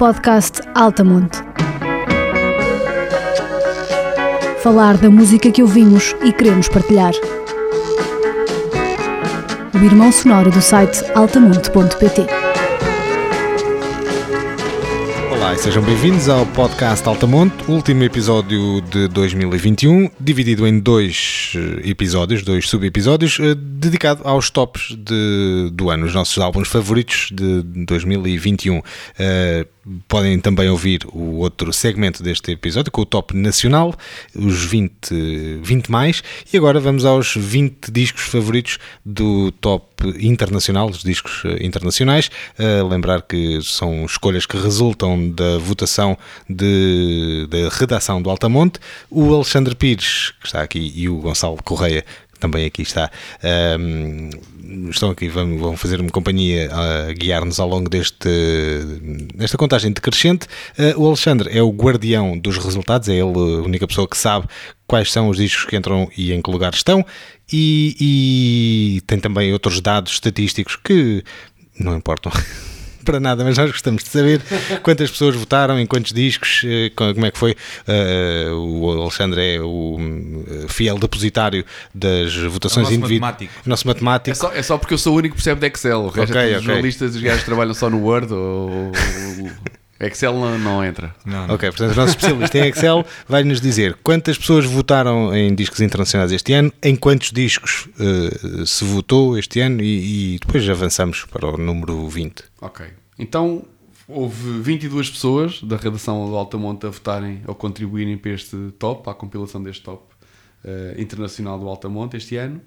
podcast Altamonte. Falar da música que ouvimos e queremos partilhar. O irmão sonoro do site altamonte.pt. Olá e sejam bem-vindos ao podcast Altamonte, último episódio de 2021, dividido em dois eh, episódios, dois sub-episódios, eh, dedicado aos tops de, do ano, os nossos álbuns favoritos de 2021. Eh, podem também ouvir o outro segmento deste episódio, com o top nacional, os 20, 20 mais, e agora vamos aos 20 discos favoritos do top internacional, dos discos eh, internacionais. Uh, lembrar que são escolhas que resultam da votação de, da redação do Altamonte. O Alexandre Pires, que está aqui, e o Gonçalo Correia, também aqui está. Um, estão aqui, vão, vão fazer-me companhia a guiar-nos ao longo deste, desta contagem decrescente. Uh, o Alexandre é o guardião dos resultados, é ele a única pessoa que sabe quais são os discos que entram e em que lugar estão. E, e tem também outros dados estatísticos que não importam. para nada, mas nós gostamos de saber quantas pessoas votaram, em quantos discos, eh, como é que foi. Uh, o Alexandre é o fiel depositário das votações é individuais. Nosso matemático. É só, é só porque eu sou o único que percebe de Excel. O resto okay, é okay. os jornalistas, os gajos trabalham só no Word ou. Excel não, não entra. Não, não. Ok, portanto, o nosso especialista em Excel vai nos dizer quantas pessoas votaram em discos internacionais este ano, em quantos discos uh, se votou este ano e, e, depois avançamos para o número 20. Ok. Então houve 22 pessoas da redação do Altamonte a votarem ou contribuírem para este top, para a compilação deste top uh, internacional do Altamonte este ano.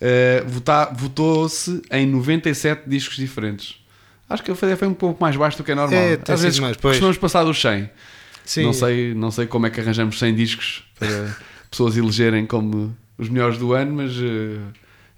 Uh, Votou-se em 97 discos diferentes. Acho que foi um pouco mais baixo do que é normal. É, Às vezes mais, costumamos passar dos 100. Sim. Não, sei, não sei como é que arranjamos 100 discos para pessoas elegerem como os melhores do ano, mas uh,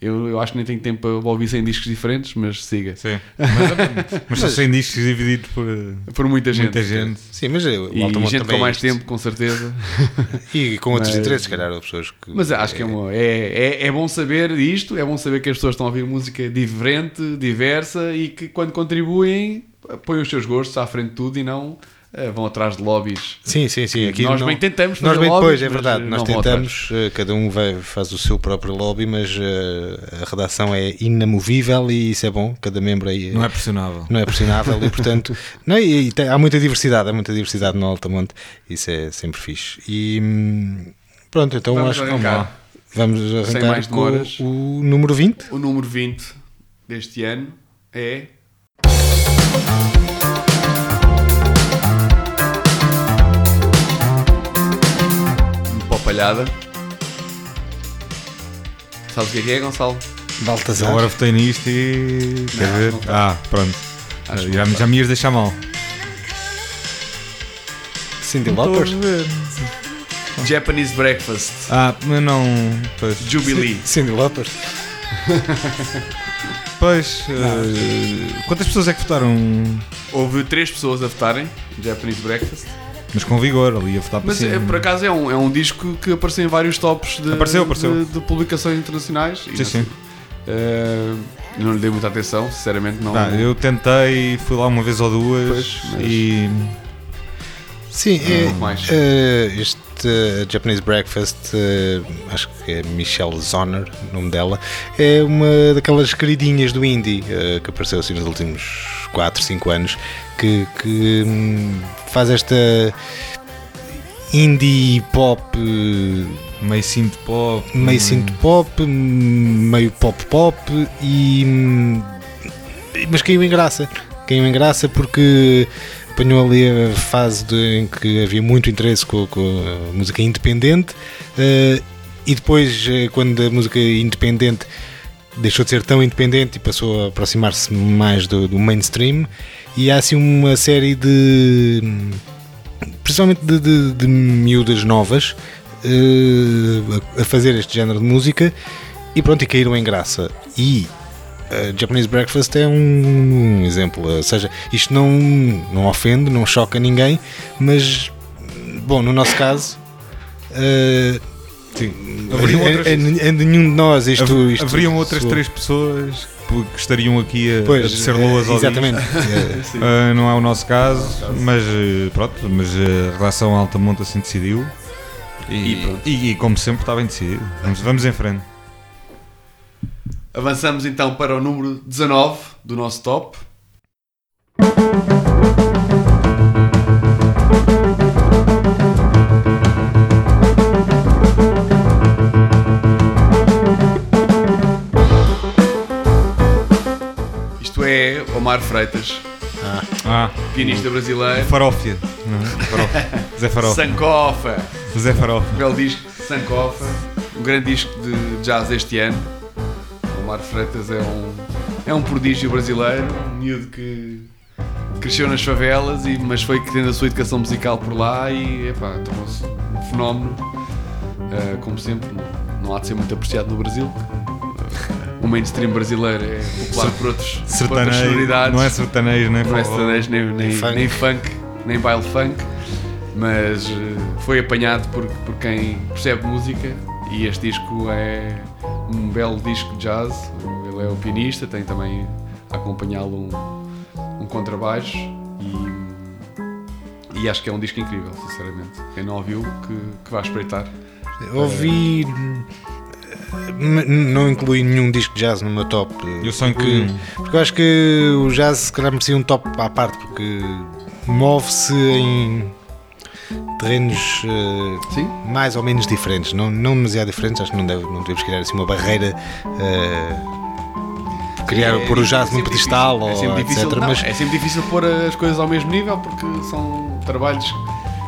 eu, eu acho que nem tenho tempo para ouvir 100 discos diferentes, mas siga. Sim. Mas, mas são 100 discos divididos por, por muita gente. Muita gente. Sim, mas o e gente com mais é tempo, com certeza. e com outros mas, interesses, se calhar, pessoas que. Mas acho que é, uma, é, é, é bom saber isto, é bom saber que as pessoas estão a ouvir música diferente, diversa e que quando contribuem põem os seus gostos à frente de tudo e não uh, vão atrás de lobbies. Sim, sim, sim. Aqui nós não, bem tentamos Nós bem lobbies, depois, é verdade. Nós tentamos, uh, cada um vai, faz o seu próprio lobby, mas uh, a redação é inamovível e isso é bom. Cada membro aí não é pressionável. Não é pressionável e, portanto, não, e, e tem, há muita diversidade, há muita diversidade no Altamonte. Isso é sempre fixe. E hum, pronto, então vamos acho arrancar. que vamos arrancar mais com demoras. o número 20. O número 20 deste ano é. Palhada. Sabes o que é, que é Gonçalo? Baltazar. Agora votei nisto e. Quer Não, ver? não ah, pronto. Acho já, já me ias deixar mal. Cindy Lauper. ver. Japanese Breakfast. Ah, mas não. Pois. Jubilee. Cindy Lauper. Pois. eh, quantas pessoas é que votaram? Houve três pessoas a votarem Japanese Breakfast. Mas com vigor, ali a votar para Mas é, cima. por acaso é um, é um disco que apareceu em vários tops de, Apareceu, apareceu. de, de publicações internacionais. E Sim, não sim. eh, não lhe dei muita atenção, sinceramente não. Ah, eu tentei, fui lá uma vez ou duas Pois, mas- e. Sim, é, Não eh, este eh, Japanese Breakfast, eh, acho que é Michelle Zoner, o nome dela, é uma daquelas queridinhas do indie que apareceu assim nos últimos 4, 5 anos, que, que, hum, faz esta indie pop, eh, meio synth pop. meio hum, synth pop, hum, meio pop pop e mas caiu em graça. Caiu em graça porque apanhou ali a fase de- em que havia muito interesse com, com a música independente eh, e depois eh, quando a música independente deixou de ser tão independente e passou a aproximar-se mais do, do mainstream. E há assim uma série de principalmente de, de, de miúdas novas a, a fazer este género de música e pronto, e caíram em graça. E uh, Japanese Breakfast é um, um exemplo, ou seja, isto não, não ofende, não choca ninguém, mas bom, no nosso caso uh, Sim. Haveriam outras, em, em nenhum de nós isto, isto haveriam outras soou. três pessoas que estariam aqui a, Pois, a tecer loas eh, ao exatamente. Eh, Ah, não é o nosso caso, Não é o caso. mas eh, pronto, mas a redação Altamonte assim decidiu. E, E e- e como sempre está bem decidido. Vamos, vamos em frente. Avançamos então para o número 19 do nosso top. Omar Freitas, Ah, pianista brasileiro. Farófia. não é? Farófia. Zé Farófia. Sankofa, Zé Farófia. belo disco Sankofa, um grande disco de jazz este ano. Omar Freitas é um, é um prodígio brasileiro, um miúdo que cresceu nas favelas, e, mas foi tendo a sua educação musical por lá e epá, tornou-se um fenómeno. Uh, como sempre, não há de ser muito apreciado no Brasil. O mainstream brasileiro é popular por, outros, por outras sonoridades Não é sertanejo, nem não é sertanejo, nem, nem, funk. nem funk, nem baile funk, mas eh, foi apanhado por, por quem percebe música e este disco é um belo disco de jazz. Ele é o pianista, tem também a acompanhá-lo um, um contrabaixo e, e acho que é um disco incrível, sinceramente. Quem não ouviu, que, que vá espreitar. Ouvi. n- Não incluí nenhum disco de jazz no meu top. Eu só incluí um. Porque eu acho que o jazz se calhar merecia um top à parte, porque move-se em terrenos Sim? mais ou menos diferentes, não, não demasiado diferentes, acho que não, deve, não devemos criar assim uma barreira. eh, criar, É pôr o jazz sempre num pedestal difícil, ou é sempre etc. difícil, não, mas é sempre difícil pôr as coisas ao mesmo nível porque são trabalhos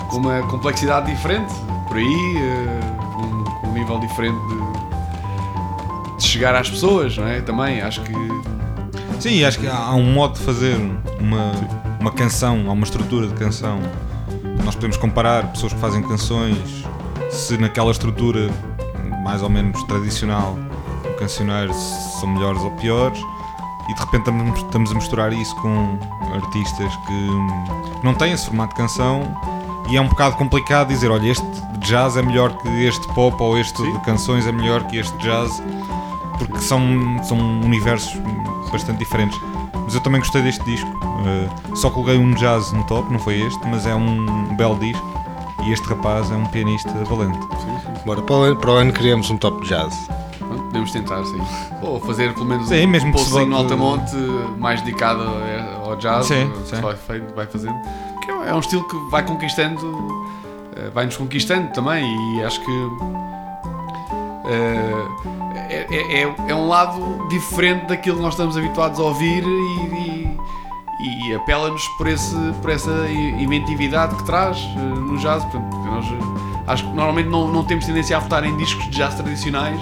com uma complexidade diferente, por aí, eh, com, com um nível diferente de, de chegar às pessoas, não é? Também acho que Sim, acho que há um modo de fazer uma, uma canção, há uma estrutura de canção. Nós podemos comparar pessoas que fazem canções, se naquela estrutura mais ou menos tradicional, o cancioneiro são melhores ou piores, e de repente estamos, estamos a misturar isso com artistas que não têm esse formato de canção, e é um bocado complicado dizer: olha, este jazz é melhor que este pop, ou este Sim. de canções é melhor que este jazz, porque são, são universos bastante diferentes. Mas eu também gostei deste disco. Uh, só coloquei um jazz no top, não foi este, mas é um belo disco. E este rapaz é um pianista valente. bora, para, o ano, para o ano criamos um top de jazz. podemos tentar, sim. Ou fazer pelo menos Sim, um mesmo que postzinho no Altamonte mais dedicado ao jazz, Sim, que sim. Vai, vai fazendo. Porque é um estilo que vai conquistando, eh, vai-nos conquistando também e acho que eh, é, é- é- é um lado diferente daquilo que nós estamos habituados a ouvir e, e- e apela-nos por, por essa inventividade que traz eh, no jazz. Portanto, nós, eh, acho que normalmente não, não temos tendência a votar em discos de jazz tradicionais.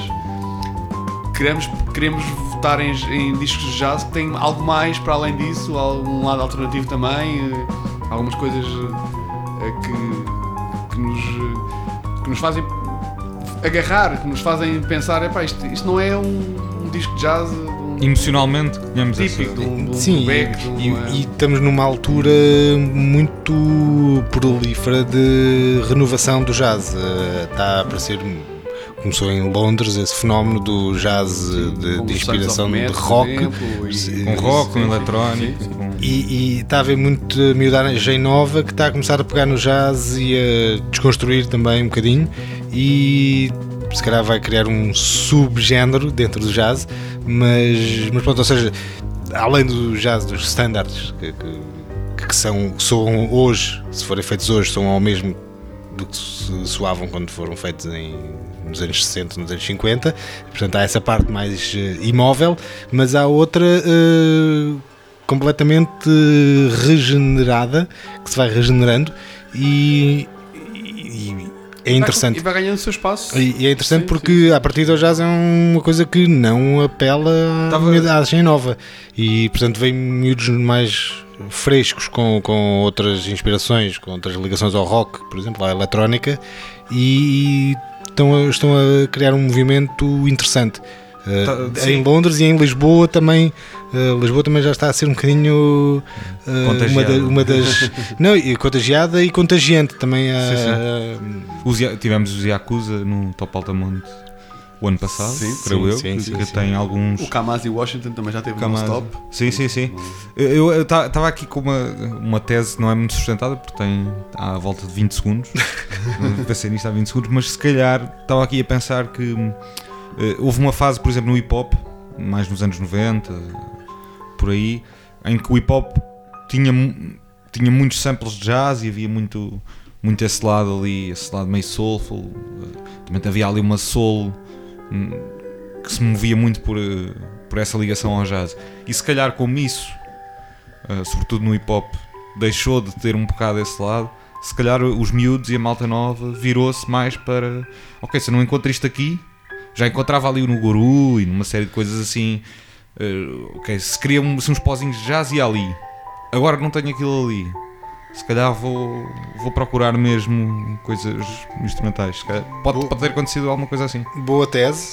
Queremos, queremos votar em, em discos de jazz que têm algo mais para além disso, um lado alternativo também, eh, algumas coisas que, que, nos, que nos fazem agarrar, que nos fazem pensar, epá, isto, isto não é um, um disco de jazz Emocionalmente, tenhamos típico de essa. de um Sim, Beck, e, uma- e estamos numa altura muito prolífera de renovação do jazz. Eh, Está a aparecer, começou em Londres esse fenómeno do jazz eh, de, de inspiração de rock. exemplo, e- Sim, Com rock, com sim, sim, eletrónico. sim, sim. com- E, e está a haver muito miudagem nova que está a começar a pegar no jazz e a desconstruir também um bocadinho e se calhar vai criar um subgénero dentro do jazz, mas, mas pronto, ou seja, além do jazz dos standards que, que, que são, soam hoje, se forem feitos hoje, são ao mesmo do que soavam quando foram feitos em, nos anos 60, nos anos 50. Portanto, há essa parte mais eh, imóvel, mas há outra eh, completamente eh, regenerada, que se vai regenerando e é interessante. E vai ganhando o seu espaço. E e é interessante Sim, porque a partir do jazz é uma coisa que não apela à Tava- miudagem nova e portanto vem miúdos mais frescos com, com outras inspirações, com outras ligações ao rock, por exemplo, à eletrónica e estão a, estão a criar um movimento interessante. Uh, Tá, em Londres e em Lisboa também. uh, Lisboa também já está a ser um bocadinho uh, uma, Contagiada. da- uma das. não, e contagiada e contagiante também. uh, Sim, Os Ya- tivemos os Yakuza no Top Altamonte o ano passado, Sim, creio sim, eu, sim, que, sim, que sim. tem alguns. O Kamasi Washington também já teve no Kamaz. stop. Sim, sim, sim. Eu estava aqui com uma, uma tese, não é muito sustentada, porque tem à volta de 20 segundos. Pensei nisto há 20 segundos, mas se calhar estava aqui a pensar que eh, houve uma fase, por exemplo, no hip hop, mais nos anos 90, por aí, em que o hip hop tinha, tinha muitos samples de jazz e havia muito, muito esse lado ali, esse lado meio soulful. eh, Também havia ali uma soul hum, que se movia muito por, eh, por essa ligação ao jazz. E se calhar como isso, eh, sobretudo no hip hop, deixou de ter um bocado esse lado, se calhar os miúdos e a malta nova virou-se mais para ok, se eu não encontro isto aqui, já encontrava ali no Guru e numa série de coisas assim. eh, ok, se queria um- assim, uns pozinhos de jazz e ali. Agora não tenho aquilo ali. Se calhar vou, vou procurar mesmo coisas instrumentais. Se calhar pode, pode ter acontecido alguma coisa assim. Boa tese,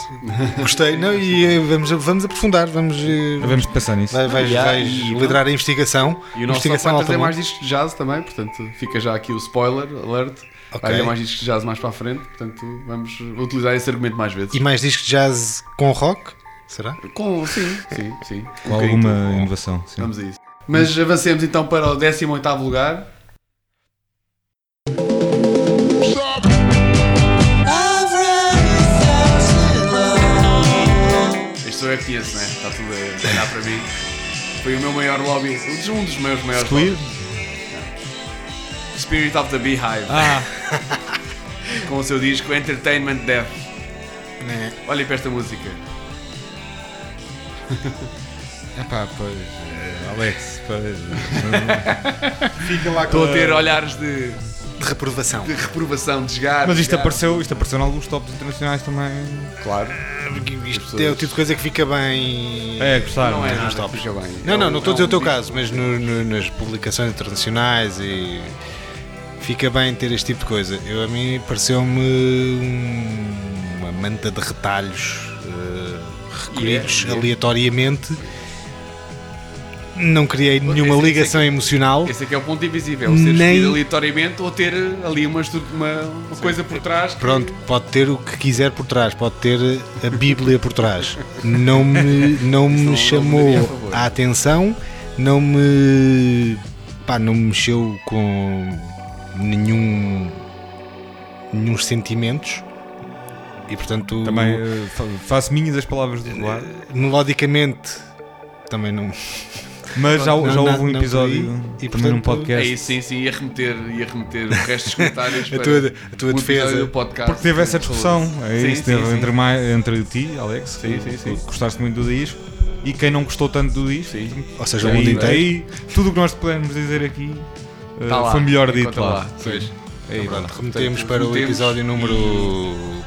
gostei. Não, e uh, vamos, vamos aprofundar, vamos. uh, Devemos pensar nisso. vai- vais Yeah, vais e- liderar a investigação. E o nosso investigação vai trazer altamente. mais discos de jazz também, portanto fica já aqui o spoiler alert. Ok. Vai haver mais discos de jazz mais para a frente, portanto vamos utilizar esse argumento mais vezes. E mais discos de jazz com rock? Será? Com, sim, sim, sim. Com Um alguma bocadinho. inovação. Sim. Vamos a isso. Mas avancemos então para o 18 lugar. Isto eu é que conheço, né? Está tudo a olhar para mim. Foi o meu maior lobby, um dos- um dos meus maiores Squid? lobbies. Spirit of the Beehive, Ah, com o seu disco Entertainment Death. Né. Olhem para esta música. epá, pois. eh, Alex, pois. Fica lá Estou a ter olhares de, de reprovação. de reprovação, de desgar. Mas isto apareceu, isto apareceu em alguns tops internacionais também. Claro. Isto é o tipo de coisa que fica bem. É, gostaram. Não é né? nos que tops. fica bem. Não, É não, um- não estou a é dizer o teu disco- caso, mas no- no- nas publicações internacionais e fica bem ter este tipo de coisa. Eu, a mim pareceu-me um- uma manta de retalhos eh, recolhidos é, é. aleatoriamente. Não criei nenhuma esse- ligação emocional. Esse aqui é o ponto invisível, é ser Nem- escolhido aleatoriamente ou ter ali uma, uma, uma coisa por trás. que- Pronto, pode ter o que quiser por trás, pode ter a Bíblia por trás. Não me, não me não- não chamou me daria a a atenção, não me, pá, não me mexeu com nenhum, nenhum sentimentos e portanto Também eh, fa- faço minhas as palavras do Eduardo. melodicamente também não. Mas já, Não, já não, houve um não episódio por aí. E, também num portanto, É podcast. isso, sim, sim, ia remeter, ia remeter o resto dos comentários A para tua, a tua o episódio defesa. do podcast. Porque teve essa discussão, é Sim, isso, sim, teve sim. entre, mais, entre ti, Alex, Sim, que- sim, que gostaste muito do disco, e quem não gostou tanto do disco. Sim. Ou seja, o mundo inteiro. aí, tudo o que nós podemos dizer aqui eh, Tá lá, foi melhor dito lá. Pois. Aí, Pronto, lá. remetemos Portanto, para o episódio e- número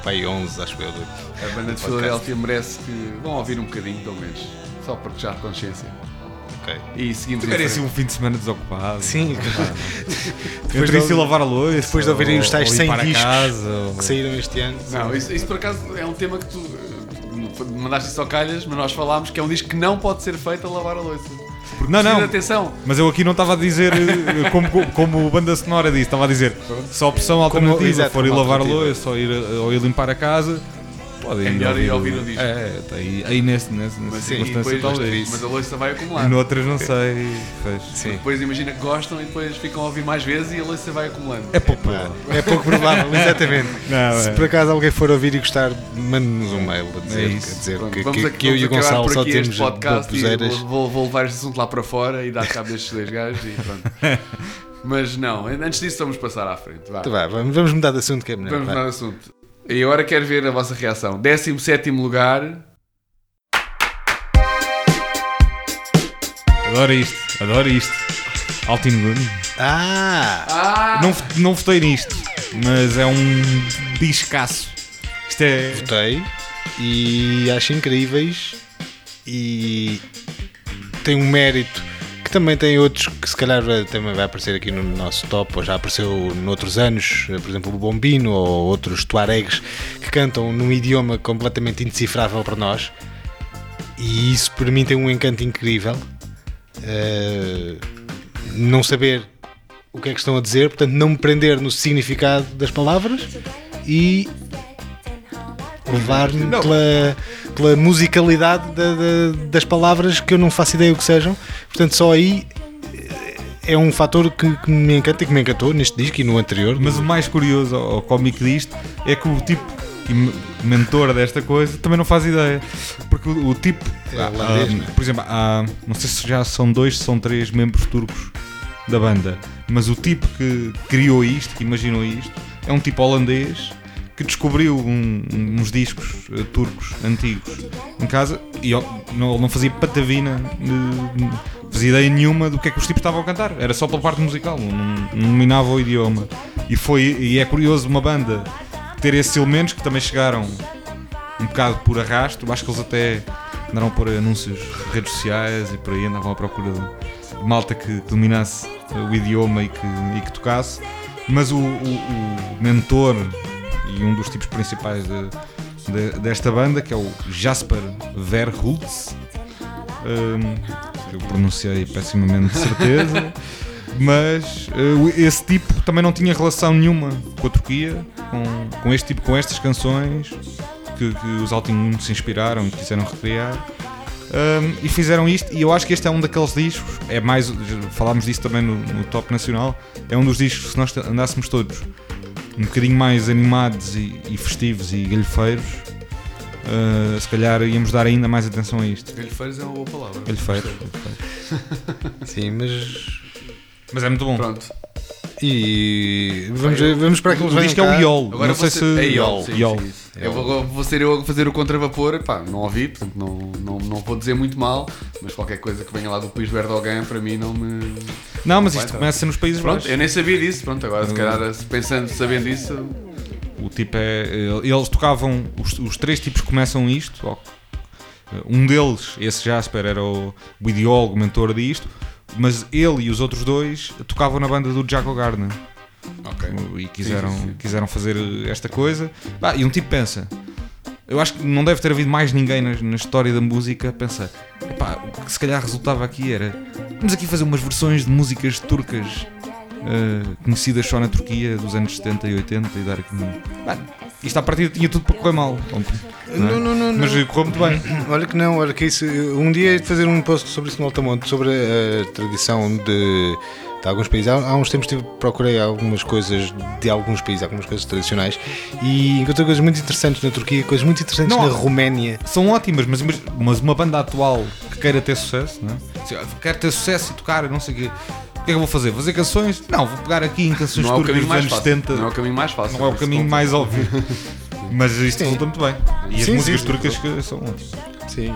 pai 11, acho eu. do- A banda de. Filadélfia merece que vão ouvir um bocadinho, pelo menos. Só para a consciência. Ok. E seguimos Tu queres assim um fim de semana desocupado? Sim, Entre de isso e lavar a louça. depois de ouvirem os tais ou 100 limpar a discos casa, ou- que saíram este ano. Não, isso, isso por acaso é um tema que tu eh, mandaste isso ao calhas, mas nós falámos que é um disco que não pode ser feito a lavar a louça. Porque Não, não. atenção. Mas eu aqui não estava a dizer eh, como, como banda sonora disse, estava a dizer se a opção alternativa exato, for ir como lavar a louça ou ir, ou ir limpar a casa, pode É melhor ir ouvir o disco. É, tá aí, aí nesse, nesse, nessa Mas, e circunstância depois, talvez. mas a louça vai E acumular. noutras não sei. Pois. Sim. Depois imagina que gostam e depois ficam a ouvir mais vezes e a louça vai acumulando. É pouco provável. É pouco provável, exatamente. Não, Se é. por acaso alguém for ouvir e gostar, mande-nos um mail a dizer, É a dizer Pronto, que, vamos que- aqui- que eu e o Gonçalo por só aqui temos este podcast e vou, vou, levar este assunto lá para fora e dar cabo destes dois gajos e pronto. Mas não, antes disso vamos passar à frente. Vá. Então vá, vamos, vamos mudar de assunto que é melhor. Vamos vá. mudar de assunto. E agora quero ver a vossa reação. 17 lugar. Adoro isto, adoro isto. Altin Gun. Ah! Ah! Não, não votei nisto, mas é um discaço. Isto é. Votei e acho incríveis e tem um mérito também tem outros que se calhar vai- também vai aparecer aqui no nosso top ou já apareceu noutros anos, por exemplo o Bombino ou outros tuaregs que cantam num idioma completamente indecifrável para nós e isso para mim tem um encanto incrível. Uh, não saber o que é que estão a dizer, portanto, não me prender no significado das palavras e levar-me pela, pela musicalidade da- da- das palavras que eu não faço ideia o que sejam. Portanto, só aí eh, é um fator que, que me encanta e que me encantou neste disco e no anterior. Mas o mais curioso ou cómico disto é que o tipo me- mentor desta coisa também não faz ideia. Porque o, o tipo, É ah, holandês, ah, né? por exemplo, há, não sei se já são dois, se são três membros turcos da banda, mas o tipo que criou isto, que imaginou isto, é um tipo holandês que descobriu um- uns discos eh, turcos antigos em casa e ó, não, ele não fazia patavina, eh, não fazia ideia nenhuma do que é que os tipos estavam a cantar. Era só pela parte musical, não, não dominava o idioma. E, foi, e é curioso uma banda ter esses elementos que também chegaram um bocado por arrasto. Acho que eles até andaram a pôr anúncios de redes sociais e por aí andavam à procura de de malta que dominasse eh, o idioma e que, e que tocasse. Mas o, o- o mentor e um dos tipos principais de- de- desta banda, que é o Jasper Verhulst, hum, eu pronunciei pessimamente de certeza. Mas eh, esse tipo também não tinha relação nenhuma com a Turquia, com, com este tipo, com estas canções que, que os Altingun se inspiraram e quiseram recriar. Um, e fizeram isto, e eu acho que este é um daqueles discos, é mais, falámos disso também no, no Top Nacional, é um dos discos que se nós andássemos todos um bocadinho mais animados e, e festivos e galhofeiros, uh, se calhar íamos dar ainda mais atenção a isto. Galhofeiros é uma boa palavra. Galhofeiros. Sim, mas. Mas é muito bom. Pronto. E vamos, vamos para aqueles O disco é o Iol, Agora não vou sei ser- se... É Iol, sim, Iol. sim, isso. Eu vou, vou ser eu a fazer o contravapor, pá, não ouvi, portanto não, não, não vou dizer muito mal, mas qualquer coisa que venha lá do país do Erdogan para mim não me. Não, mas Vai, isto tá. começa nos Países Pronto, Baixos. eu nem sabia disso, pronto, agora se calhar pensando, sabendo isso, O tipo é. Eles tocavam. Os, os três tipos começam isto. ó, Um deles, esse Jasper, era o, o ideólogo, mentor disto. Mas ele e os outros dois tocavam na banda do Jaco Gardner. ok. E quiseram, Sim, sim, quiseram fazer esta coisa. Bah, e um tipo pensa. Eu acho que não deve ter havido mais ninguém na, na história da música pensar. Epá, o que se calhar resultava aqui era. Vamos aqui fazer umas versões de músicas turcas eh, conhecidas só na Turquia dos anos 70 e 80 e dar aqui. um- Bah, isto à partida tinha tudo para correr mal. não é? Não, não, não, Mas correu muito bem. Olha que não, olha que isso. Um dia de fazer um post sobre isso no Altamonte, sobre a, tradição de, de alguns países. Há, há uns tempos tive, procurei algumas coisas de alguns países, algumas coisas tradicionais, e encontrei coisas muito interessantes na Turquia, coisas muito interessantes na Roménia. São ótimas, mas, mas- uma banda atual que queira ter sucesso, não é? Quero ter sucesso e tocar, não sei o quê. O que é que eu vou fazer? Fazer canções? Não, vou pegar aqui em canções Não é o turcas caminho dos mais anos fácil. 70. Não é o caminho mais fácil. Não é o caminho mais óbvio. Mas isto resulta muito bem. E as Sim, músicas sim, turcas que são ótimas. Sim,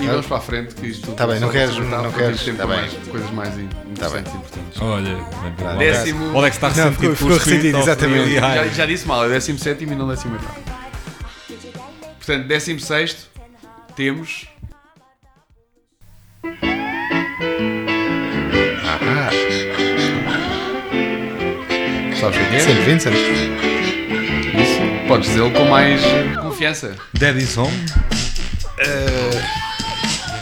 E vamos para a frente, que isto Tá bem, não queres- não queres- tá bem. mais coisas mais in- interessantes e importantes. Olha, Tá. Décimo- Olha que está Não, ressentido ficou- com ficou ressentido, exatamente. Já, já disse mal, é 17 e não 18. Portanto, 16 temos. Sabes o que é? St. Vincent. Isso. Podes dizê-lo com mais confiança. Daddy's Home.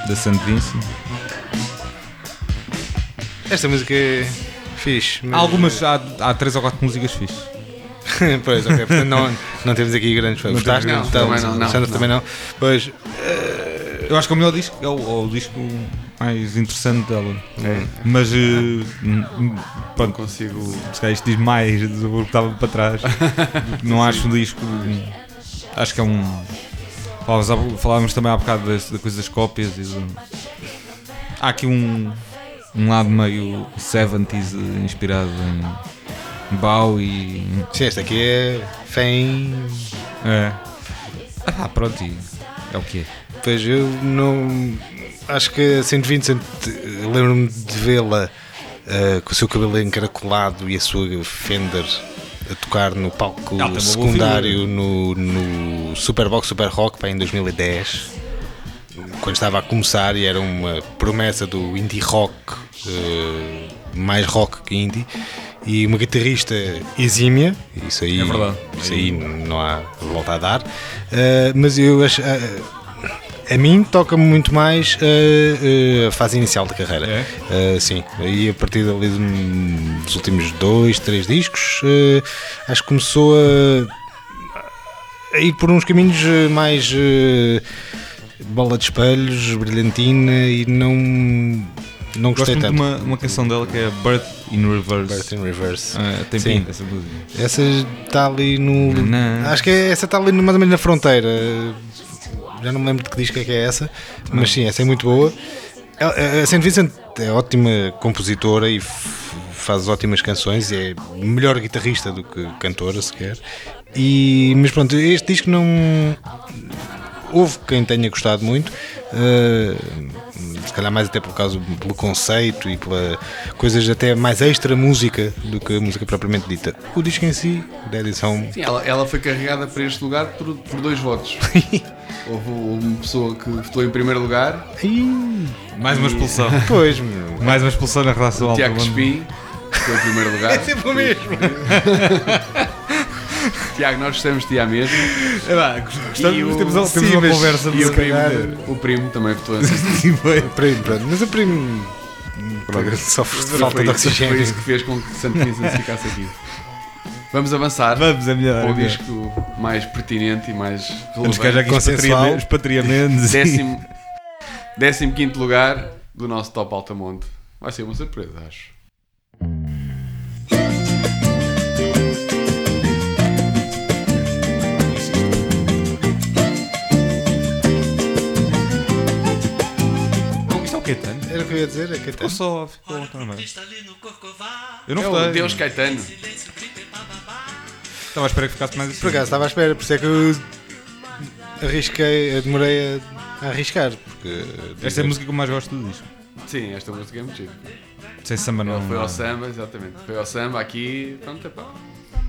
Da St. Vincent. Esta música é fixe. mas- Há algumas, há, há três ou quatro músicas fixes. pois, ok, portanto não, não temos aqui grandes fãs. Não temos Gostaste? grandes Então, fãs. Também não, não, também não. Pois, Eu acho que é o melhor disco, é o, é o disco mais interessante dela. É. Mas, Não pronto, consigo. se calhar isto diz mais do que estava para trás. Não acho um disco. Acho que é um. Falávamos, também há bocado das- da coisa das cópias e do- Há aqui um, um lado meio 70s eh, inspirado em Bowie. sim, esta aqui é Fame. É. Ah, pronto, e é o que é. Pois eu não. Acho que a St. Vincent, eh, lembro-me de vê-la eh, com o seu cabelo encaracolado e a sua Fender a tocar no palco secundário no, no Superbox Super Rock pá, em 2010. Quando estava a começar e era uma promessa do indie rock, eh, mais rock que indie, e uma guitarrista exímia, isso aí, É verdade. isso aí não há volta a dar, eh, mas eu acho. eh, A mim toca-me muito mais a, a fase inicial da carreira. É? Uh, sim, aí a partir dali dos últimos dois, três discos, uh, acho que começou a, a ir por uns caminhos mais bola de espelhos, brilhantina e não, não Gosto gostei de tanto. uma, uma canção dela que é Birth in Reverse. Birth in Reverse. Ah, tem Sim. pinta essa música. Essa está ali no. Nanã. Acho que é- essa está ali no- mais ou menos na fronteira. Já não me lembro de que disco é que é essa, mas sim, essa é muito boa. A a Saint Vincent é ótima compositora e faz ótimas canções é melhor guitarrista do que cantora sequer. E, mas pronto, este disco não. Houve quem tenha gostado muito, eh, se calhar mais até por causa pelo conceito e pela coisas até mais extra música do que a música propriamente dita. O disco em si, da edição Sim, ela, ela foi carregada para este lugar por, por dois votos. Houve uma pessoa que votou em primeiro lugar, Mais uma expulsão. Pois, meu. Mais uma expulsão na relação o alta. Tiago Espim, votou em primeiro lugar. É sempre o mesmo. Tiago, nós gostamos de ti à mesma. Gostamos, E o- temos, temos sim, uma conversa E o primo, o primo também votou em Sim, foi. Primo, pronto. Mas o primo sofre de falta de isso- Foi oxigênio. isso que fez com que Santo Vincent ficasse aqui. Vamos avançar Vamos, é melhor. para o é melhor. disco mais pertinente e mais Temos que relevante. aqui Consensual. expatriamentos. e- Décimo, décimo quinto lugar do nosso Top Altamonte. Vai ser uma surpresa, acho. Caetano. Era o que eu ia dizer, é que Ficou só. Ficou também. Eu não É votei. Deus Caetano. Estava à espera que ficasse mais assim. Por acaso estava à espera, por isso é que eu arrisquei, demorei a, a arriscar. Porque Esta é a música que eu mais gosto do disco. Sim, esta música é muito gira. Sem samba não. Ele foi ao samba, exatamente. Foi ao samba aqui, pronto, epá.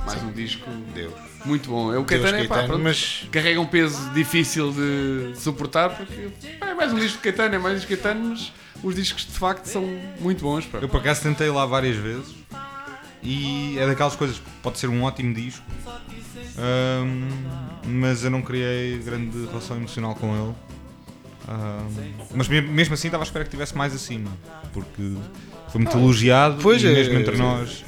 Mais um disco Deus. muito bom. É o Deus Caetano, epá, Caetano, pronto. mas Carrega um peso difícil de suportar porque pá, é mais um disco de Caetano, é mais um disco de Caetano, mas os discos de facto são muito bons. Pá. Eu por acaso tentei lá várias vezes e é daquelas coisas que pode ser um ótimo disco, ahm, mas eu não criei grande relação emocional com ele. Ahm, mas me- mesmo assim estava à espera que tivesse mais acima, porque foi muito elogiado pois e é, mesmo entre é, nós.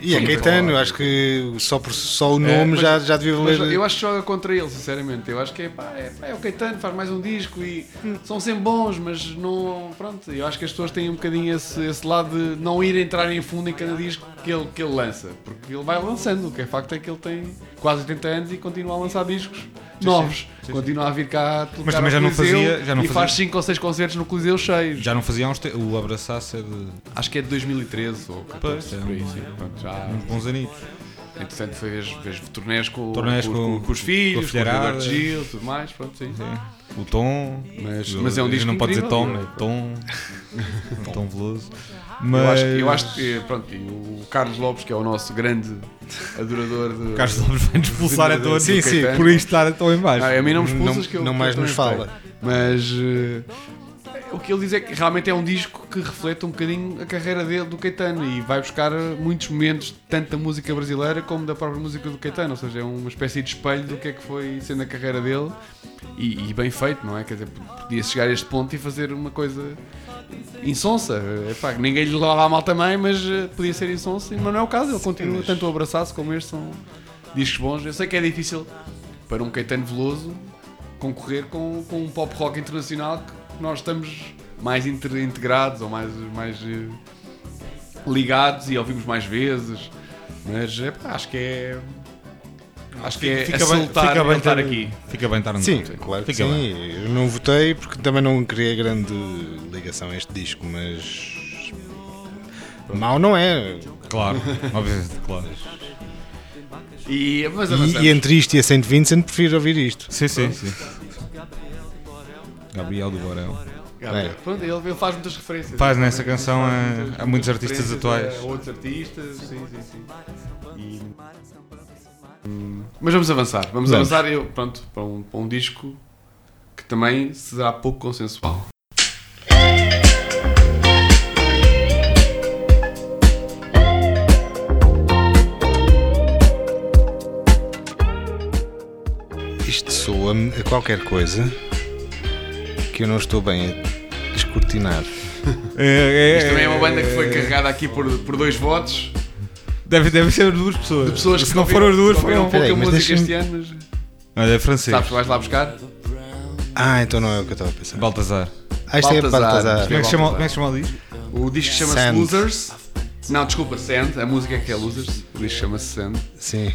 E é Caetano, acho que só, por, só o nome mas- já, já devia valer. eu acho que joga contra ele, sinceramente. Eu acho que é, pá, é, pá, é o Caetano, faz mais um disco e são sempre bons, mas não. Pronto, eu acho que as pessoas têm um bocadinho esse, esse lado de não ir entrar em fundo em cada disco que ele, que ele lança. Porque ele vai lançando. O que é facto é que ele tem quase 80 anos e continua a lançar discos novos. Continua a vir cá tocar Mas também já não Coliseu fazia- já não e fazia- faz 5 ou 6 concertos no Coliseu cheios. Já não fazia uns te... O Abraçasse é de Acho que é de 2013 ou 14, Pois, é por sim. Pronto, já, uns bons anitos. Entretanto, fez, fez turnés com, Turnés com, com- com- com os filhos, com, o filharada. Gilberto Gil, tudo mais. Pronto, sim. Sim. O tom. Mas, mas é um disco Não pode dizer incrível. tom, é tom. tom veloso. Eu, Mas. acho, eu acho que, pronto, e o Carlos Lopes, que é o nosso grande adorador de. Carlos Lopes vai-nos expulsar a todos Sim, sim, por isto estar tão em baixo. Ah, a mim não me expulsas Não- que eu não mais eu nos fala. Mas eh, o que ele diz é que realmente é um disco que reflete um bocadinho a carreira dele do Caetano e vai buscar muitos momentos tanto da música brasileira como da própria música do Caetano, ou seja, é uma espécie de espelho do que é que foi sendo a carreira dele e, e bem feito, não é? Quer dizer, podia chegar a este ponto e fazer uma coisa insonsa. Epá, ninguém lhe leva a mal também, mas eh, podia ser insonsa, mas não é o caso, ele continua tanto o abraçar-se como este são discos bons. Eu sei que é difícil para um Caetano Veloso concorrer com, com um pop rock internacional que nós estamos mais integrados ou mais, mais eh, ligados e ouvimos mais vezes. Mas epá, acho que é. Acho que é Fica a bem- soltar fica bem aqui. Fica bem estar no Sim, claro que Fica sim. bem. Eu não votei porque também não criei grande ligação a este disco, mas. Mal não é. Claro, obviamente, claro. E. E, e entre isto e a Saint Vincent prefiro ouvir isto. Sim, sim, sim. Gabriel do Borel. Gabriel, É. pronto, ele, ele faz muitas referências. Faz nessa canção, há muitos artistas atuais. A outros artistas, sim, sim, sim. E- Mas vamos avançar. Vamos, Vamos. avançar eu, pronto, para um, para um disco que também será pouco consensual. Isto soa-me a qualquer coisa que eu não estou bem a descortinar. É, Isto também é uma banda que foi carregada aqui por, por dois votos. Deve, deve ser duas pessoas. De pessoas Se que não foram as duas, foram foram. um Peraí, mas música deixa-me- este ano, mas Olha, é francês. sabes, vais lá buscar? Ah, então não é o que eu estava a pensar. Baltazar. Ah, isto é Baltazar. Baltazar. Como é que chama, como é que chama o disco? O disco chama-se Sand. Losers. Não, desculpa, Sand. A música é que é Losers. O disco chama-se Sand. Sim.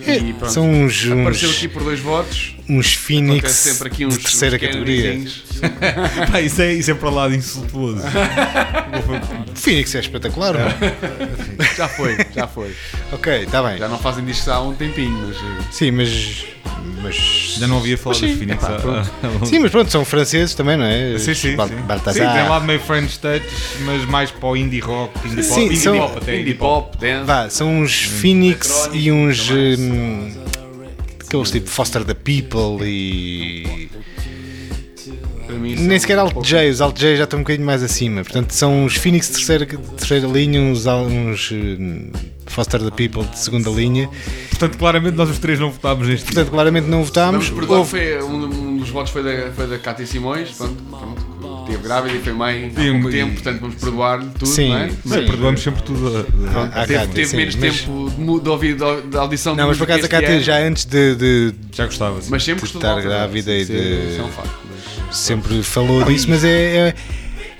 E pronto. São uns, Apareceu uns, aqui por dois votos. uns Phoenix sempre aqui uns, de terceira uns categoria. Pá, isso, é, isso é para lá de insultuoso. Phoenix é espetacular, não é? Já foi, já foi. Ok, está bem. Já não fazem discos há um tempinho, mas. eh, Sim, mas. mas Já não havia falado dos sim, Phoenix. epá, há- pronto. há- Sim, mas pronto, são franceses também, não é? Sim, sim. Bal- sim. Baltazar. Sim, tem lado meio French touch, mas mais para o indie rock, indie pop, Sim, indie são- pop até. Indie pop, dance. Vá, são uns Phoenix e uns. hum, aqueles tipo Foster the People e. Nem são sequer Alt J, os Alt J já estão um bocadinho mais acima. Portanto, são uns Phoenix de terceira, terceira linha, uns, uns hum, Foster the People de segunda linha. Portanto, claramente nós os três não votámos neste Portanto, claramente não votámos. perdoar, Houve- foi, um, um dos votos foi da, foi da Cátia Simões, pronto, pronto, teve grávida e foi mãe há pouco e- tempo, portanto vamos perdoar-lhe tudo, Sim, não é? sim. Mas perdoamos sempre tudo. a- a- Ah, Teve, Cátia, teve sim, menos mas- tempo de, de ouvir de, de audição Não, mas por acaso a Cátia já antes de, de- Já gostava. sim. mas sempre de estar grávida e de- é- Isso é um facto. mas- sempre falou disso, mas é. é-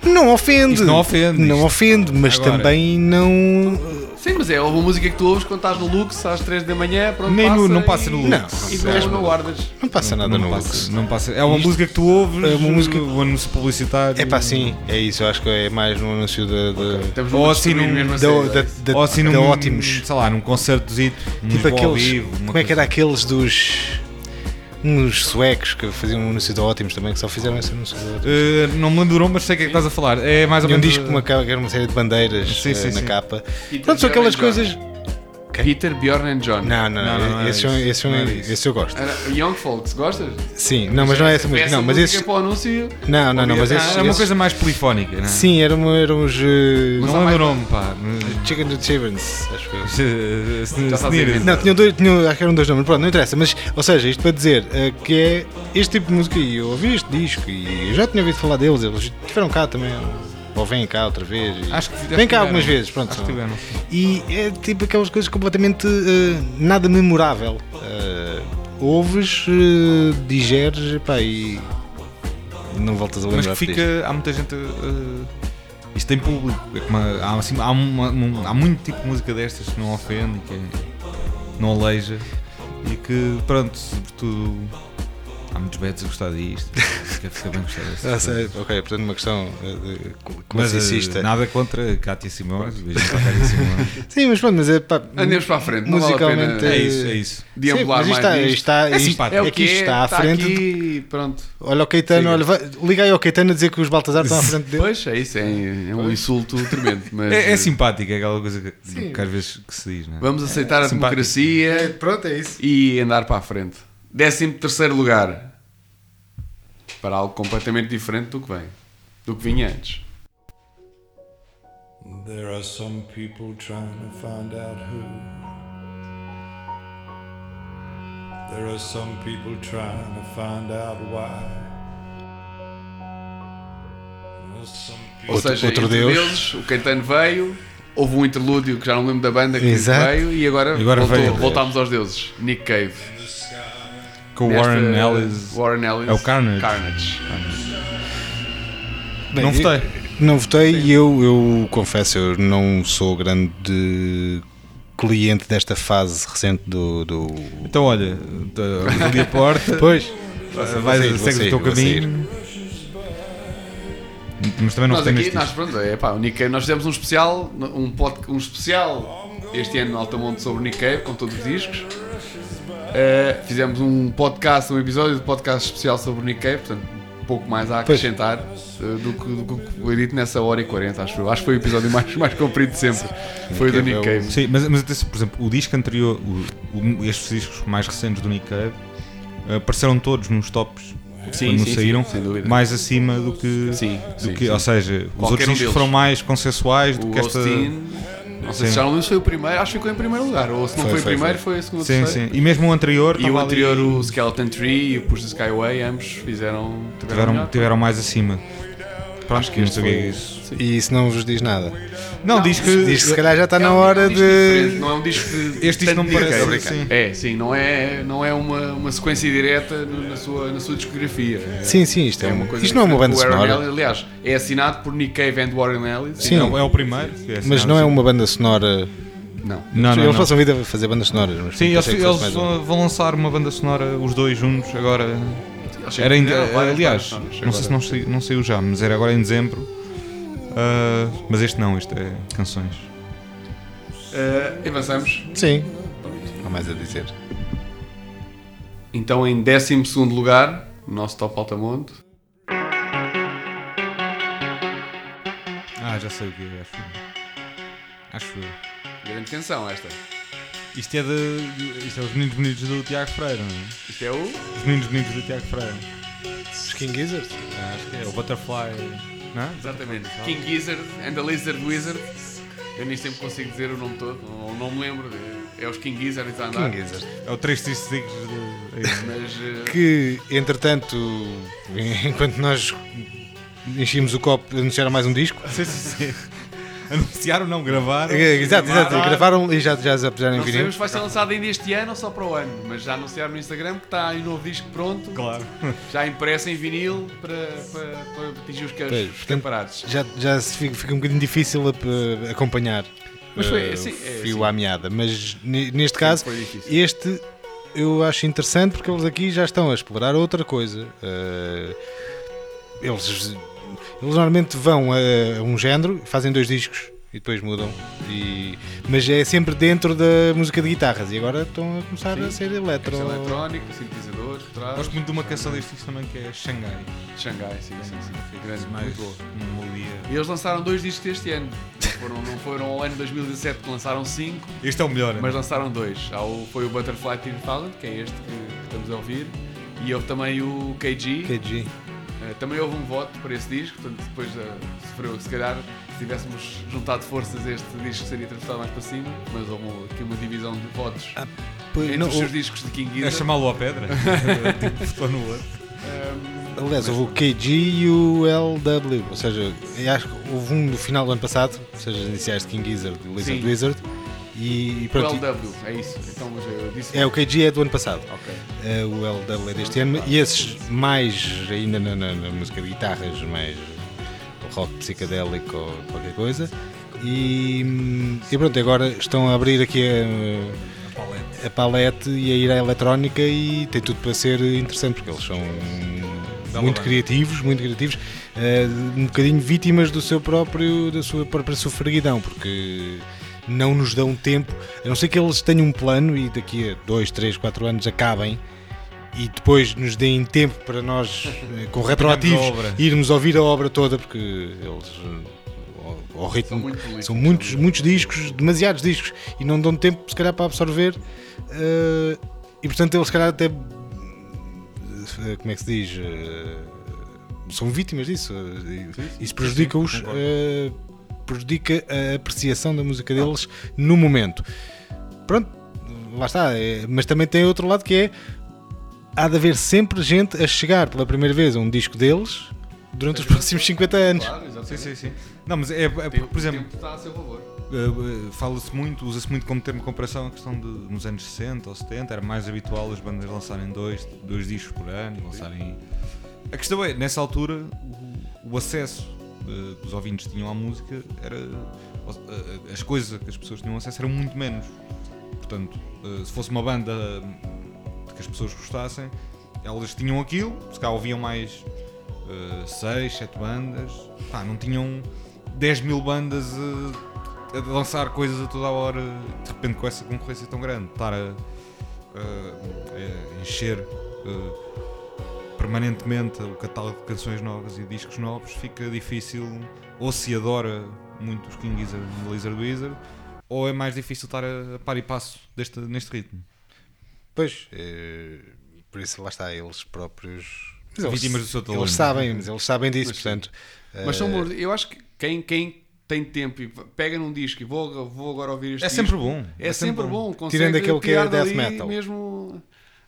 não ofende. Isto não ofende, Não isto- ofende, mas Agora- também não. Sim, mas é uma música que tu ouves quando estás no Lux às 3 da manhã, pronto, Nem no- passa não passa e- no Lux. E Não, não, não guardas. Não passa nada não no passa, Lux. Não passa. É uma Isto- música que tu ouves, é uma música- o anúncio publicitário. É pá, sim, é isso. Eu acho que é mais no anúncio da. da- Estamos Ou assim num- mesmo da, da, da, Ou assim da num, ótimos. sei lá, num concertozito, Tipo aqueles. vivo. como é que era aqueles dos. Uns suecos que faziam um anúncio da ótimos também, que só fizeram esse anúncio da ótimos. Eh, não me lembro, mas sei o que é que estás a falar. É mais ou Tinha um menos. disco com uma, era uma série de bandeiras Sim, eh, sim, na sim. capa. Pronto, são aquelas coisas. John. Peter, Bjorn and John. Não, não, Não, não, não era Esse, são- isso. esse, são- Não era isso. esse eu gosto. Era Young Folks, gostas? Sim, não, mas não é essa música. Não, mas esse. para o anúncio. Não, não, não, mas esses. é uma coisa mais polifónica, não é? Sim, eram, eram os. eh, Não lembro o nome, pá. Chicken and Chivens, acho que dizer. Não, tinham dois, tinham, acho que eram dois nomes, pronto, não interessa, mas, ou seja, isto para dizer eh, que é este tipo de música, e eu ouvi este disco e eu já tinha ouvido falar deles, eles estiveram cá também, ou vêm cá outra vez. e- Acho que que cá algumas tiveram. vezes, pronto. Tiveram. E é tipo aquelas coisas completamente eh, nada memorável. Eh, ouves, eh, digeres epá, e não voltas a lembrar. Mas que fica. Há muita gente. eh, isto tem público. É como há, assim, há, uma- um- há muito tipo de música destas que não ofende que não aleija. E que, pronto, sobretudo. Há muitos betos a gostar disto. Fica, bem gostar desta. Ah, sei, ok, portanto uma questão eh, de Mas classicista. eh, nada contra Cátia Simões. Beijinho para Cátia Simões. Sim, mas pronto, mas é pá, Andemos para a frente, não vale a musicalmente pena É isso, é isso. deambular Sim, mas mais isto está, está, É isto- simpático. É é que isto está à está frente. de- aqui, pronto. Olha o Caetano, olha, vai, liga aí ao Caetano a dizer que os Baltazar estão à frente dele. Pois, é isso, é, é um insulto tremendo. Mas É, é eh, simpático, é aquela coisa que, que às vezes que se diz, não é? vamos aceitar a Simpático. democracia Pronto, é isso. e andar para a frente. Décimo terceiro lugar. Para algo completamente diferente do que vem. Do que vinha antes. There are some people trying to find out who. There are some people trying to find out why. Ou Outro- seja, outro entre Deus. deles, o Caetano veio, houve um interlúdio que já não lembro da banda que Exato. veio e agora, agora voltou, voltámos aos deuses. Nick Cave. Com o Warren Ellis. Warren Ellis. É o Carnage. Carnage. Bem, Não votei. eu- Não votei e eu, eu confesso, eu não sou grande cliente desta fase recente do. do... Então, olha, abri a porta. Pois, sair, vou segues sair, o teu caminho. Mas também não Nós aqui, nós, pronto, é, pá, o Nick Cave, nós fizemos um especial, um, pod, um especial este ano no Altamonte sobre o Nick Cave, com todos os discos. Eh, fizemos um podcast, um episódio de podcast especial sobre o Nick Cave, portanto, um pouco mais a acrescentar eh, do, que, do que foi dito nessa hora e 40, acho. Acho que foi o episódio mais, mais comprido de sempre. Foi o do Cave é Nick o- Cave. Sim, mas, mas por exemplo, o disco anterior, o- o- estes discos mais recentes do Nick Cave, eh, apareceram todos nos tops Sim, quando sim, saíram, sim, mais acima do que. Sim, do sim, que sim. Ou seja, os Qualquer outros um discos deles. foram mais consensuais do O que esta. Austin, Não sei se já não lembro se foi o primeiro, acho que ficou em primeiro lugar. Ou se não Foi, foi, foi, o primeiro, foi. foi, a segunda Sim, terceira. sim. E mesmo o anterior. E o anterior, ali- o Skeleton Tree e o Push the Skyway, ambos fizeram. Tiveram, tiveram, melhor. tiveram mais acima. Pronto, Acho que não este sei o que é foi- isso. E isso não vos diz nada. Não, diz que. Diz que se calhar já está É na um- hora um de. Não é um disco de. Este disco não me parece assim. É, sim, não é, não é uma, uma sequência direta na sua, na sua discografia. É, Sim, sim, isto, é é uma coisa Isto não é uma banda sonora. Ellis, aliás, é assinado por Nick Cave and Warren Ellis. Sim. É o- é o primeiro. é Mas não é uma banda sonora. Não. Não, não, eles não. passam vida a fazer bandas sonoras. Mas Sim, eles, eles vão lançar uma banda sonora, os dois juntos, agora. Eles Era várias aliás, não sei se não, saiu- não saiu já, mas era agora em dezembro. Ah, mas este não, este é canções. Eh, avançamos. Sim, há mais a dizer. Então, em 12 lugar, o nosso top Altamonte. Ah, já sei o que é, acho. Acho eu. Grande canção esta. Isto é de. Isto é os meninos bonitos do Tiago Freire, não é? Isto é o. Os meninos bonitos do Tiago Freire. Os King Gizzard? Ah, acho que é. O Butterfly. Não é? Exatamente. King Gizzard and the Lizard Wizard. Eu nem sempre consigo dizer o nome todo, não, não me lembro. É os King Gizzards a andar. King Gizzard. É o 366 de. Mas. eh, Que, entretanto, enquanto nós enchíamos o copo, anunciaram mais um disco. Sim, sim, sim. Anunciaram, não gravaram. É, Exato, exato. gravaram. E já, já se puseram em Não vinil. sabemos se vai ser lançado ainda este ano ou só para o ano, mas já anunciaram no Instagram que está aí um novo disco pronto, Claro. já impresso em vinil para, para, para atingir os, Pois, os. Já, já se fica, fica um bocadinho difícil a- a acompanhar Mas foi, eh, assim, o é fio assim. à meada. Mas ne- neste caso, este eu acho interessante porque eles aqui já estão a explorar outra coisa. Eh, eles, eles normalmente vão a, um género, fazem dois discos e depois mudam. E, mas é sempre dentro da música de guitarras e agora estão a começar Sim. a ser eletro. Eletrónico, sintetizador, por trás. Gosto muito de uma canção deste disco também que é Xangai. Xangai, sim, sim, sim. Grande, mais muito boa. uma melodia. E eles lançaram dois discos este ano. Não foram, não foram ao ano 2017 que lançaram cinco, Este é o melhor. mas lançaram dois. Há o, foi o Butterfly Team Talent, que é este que, que estamos a ouvir, e houve também o KG. KG. Uh, também houve um voto para esse disco, portanto depois uh, sofreu, se calhar, se tivéssemos juntado forças este disco seria transportado mais para cima, mas houve aqui uma divisão de votos Pois, entre não, os seus discos de King É Gizzard. chamá-lo à pedra. tipo, estou no outro. Um, Aliás, houve o KG e o LW, ou seja, eu acho que houve um no final do ano passado, ou seja, as iniciais de King Gizzard e Lizard Sim. Wizard, e, e o pronto, LW, é isso. Então disse. é, o KG é do ano passado, Ok. é, o LW é deste ano, e esses mais ainda na, na- na música de guitarras, mais rock psicadélico ou qualquer coisa, e, e pronto, agora estão a abrir aqui a, a palete e a ir à eletrónica e tem tudo para ser interessante, porque eles são Bela muito criativos, muito criativos, eh, um bocadinho vítimas do seu próprio, da sua própria sofreguidão, porque não nos dão tempo, a não ser que eles tenham um plano e daqui a 2, 3, 4 anos acabem e depois nos deem tempo para nós, eh, com retroativos, irmos ouvir a obra toda, porque eles eh, ao, ritmo São muito são muitos, muitos discos, demasiados discos, e não dão tempo, se calhar, para absorver. eh, e portanto, eles, se calhar, até. Como é que se diz? são vítimas disso. Isso prejudica-os. Prejudica a apreciação da música deles no momento. Pronto, lá está. eh, mas também tem outro lado que é. Há de haver sempre gente a chegar pela primeira vez a um disco deles durante os próximos 50 anos. Claro, Sim, exatamente. sim, sim. Não, mas é, é por exemplo, O tempo está a seu favor. Uh, fala-se muito, usa-se muito como termo de comparação a questão de nos anos 60 ou 70, era mais habitual as bandas lançarem dois, dois discos por ano, lançarem. A questão é, nessa altura, o, o acesso que os ouvintes tinham à música era. uh, as coisas a que as pessoas tinham acesso eram muito menos. Portanto, uh, se fosse uma banda que as pessoas gostassem, elas tinham aquilo, se calhar ouviam mais 6, 7 bandas, pá, não tinham 10 mil bandas uh, a lançar coisas a toda a hora, de repente com essa concorrência tão grande, estar a, a- a encher permanentemente o catálogo de canções novas e discos novos, fica difícil, ou se adora muito os King Gizzard e Lizard Wizard, ou é mais difícil estar a, a par e passo deste, neste ritmo. Pois, eh, por isso lá está, eles próprios. Mas Vítimas do seu talento. Eles sabem, mas eles sabem disso, Mas portanto. Mas são bons. Eu acho que quem, quem tem tempo e pega num disco e vou, vou agora ouvir este É disco, sempre bom. É, sempre bom. consegue Tirando aquele que é death metal. Mesmo...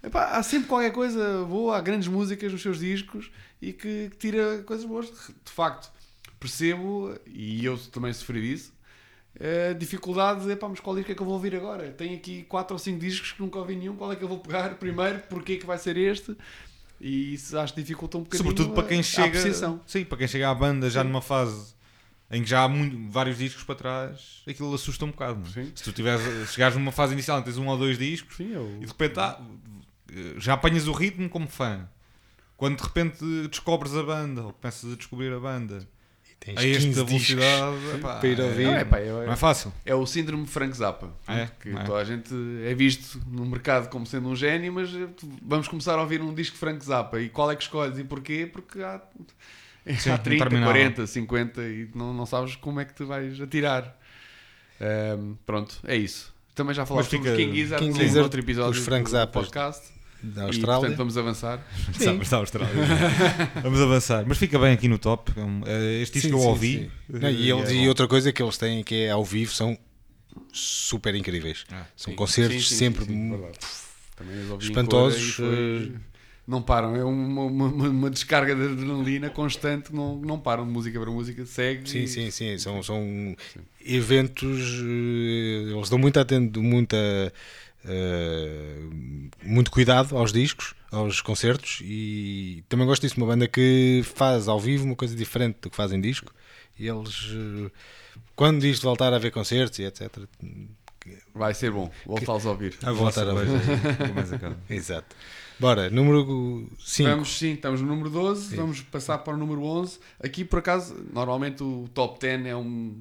Epá, há sempre qualquer coisa boa, há grandes músicas nos seus discos e que, que tira coisas boas. De facto, percebo, e eu também sofri disso, a dificuldade de, epá, mas qual disco é que eu vou ouvir agora? Tenho aqui 4 ou 5 discos que nunca ouvi nenhum, qual é que eu vou pegar primeiro, porquê que vai ser este? E isso acho que dificulta um bocadinho Sobretudo para a- quem a chega. apreciação. Sim, para quem chega à banda já numa fase em que já há muito- vários discos para trás, aquilo assusta um bocado. é? Sim. Se tu tiveres, chegares numa fase inicial que tens um ou dois discos Sim, eu... e de repente ah, já apanhas o ritmo como fã. Quando de repente descobres a banda ou começas a descobrir a banda Tens a 15 esta velocidade epá, para ir ouvir. Não, é, pá, é- não é fácil. É o síndrome Frank Zappa. É, que é. toda a gente é visto no mercado como sendo um gênio, mas eh, vamos começar a ouvir um disco de Frank Zappa. E qual é que escolhes e porquê? Porque há, Sim, há 30, interminável. 40, 50 e não, não sabes como é que te vais atirar. Ahm, pronto, é isso. Também já falámos Mas sobre King Gizzard King Gizzard, outro episódio os Frank do Zappas podcast. Da E, Austrália. portanto, vamos avançar. Sabes da Austrália. Vamos avançar. Mas fica bem aqui no top. É é Este disco Sim, que eu sim, ouvi. sim. Não, e, eles- é e bom. outra coisa que eles têm que é ao vivo são super incríveis. Ah, são Sim, concertos sim, sim, sempre sim, sim, espantosos, e Não param, é uma, uma- uma- descarga de adrenalina constante, não, não param de música para música, segue. Sim, e- sim, sim. São, são eventos. eh, Eles dão muito atento, muita. Eh, muito cuidado aos discos, aos concertos e também gosto disso. Uma banda que faz ao vivo uma coisa diferente do que faz em disco e eles, eh, quando isto voltar a ver concertos e etc. Vai ser bom, voltá-los a ouvir. A voltar a acaba. Exato. Bora, número 5. Vamos, sim, estamos no número 12, vamos passar para o número 11. Aqui, por acaso, normalmente o top 10 é um,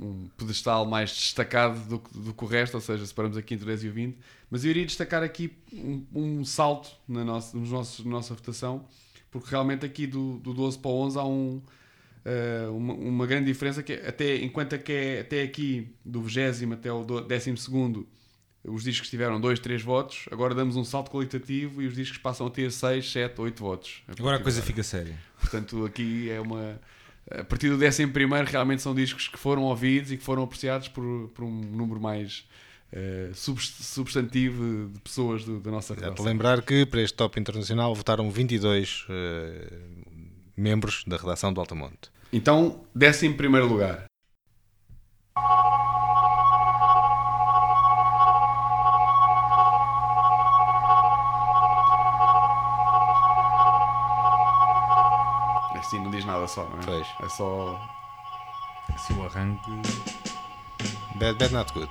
um pedestal mais destacado do, que- do que o resto, ou seja, separamos aqui entre o 10 e o 20. Mas eu iria destacar aqui um, um salto na nossa, nos nossos, na nossa votação, porque realmente aqui do, do 12 para o 11 há um, eh, uma, uma grande diferença, que é até, enquanto que é até aqui, do 20 até o 12 os discos tiveram 2, 3 votos, agora damos um salto qualitativo e os discos passam a ter 6, 7, 8 votos. Agora a coisa fica séria. Portanto, aqui é uma. A partir do décimo primeiro, realmente são discos que foram ouvidos e que foram apreciados por, por um número mais subs- substantivo de pessoas do- da nossa Já para redação. lembrar que para este top internacional votaram 22 eh, membros da redação do Altamonte. Então, décimo primeiro lugar. Só, não é? Pois. É só. Se o arranque. Bad, bad Not Good.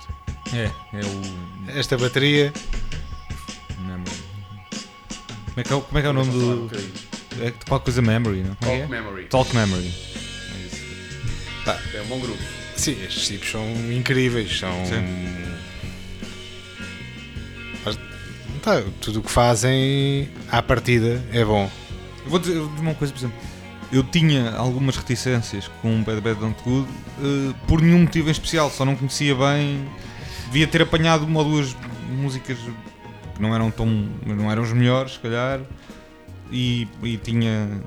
É, é o. Esta bateria, Memory. Como é que é, o- como é, que é o nome Um do. bocadinho. É qualquer coisa Memory, não? É Talk é? Memory. Talk Memory. É um bom grupo. sim, estes tipos são incríveis. São. Mas, tá, tudo o que fazem à partida é bom. Eu vou dizer uma coisa, por exemplo. Eu tinha algumas reticências com Bad Bad Don't Good eh, por nenhum motivo em especial, só não conhecia bem. Devia ter apanhado uma ou duas músicas que não eram tão. não eram as melhores, se calhar, e, e tinha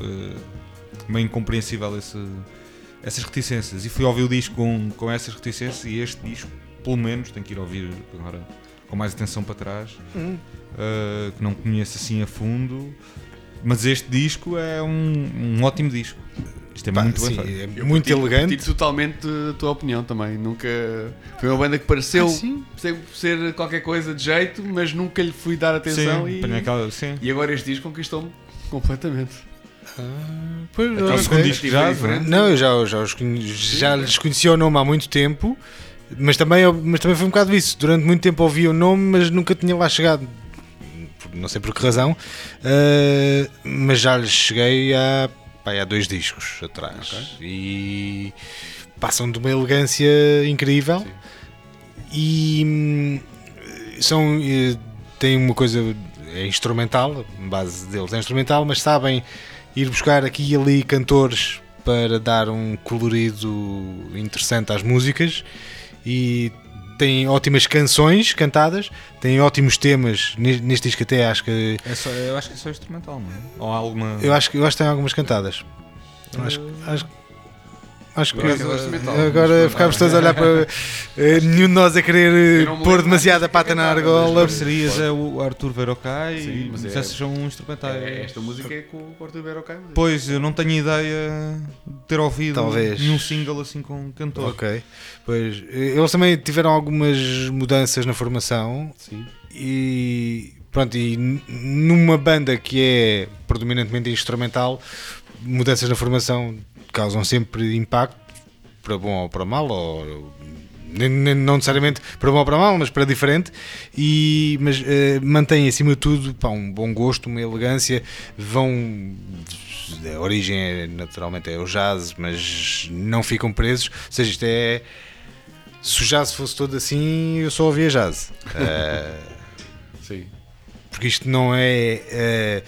eh, meio incompreensível esse, essas reticências. E fui ouvir o disco com, com essas reticências e este disco, pelo menos, tenho que ir ouvir agora com mais atenção para trás, eh, que não conheço assim a fundo. Mas este disco é um, um ótimo disco. Isto é Pá, muito sim, bem feito. é muito elegante. Partilho totalmente a tua opinião também. Nunca. Foi uma banda que pareceu Ah, ser, qualquer coisa de jeito, mas nunca lhe fui dar atenção sim, e, aquela- sim. e agora este disco conquistou-me completamente. Pois, Então, É o segundo disco já, diferente. Não, eu já, já, os já lhes conhecia o nome há muito tempo, mas também, mas também foi um bocado isso. Durante muito tempo ouvia o nome, mas nunca tinha lá chegado. Não sei por que razão, eh, mas já lhes cheguei há, pá, há dois discos atrás. E passam de uma elegância incrível. Sim. e hum, são eh, têm uma coisa é instrumental, a base deles é instrumental, mas sabem ir buscar aqui e ali cantores para dar um colorido interessante às músicas e têm ótimas canções cantadas, têm ótimos temas ne- neste disco até acho que É só, eu acho que é só instrumental, não é? Ou alguma. eu acho que eu acho que tem algumas cantadas. Acho, acho- acho que Agora é ficámos todos a olhar para eh, nenhum de nós a querer eh, pôr demasiada mais pata na é argola. Parcerias é o Arthur Verocai e mas é- essas são instrumentais. É, Esta música é com o Porto Verocai. Pois, eu não tenho ideia de ter ouvido Talvez. nenhum single assim com um cantor. Ok, pois eh, eles também tiveram algumas mudanças na formação Sim. e pronto, e numa banda que é predominantemente instrumental, mudanças na formação causam sempre impacto, para bom ou para mal, ou não necessariamente para bom ou para mal, mas para diferente, e, mas eh, mantém acima de tudo pá, um bom gosto, uma elegância, vão a origem é, naturalmente é o jazz, mas não ficam presos, ou seja, isto é se o jazz fosse todo assim, eu só ouvia jazz. Eh, Sim. porque isto não é. eh,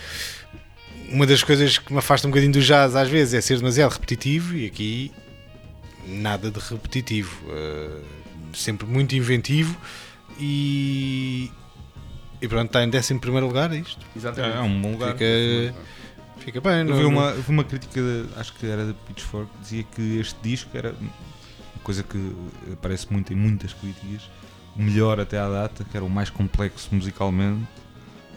uma das coisas que me afasta um bocadinho do jazz às vezes é ser demasiado repetitivo e aqui nada de repetitivo. eh, sempre muito inventivo e. E pronto, está em 11 primeiro lugar é isto. Exatamente. É, é um bom lugar. Fica, fica bem, Eu não vi não- uma, vi uma crítica, de- acho que era da Pitchfork, que dizia que este disco era uma coisa que aparece muito em muitas críticas, o melhor até à data, que era o mais complexo musicalmente,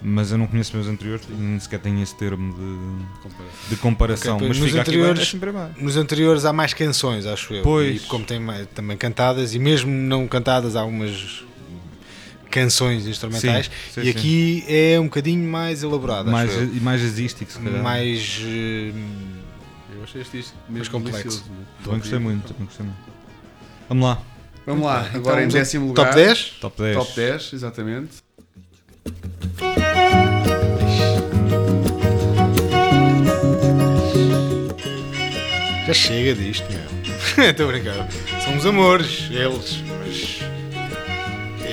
mas eu não conheço meus anteriores e nem sequer tenho esse termo de, de comparação. Ok, mas nos fica aqui anteriores- bem, é. Nos anteriores há mais canções, acho eu. Pois. E como tem mais- também cantadas, e mesmo não cantadas, há algumas canções instrumentais. Sim, sim, e sim. aqui é um bocadinho mais elaborado, mais, e mais jazzístico, se calhar. mais eh, Eu achei este disco Mais mesmo complexo. Também gostei muito, também gostei muito. Vamos lá, Vamos lá, Então, agora em do décimo lugar. top 10 top 10. Top 10, exatamente. Já chega disto meu estou a brincar são os amores eles mas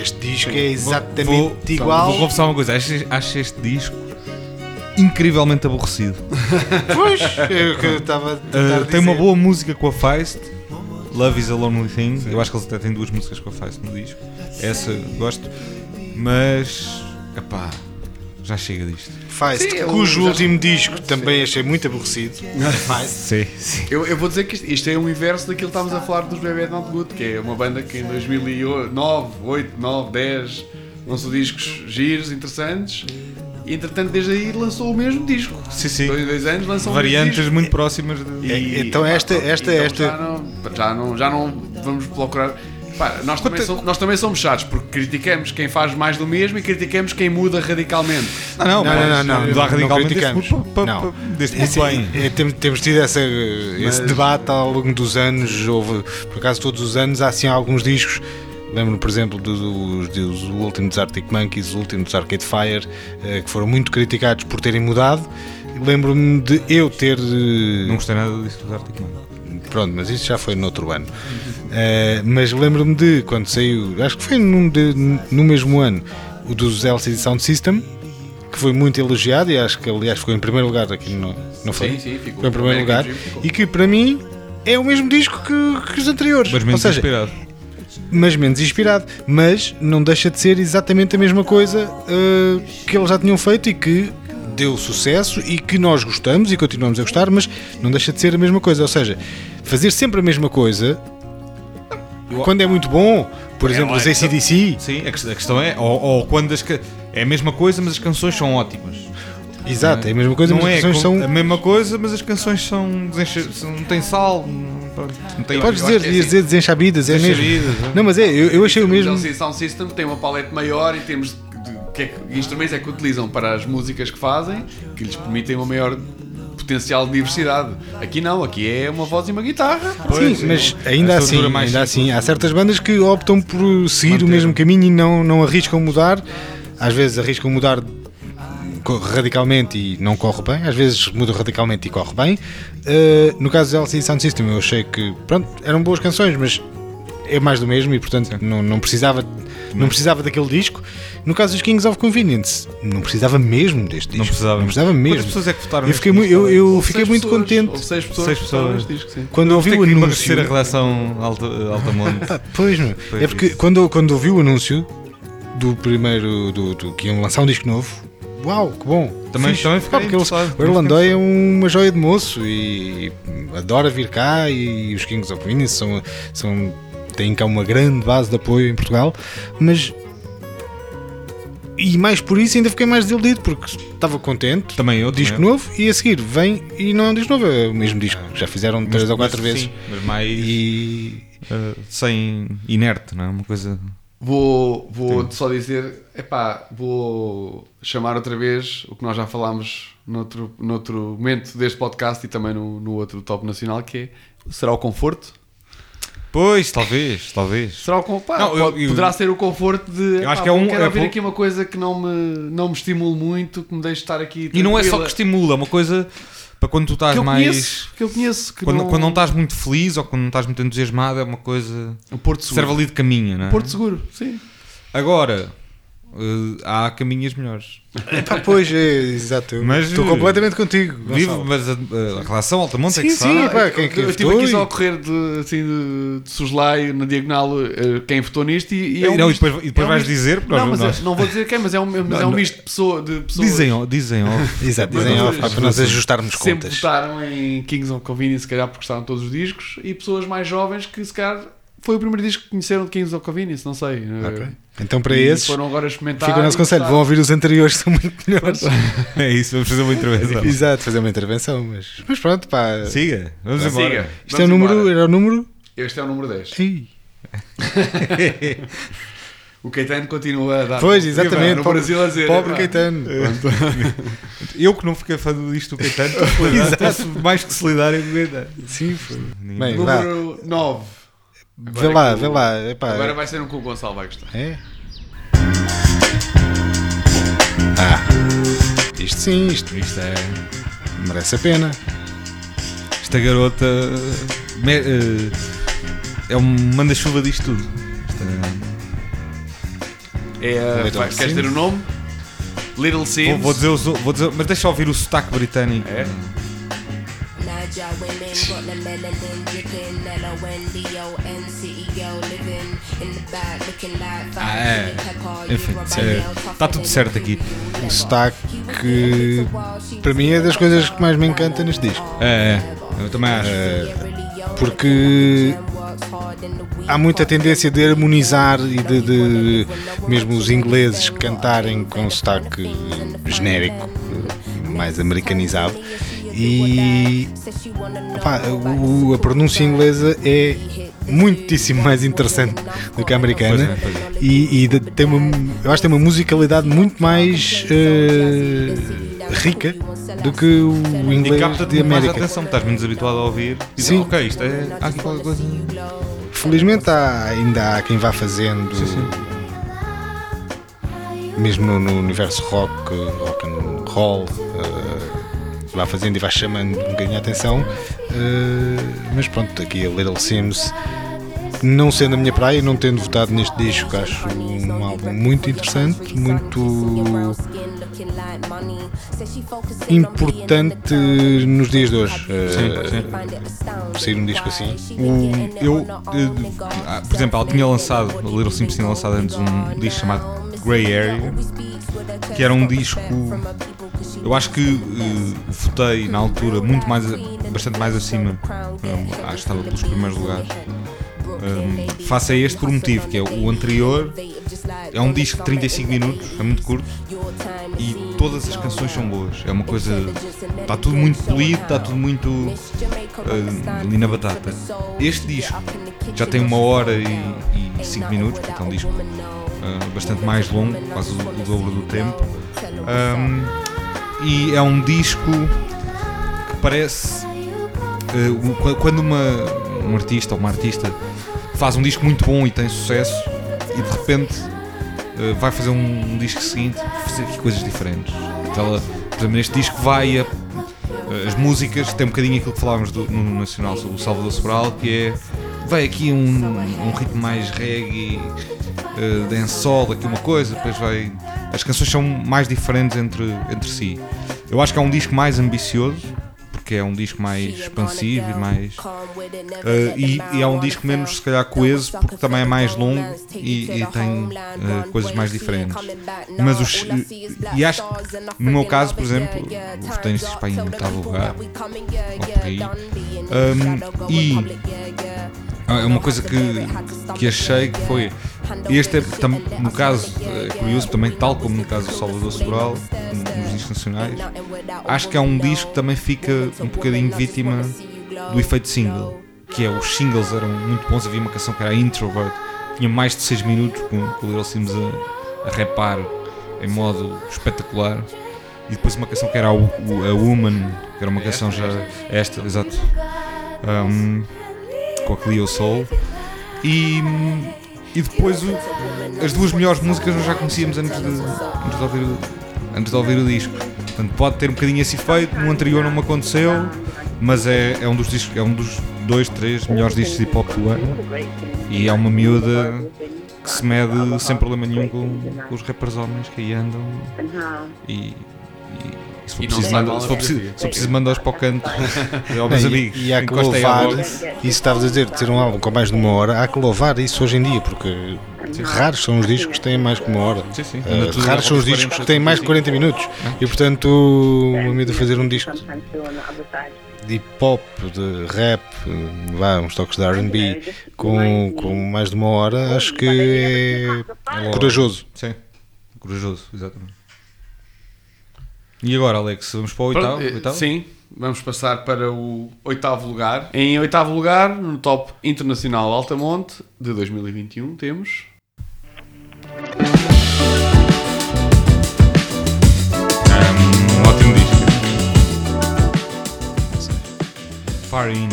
este disco é exatamente Vou- igual. Vou confessar uma coisa, acho, acho este disco incrivelmente aborrecido. pois é o que eu estava Uh, tem uma boa música com a Feist, Love is a Lonely Thing. Eu acho que eles até têm duas músicas com a Feist no disco. Essa gosto, mas epá, já chega disto. Feist, Sim, cujo último disco também achei muito aborrecido Feist Sim, sim. Eu, eu vou dizer que isto, isto é o inverso daquilo que estávamos a falar dos Bebê Not Good, que é uma banda que em 2009, 8, 9, 10 lançou discos giros, interessantes. E entretanto, desde aí lançou o mesmo disco. Sim, sim. Dois, dois anos lançou o mesmo Variantes disco. muito próximas de. É, então esta- esta- então esta- Já não, já, não, já não vamos procurar. Pá, nós, também somos, nós também somos chatos porque criticamos quem faz mais do mesmo e criticamos quem muda radicalmente. Não, Não, não, não, não, mudar não radicalmente criticamos. Não. pa- desde muito Sim, bem. é, temos, temos tido essa, esse Mas- debate ao longo dos anos. Houve, por acaso, todos os anos há assim alguns discos. Lembro-me, por exemplo, dos, dos, do último dos Arctic Monkeys, o último dos Arcade Fire, eh, que foram muito criticados por terem mudado. Lembro-me de eu ter. eh, Não gostei nada disso dos Arctic Monkeys. Pronto, mas isso já foi noutro ano. Eh, mas lembro-me de quando saiu, acho que foi num de- no mesmo ano, o dos LCD Sound System, que foi muito elogiado e acho que aliás ficou em primeiro lugar aqui, no, não foi? Sim, sim, ficou. Ficou em primeiro lugar e que para mim é o mesmo disco que, que os anteriores. Mas menos Ou seja, inspirado. mas menos inspirado. Mas não deixa de ser exatamente a mesma coisa eh, que eles já tinham feito e que deu sucesso e que nós gostamos e continuamos a gostar, mas não deixa de ser a mesma coisa. Ou seja, fazer sempre a mesma coisa quando é muito bom, por exemplo, os ACDC, Sim, a quest- a questão é, ou, ou quando as é a mesma coisa, mas as canções são ótimas. exato, é a mesma coisa, não mas é as canções são. a mesma coisa, mas as canções são, não tem sal, não, tem Podes dizer, é assim. dizer desenchabidas, é mesmo. É. Não, mas é, eu, eu achei o O mesmo. LCD Sound System tem uma paleta maior em termos de que, é que instrumentos é que utilizam para as músicas que fazem, que lhes permitem uma maior potencial de diversidade. Aqui não, aqui é uma voz e uma guitarra. Sim, mas ainda assim, ainda assim, há certas bandas que optam por seguir Manter. o mesmo caminho e não, não arriscam mudar. Às vezes arriscam mudar radicalmente e não corre bem, às vezes muda radicalmente e corre bem. Uh, no caso do LCD Sound System, eu achei que pronto, eram boas canções, mas é mais do mesmo e portanto não, não precisava não precisava daquele disco. No caso dos Kings of Convenience, não precisava mesmo deste disco. Não precisava. Não precisava Quantas mesmo. pessoas é que votaram Eu fiquei, disco? eu, eu fiquei muito pessoas, contente houve seis pessoas Seis pessoas. disco, sim. quando ouvi Tem o anúncio. a relação alta, Altamonte. Ah, pois, meu. É porque isso. quando, quando ouvi o anúncio do primeiro, do, do- que iam lançar um disco novo, uau, que bom. Também- também Pá, porque. O Irlandês é uma joia de moço e adora vir cá e os Kings of Convenience são, são, têm cá uma grande base de apoio em Portugal, mas e mais por isso ainda fiquei mais desiludido porque estava contente. Também eu, disco também eu. novo e a seguir vem e não é um disco novo, é o mesmo disco. Já fizeram Mas- três ou mas quatro vezes. sim, mas mais E eh, sem inerte, não é? Uma coisa. Vou, vou só dizer, epá, vou chamar outra vez o que nós já falámos noutro, noutro momento deste podcast e também no, no outro top nacional, que é, será o conforto? Pois, talvez, talvez. Será o con- pá, Não, eu- eu- poderá ser o conforto de, Eu acho que é um- quero é ouvir aqui uma coisa que não me, não me estimule muito, que me deixe estar aqui E não é só que tranquila, estimula, é uma coisa para quando tu estás que mais. conheço, que eu conheço, que Quando não, quando não estás muito feliz ou quando não estás muito entusiasmado, é uma coisa. o Porto Serve Seguro. ali de caminho, não é? Porto Seguro, sim. Agora, eh, há caminhas melhores. pá, pois é, exato. Mas, Estou eh, completamente contigo. Gonçalo. mas a, a relação Altamonte é que Sim, sabe. sim, pá, quem, quem eu estive votou aqui e- só a correr de, assim, de, de na diagonal eh, quem votou nisto e, e é um E não, e misto- depois, e depois é um vais misto- dizer, Não, nós- mas é- nós- não vou dizer quem, mas é um, mas Não, é um não. misto de, pessoa, de pessoas dizem, dizem, ó. Exato, dizem off, para nós ajustarmos que sempre contas. votaram em Kings of Convenience, se calhar porque gostaram de todos os discos, e pessoas mais jovens que se calhar foi o primeiro disco que conheceram de Kings of Convenience, não sei. Ok. Então, para E esses, foram agora experimentar. fica o nosso conselho: vão ouvir os anteriores, que são muito melhores. É isso, vamos fazer uma intervenção. Exato, fazer uma intervenção, mas, mas pronto, pá. Siga, vamos Siga. embora. Isto é o Vamos número, embora. era o número. Este é o número 10. Ih, O Caetano continua a dar. Pois, no exatamente. Pobre, Brasil a dizer. pobre "Epá, Caetano. Eu que não fiquei fã disto do Caetano, estou mais que solidário com o Caetano. Sim, foi. Número 9. Vê lá, vê lá. Epá, Agora vai ser um que o Gonçalo vai gostar. É? Ah, isto sim, isto, isto é. merece a pena. Esta garota me- eh, é um manda-chuva disto tudo. Esta- É, vai- queres ter o nome? Little Sims. vou, vou dizer, vou dizer, mas deixa eu ouvir o sotaque britânico. É? Women got the melanin dripping. Living in the back looking like Ah, é. Enfim, é, tá tudo certo aqui. O sotaque que para mim é das coisas que mais me encanta neste disco. É, é, eu também acho. porque há muita tendência de harmonizar e de, de mesmo os ingleses cantarem com sotaque genérico, mais americanizado. E pá, o- a pronúncia inglesa é muitíssimo mais interessante do que a americana Pois é, pois e, e de- tem uma, eu acho que tem uma musicalidade muito mais eh, rica do que o E inglês capta-te de muito mais América. atenção, estás menos habituado a ouvir. E Sim. Sim. ok, isto é. Há aqui qualquer coisa. Felizmente há, ainda há quem vá fazendo, mesmo no, no universo rock, rock and roll, eh, vá fazendo e vá chamando um bocadinho a atenção. eh, mas pronto, aqui a Little Sims, não sendo a minha praia, não tendo votado neste disco, acho um álbum muito interessante, muito importante nos dias de hoje. eh, sair um disco assim. O- eu, ah, por exemplo, ela tinha lançado, a Little Sims tinha lançado antes um disco chamado Grey Area, que era um disco. Eu acho que eh, votei na altura muito mais, bastante mais acima. eh, acho que estava pelos primeiros lugares. Um, face a este por um motivo, que é o anterior é um disco de 35 minutos, é muito curto e todas as canções são boas. É uma coisa. Está tudo muito polido, está tudo muito eh, ali na batata. Este disco já tem uma hora e, e cinco minutos, portanto é um disco eh, bastante mais longo, quase o, o dobro do tempo. Um, e é um disco que parece. qu- quando uma, um artista ou uma artista faz um disco muito bom e tem sucesso e de repente eh, vai fazer um, um disco seguinte fazer aqui coisas diferentes. Então, ela, por exemplo, neste disco vai a, as músicas, tem um bocadinho aquilo que falávamos do- no Nacional sobre o Salvador Sobral, que é vai aqui um, um ritmo mais reggae, uh, dancehall, aqui uma coisa, depois vai. As canções são mais diferentes entre, entre si. Eu acho que é um disco mais ambicioso, porque é um disco mais expansivo e mais. eh, e, e é um disco menos, se calhar, coeso, porque também é mais longo e, e tem eh, coisas mais diferentes. Mas os, e acho que, no meu caso, por exemplo, votei neste disco para em oitavo lugar, ou por aí. Um, e ah, é uma coisa que, que achei que foi. Este é, tam- no caso, é curioso também, tal como no caso do Salvador Sobral, nos discos nacionais, acho que é um disco que também fica um bocadinho vítima do efeito single. Que é, os singles eram muito bons. Havia uma canção que era Introvert, tinha mais de 6 minutos, com, com o Little Sims a, a rapar em modo espetacular. E depois uma canção que era a, a Woman, que era uma canção já. Esta, exato. Um, com a Cleo Soul. E, e depois o- as duas melhores músicas nós já conhecíamos antes de, antes de, ouvir, antes de ouvir o disco. Portanto, pode ter um bocadinho esse efeito, no anterior não me aconteceu, mas é, é um dos discos, é um dos dois, três melhores discos de hip hop do ano. E é uma miúda que se mede sem problema nenhum com, com os rappers homens que aí andam e- e se for E preciso, sai manda- mal se for a preciso, fotografia. se for preciso mandar-os para o canto aos meus E- amigos. E há que louvar, isso estavas a dizer, de ter um álbum com mais de uma hora, há que louvar isso hoje em dia, porque raros são os discos que têm mais que uma hora. Sim, sim. Tudo raros são os discos 40, que têm mais de 40 minutos. E portanto, uma medida fazer um disco de hip hop, de rap, vá, uns toques de RB com, com mais de uma hora, acho que é corajoso. Sim, corajoso, exatamente. E agora, Alex, vamos para o Pronto, oitavo? eh, oitavo? Sim, vamos passar para o oitavo lugar. Em oitavo lugar, no top internacional Altamonte de 2021, temos. Um, um ótimo disco. Far In.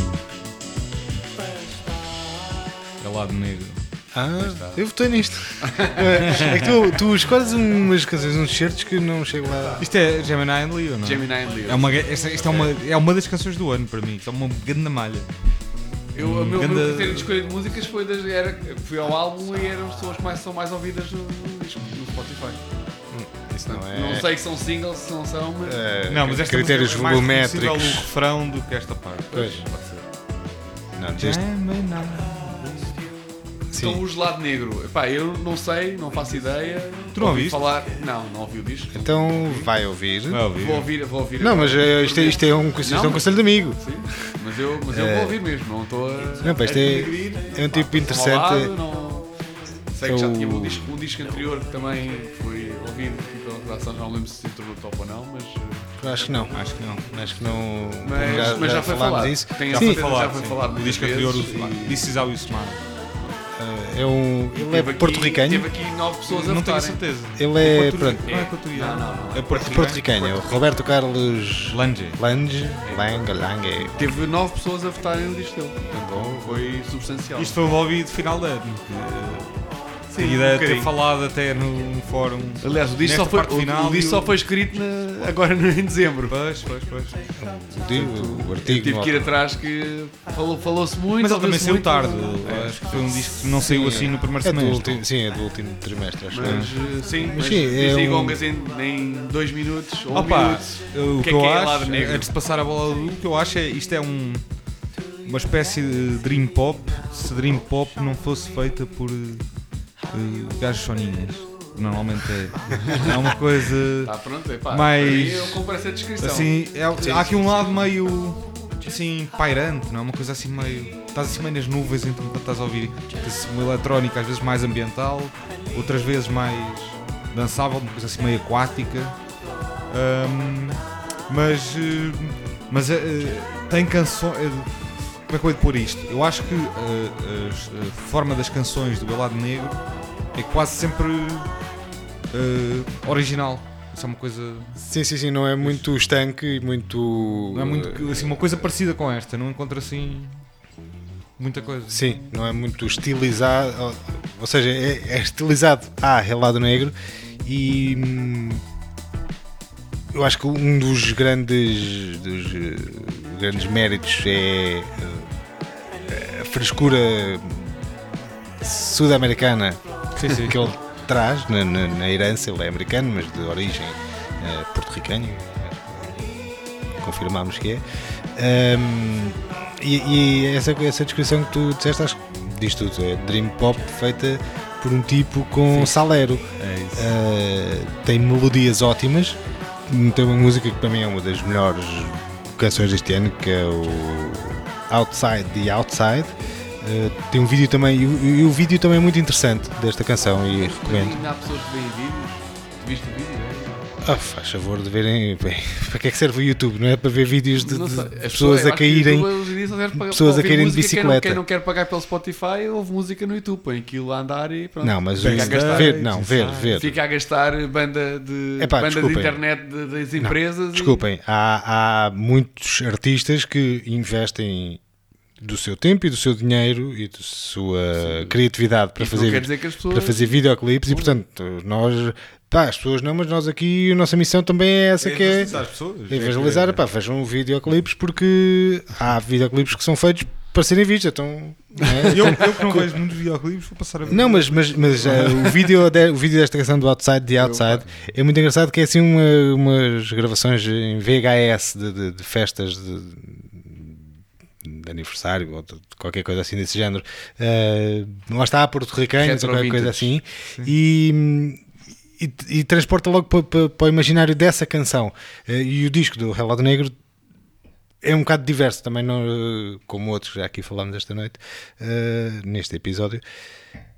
É lado negro. Ah, eu votei nisto. é que tu, tu escolhes umas canções, uns certos que não chego lá. Isto é Gemini and Leo, não é? Gemini and Leo. É uma, esta, esta é, uma, é uma das canções do ano para mim. Isto é uma grande malha. Eu, o meu, Ganda- meu critério de escolha de músicas foi das, era, fui ao álbum e eram as pessoas que mais, são mais ouvidas no, no disco, no Spotify. Isso não é. Não sei se são singles, se não são, mas. é, Não, mas esta critérios é mais volumétricos. o refrão do que esta parte. Pois. Pode ser. Não, Então o gelado negro, Epá, eu não sei, não faço ideia. Tu não Ouvi ouviste? falar. Não, não ouvi o disco. Então vai ouvir. Vai ouvir. Vou ouvir, vou ouvir. Não, mas é, isto, é, isto é um, isto é um Não, conselho de amigo. Sim, mas eu, mas eu É. vou ouvir mesmo, não estou a. Não, pá, isto é- denegrir. é um Pá, tipo interessante. lado, não- Sei É que já tinha um disco, um disco anterior que também foi ouvido aqui pela redação, já não lembro se entrou no top ou não, mas, eh, Acho que não. Acho que não. Acho que não. mas, mas já, foi falámos falado. disso. Tenho a Sim, que falar, já foi falado O disco anterior, e- This Is How You Smile. É um, ele Teve é porto-ricano. Teve aqui nove pessoas a Não tenho certeza. Ele é. Equatoriano. Pronto, Não é. Não, não, não. É porto-ricano. porto-ricano. É o Roberto Carlos Lange. Lange. Lange, Lange. Teve nove pessoas a votarem no disco dele. Portanto, foi substancial. Isto foi o ouvido final de ano. Que, Sim, a ideia um de ter falado até no fórum. Aliás, o disco, só foi, o- final o disco e só foi escrito na- agora em dezembro. Pois, pois, pois. O, o artigo. Tive que ir atrás que falou- falou-se muito. Mas ele também saiu tarde. É. Acho que foi um disco que não saiu assim no primeiro É semestre. último, sim, é do último trimestre, acho. Mas eu. eh, sim, mas, sim, é disse um- gongas em, em dois minutos ou um Opa, minuto. o que que, é eu que é acho, lado negro? antes de passar a bola do o que eu acho é isto é um uma espécie de dream pop se dream pop não fosse feita por uh, gajos soninhas. Normalmente é. É uma coisa. Tá pronto, é pá. Mais- para mim eu compro essa descrição. Assim, é- há aqui um lado meio assim pairante, não é? Uma coisa assim meio. Estás assim meio nas nuvens enquanto estás a ouvir uma eletrónica, às vezes mais ambiental, outras vezes mais dançável, uma coisa assim meio aquática. Ahm, mas eh, mas eh, tem canções. Como é que eu hei de pôr isto? Eu acho que eh, as- a forma das canções do Belado Negro é quase sempre eh, original. Isso é uma coisa. Sim, sim, sim, não é muito estanque e muito. Não é muito assim, uma coisa parecida com esta, não encontro assim muita coisa. Sim, não é muito estilizado, ou, seja, é, é estilizado a relado negro e hum, eu acho que um dos grandes, dos, eh, grandes méritos é eh, a frescura sul-americana Sim, sim. que ele traz na, na- na herança, ele é americano, mas de origem porto-ricana, eh, confirmamos que é. Um, e e essa, essa descrição que tu disseste, acho que diz tudo. É Dream Pop feita por um tipo com salero. É. Uh, tem melodias ótimas. Tem uma música que para mim é uma das melhores canções deste ano, que é o Outside the Outside. Uh, tem um vídeo também, e, o- e o vídeo também é muito interessante desta canção e recomendo. Ainda há pessoas que veem vídeos. Tu viste o vídeo? É? Ah, faz favor de verem. bem, para que é que serve o YouTube? Não é para ver vídeos de, Não de sei. As pessoas a caírem. Para- pessoas para a caírem de música. Quem não- bicicleta. Quem não, quer pagar pelo Spotify, ouve música no YouTube. Põe aquilo a andar e pronto. Não, mas Fica a gastar- ver, não, ver, ver. Fica a gastar banda de, Epá, banda de internet de- das empresas. e- Desculpem, há, há muitos artistas que investem do seu tempo e do seu dinheiro e da sua criatividade para Isso fazer, quer dizer que as pessoas- para fazer videoclipes e portanto nós pá, as pessoas não, mas nós aqui a nossa missão também é essa que é evangelizar as pessoas. evangelizar, pá, vejam videoclipes porque há videoclipes que são feitos para serem vistos, então não é? Eu, eu que não vejo muitos videoclipes, vou passar a ver. Não, mas, mas, mas eh, o, vídeo de- o vídeo desta canção do Outside the Outside é muito engraçado que é assim uma- umas gravações em VHS de, de- de festas de, de aniversário ou de, qualquer coisa assim desse género. Eh, lá está, Retro qualquer coisa assim. E, e, e transporta logo para, para- para o imaginário dessa canção. Eh, e o disco do Relado Negro é um bocado diverso também, não, como outros já aqui falámos esta noite, eh, neste episódio.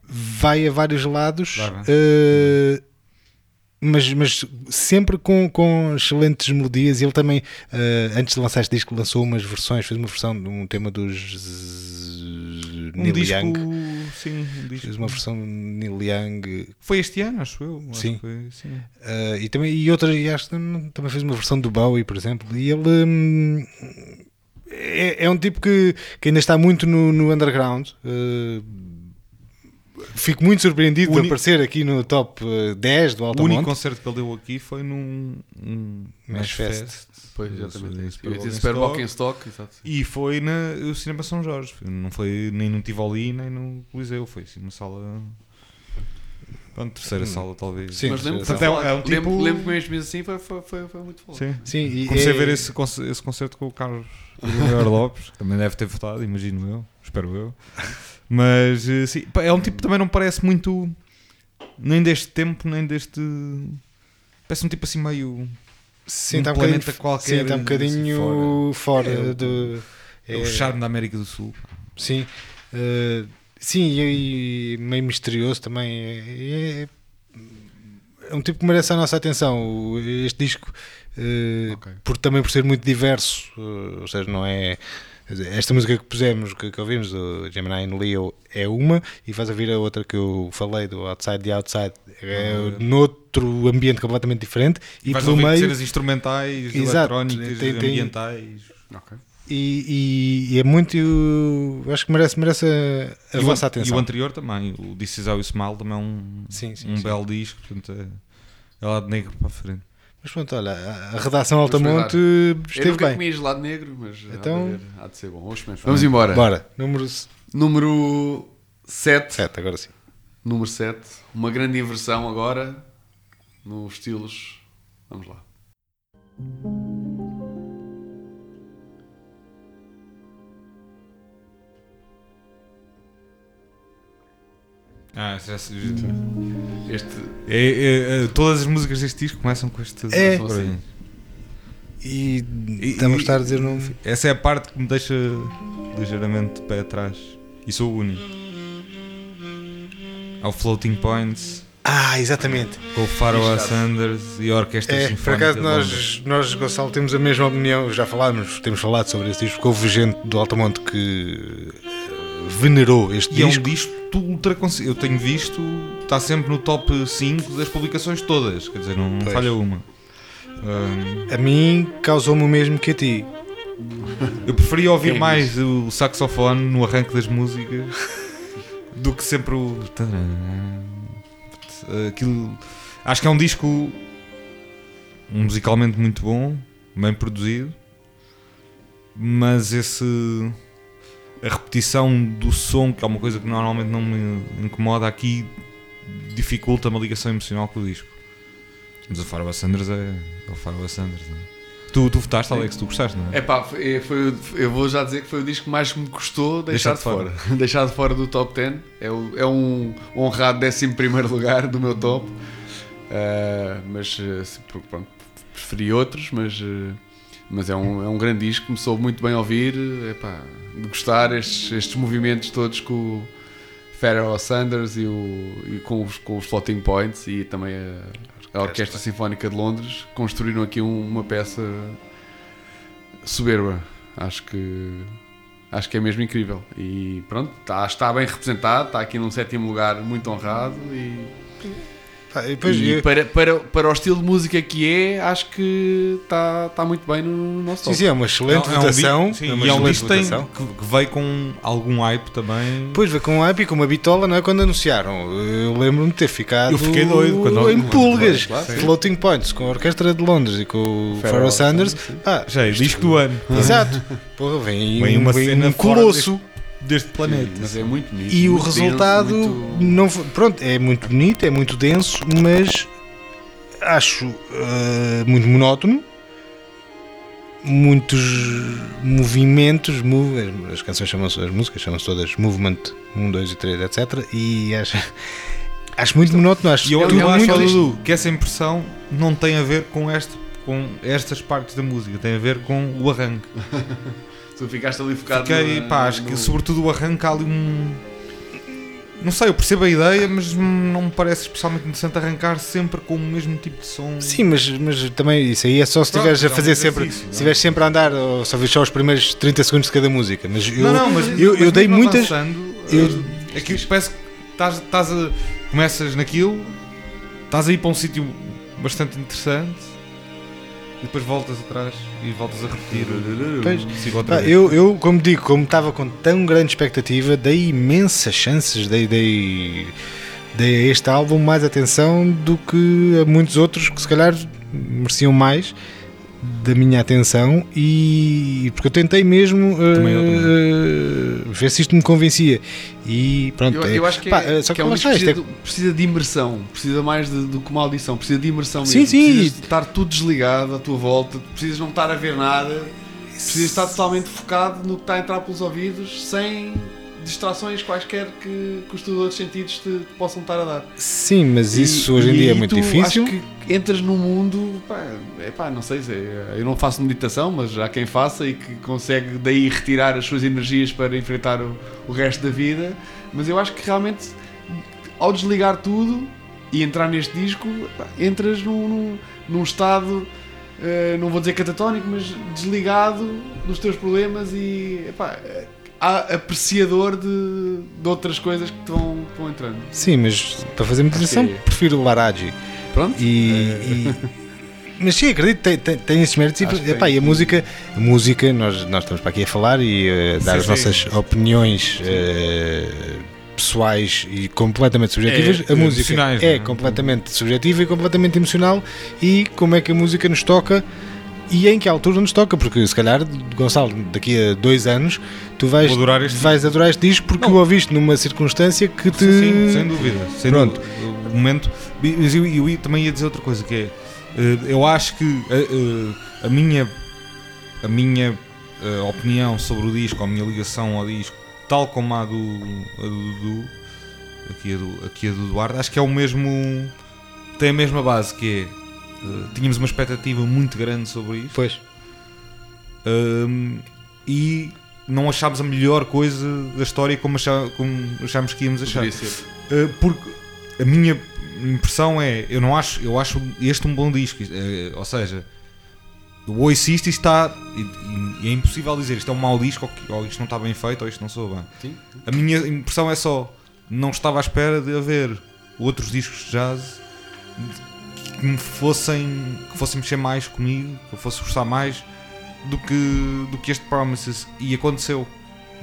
Vai a vários lados, Vai, vai. Mas, mas sempre com, com excelentes melodias. Ele também, eh, antes de lançar este disco, lançou umas versões, fez uma versão de um tema dos um Neil disco. Young. Sim, um disco. Fez uma versão de Neil Young Foi este ano, acho eu. Sim. Foi, sim. Uh, e também e outra e acho que também também fez uma versão do Bowie por exemplo e ele hum, é, é um tipo que, que ainda está muito no, no underground uh, fico muito surpreendido de aparecer aqui no top uh, 10 do O único concerto que ele deu aqui foi num. Um, Mesh Mesh Fest. Pois, exatamente. Super Super em in Stock. Exato. E foi no Cinema São Jorge. Não foi nem no Tivoli nem no Coliseu. Foi assim uma sala. Pronto, terceira sala talvez. Hum. Sim. Mas lembro foi é um- é um lembro, tipo- lembro que mesmo assim foi, foi, foi, foi muito falado. Sim. sim e Comecei é- a ver esse, conce- esse concerto com o Carlos Miguel Lopes, que também deve ter votado, imagino eu, espero eu. Mas eh, sim, é um tipo que também não parece muito nem deste tempo, nem deste. Parece um tipo assim meio. sim, um está um bocadinho, planeta qualquer, sim, está um bocadinho fora, É, do É, o charme da América do Sul. Sim, eh, sim, e, e meio misterioso também. É, é- é um tipo que merece a nossa atenção. Este disco, eh, Ok. por, também por ser muito diverso, eh, ou seja, não é. Esta música que pusemos, que, que ouvimos, do Gemini and Leo, é uma, e vais ouvir a outra que eu falei, do Outside the Outside, é noutro ambiente completamente diferente, e Vais pelo meio. cenas instrumentais, Exato, eletrónicas, tem- tem- ambientais. Ok. E, e- e é muito. eu acho que merece, merece a, a E o, vossa an- atenção. e o anterior também, o This Is How You Smile, também é um, Sim, sim, um sim. belo disco, portanto é, é lá de negro para a frente. Mas pronto, olha, a redação Altamonte Eu esteve nunca bem. comi gelado negro, mas Então- há, de haver- há de ser bom. Vamos, experimentar. Vamos embora. Bora, número Número 7. 7, agora sim. Número 7. Uma grande inversão agora nos estilos. Vamos lá. Ah, já se- Este. É, é, é, todas as músicas deste disco começam com este. É. aí. E, E- estamos a estar a dizer um. Essa é a parte que me deixa ligeiramente de pé atrás. E sou o único. Ao Floating Points, Ah, exatamente. com o Exato. Sanders e a Orquestra É, por acaso nós, nós, Gonçalo, temos a mesma opinião. Já falámos, temos falado sobre esse disco, houve gente do Altamonte que venerou este E é um disco. disco ultra Eu tenho visto, está sempre no top 5 das publicações todas. Quer dizer, não, falha uma. Ahm, A mim causou-me o mesmo que a ti. eu preferia ouvir Quem mais o saxofone no arranque das músicas do que sempre o. Aquilo. Acho que é um disco musicalmente muito bom, bem produzido, mas esse. A repetição do som, que é uma coisa que normalmente não me incomoda aqui, dificulta uma ligação emocional com o disco. Mas o Pharoah Sanders é, é o Pharoah Sanders. Não é? Tu, tu votaste, Alex, tu gostaste, não é? É pá, foi, foi- eu vou já dizer que foi o disco que mais me custou deixar, Deixar de de fora. deixar de fora do top 10. É, é um honrado 11 lugar do meu top. Ah, mas eh, pronto, preferi outros, mas, eh, mas é, um, é um grande disco. Me soube muito bem ouvir. É pá, de gostar estes, estes movimentos todos com o Pharoah Sanders e, o, e com, os, com os Floating Points e também a, a Orquestra Sinfónica de Londres construíram aqui um- uma peça soberba. Acho que acho que é mesmo incrível. E pronto, está, está bem representado, está aqui num sétimo lugar muito honrado e, E depois e eu- para, para, para o estilo de música que é, acho que está, está muito bem no nosso sim, top. sim, é uma excelente É um votação. disco- sim, é uma e é um disco que, que, veio com algum hype também. Depois veio com um hype e com uma bitola, não é? Quando anunciaram. Eu lembro-me de ter ficado Eu fiquei doido quando- em pulgas. Claro. Floating Points com a Orquestra de Londres e com o Pharoah Sanders. Sim. Ah, Já é disco do ano. Exato. Porra, vem, Vem um, uma vem cena um colosso. Deste planeta. Mas é muito bonito. E o muito resultado denso, muito- não foi- pronto, é muito bonito, é muito denso, mas acho eh, muito monótono. Muitos movimentos, move, as canções chamam-se, as músicas chamam-se todas Movement 1, 2 e 3, etc. E acho, acho muito monótono. Acho E eu, tudo eu acho, Dudu, que essa impressão não tem a ver com, este, com estas partes da música, tem a ver com o arranque. Tu ficaste ali focado Fiquei, no- pá, acho que no- sobretudo o arranque há ali um. Não sei, eu percebo a ideia, mas não me parece especialmente interessante arrancar sempre com o mesmo tipo de som. Sim, mas, mas também isso aí é só se estiveres a é fazer sempre. Se não é? estiveres sempre a andar ou só vês só os primeiros 30 segundos de cada música. Mas eu, não, não, mas, eu, mas eu dei mesmo muitas. avançando, eu- eh, aqui parece que estás, estás a. Começas naquilo, estás a ir para um sítio bastante interessante depois voltas atrás e voltas a repetir. Pois. Eu, eu, como digo, como estava com tão grande expectativa, dei imensas chances, dei, dei, dei a este álbum mais atenção do que a muitos outros que se calhar mereciam mais da minha atenção e porque eu tentei mesmo Também eu, eh, ver se isto me convencia e pronto, Eu, é- eu acho que, pá, é, só que é um que isto precisa, de, precisa de imersão, precisa mais de- do que uma audição, precisa de imersão Sim, mesmo. sim. Precisas de estar tudo desligado à tua volta, precisas não estar a ver nada, precisas estar totalmente focado no que está a entrar pelos ouvidos, sem distrações quaisquer que, que os teus outros sentidos te, te possam estar a dar. sim, mas E- isso hoje em e dia é muito difícil Acho que entras num mundo, pá, é pá, não sei se é- eu não faço meditação, mas há quem faça e que consegue daí retirar as suas energias para enfrentar o, o resto da vida. Mas eu acho que realmente ao desligar tudo e entrar neste disco, pá, entras num, num, num estado, eh, não vou dizer catatónico, mas desligado dos teus problemas e epá, apreciador de, de outras coisas que estão, entrando. sim, mas para fazer meditação que é- prefiro o Laraji Pronto? E, e- mas sim, acredito, tem, tem, tem esses méritos. E, Acho epá, e a música, a música nós, nós estamos para aqui a falar e eh, dar Sim, as sim. nossas opiniões eh, pessoais e completamente subjetivas. É, a música é não é? completamente subjetiva e completamente emocional. E como é que a música nos toca e em que altura nos toca? Porque se calhar, Gonçalo, daqui a dois anos, tu vais, Vou adorar este vais adorar este disco porque Não. o ouviste numa circunstância que te. Sim, sim, sem dúvida. Sem Pronto. dúvida. O momento. Mas eu, eu ia- também ia dizer outra coisa que é. eh, eu acho que eh, eh, a minha a minha opinião sobre o disco, a minha ligação ao disco, tal como a do, a do Dudu, aqui a do, aqui a do Eduardo, acho que é o mesmo. tem a mesma base que é. Eh, tínhamos uma expectativa muito grande sobre isto Pois. E não achámos a melhor coisa da história como, achá, como achámos que íamos achar. Uh, porque a minha impressão é, eu não acho, eu acho este um bom disco, eh, ou seja, eu ouço isto e está, e, e é impossível dizer isto é um mau disco, ou, ou isto não está bem feito, ou isto não soa bem. Sim. A minha impressão é só, não estava à espera de haver outros discos de jazz que me fossem, que fossem mexer mais comigo, que eu fosse gostar mais do que, do que este Promises, e aconteceu,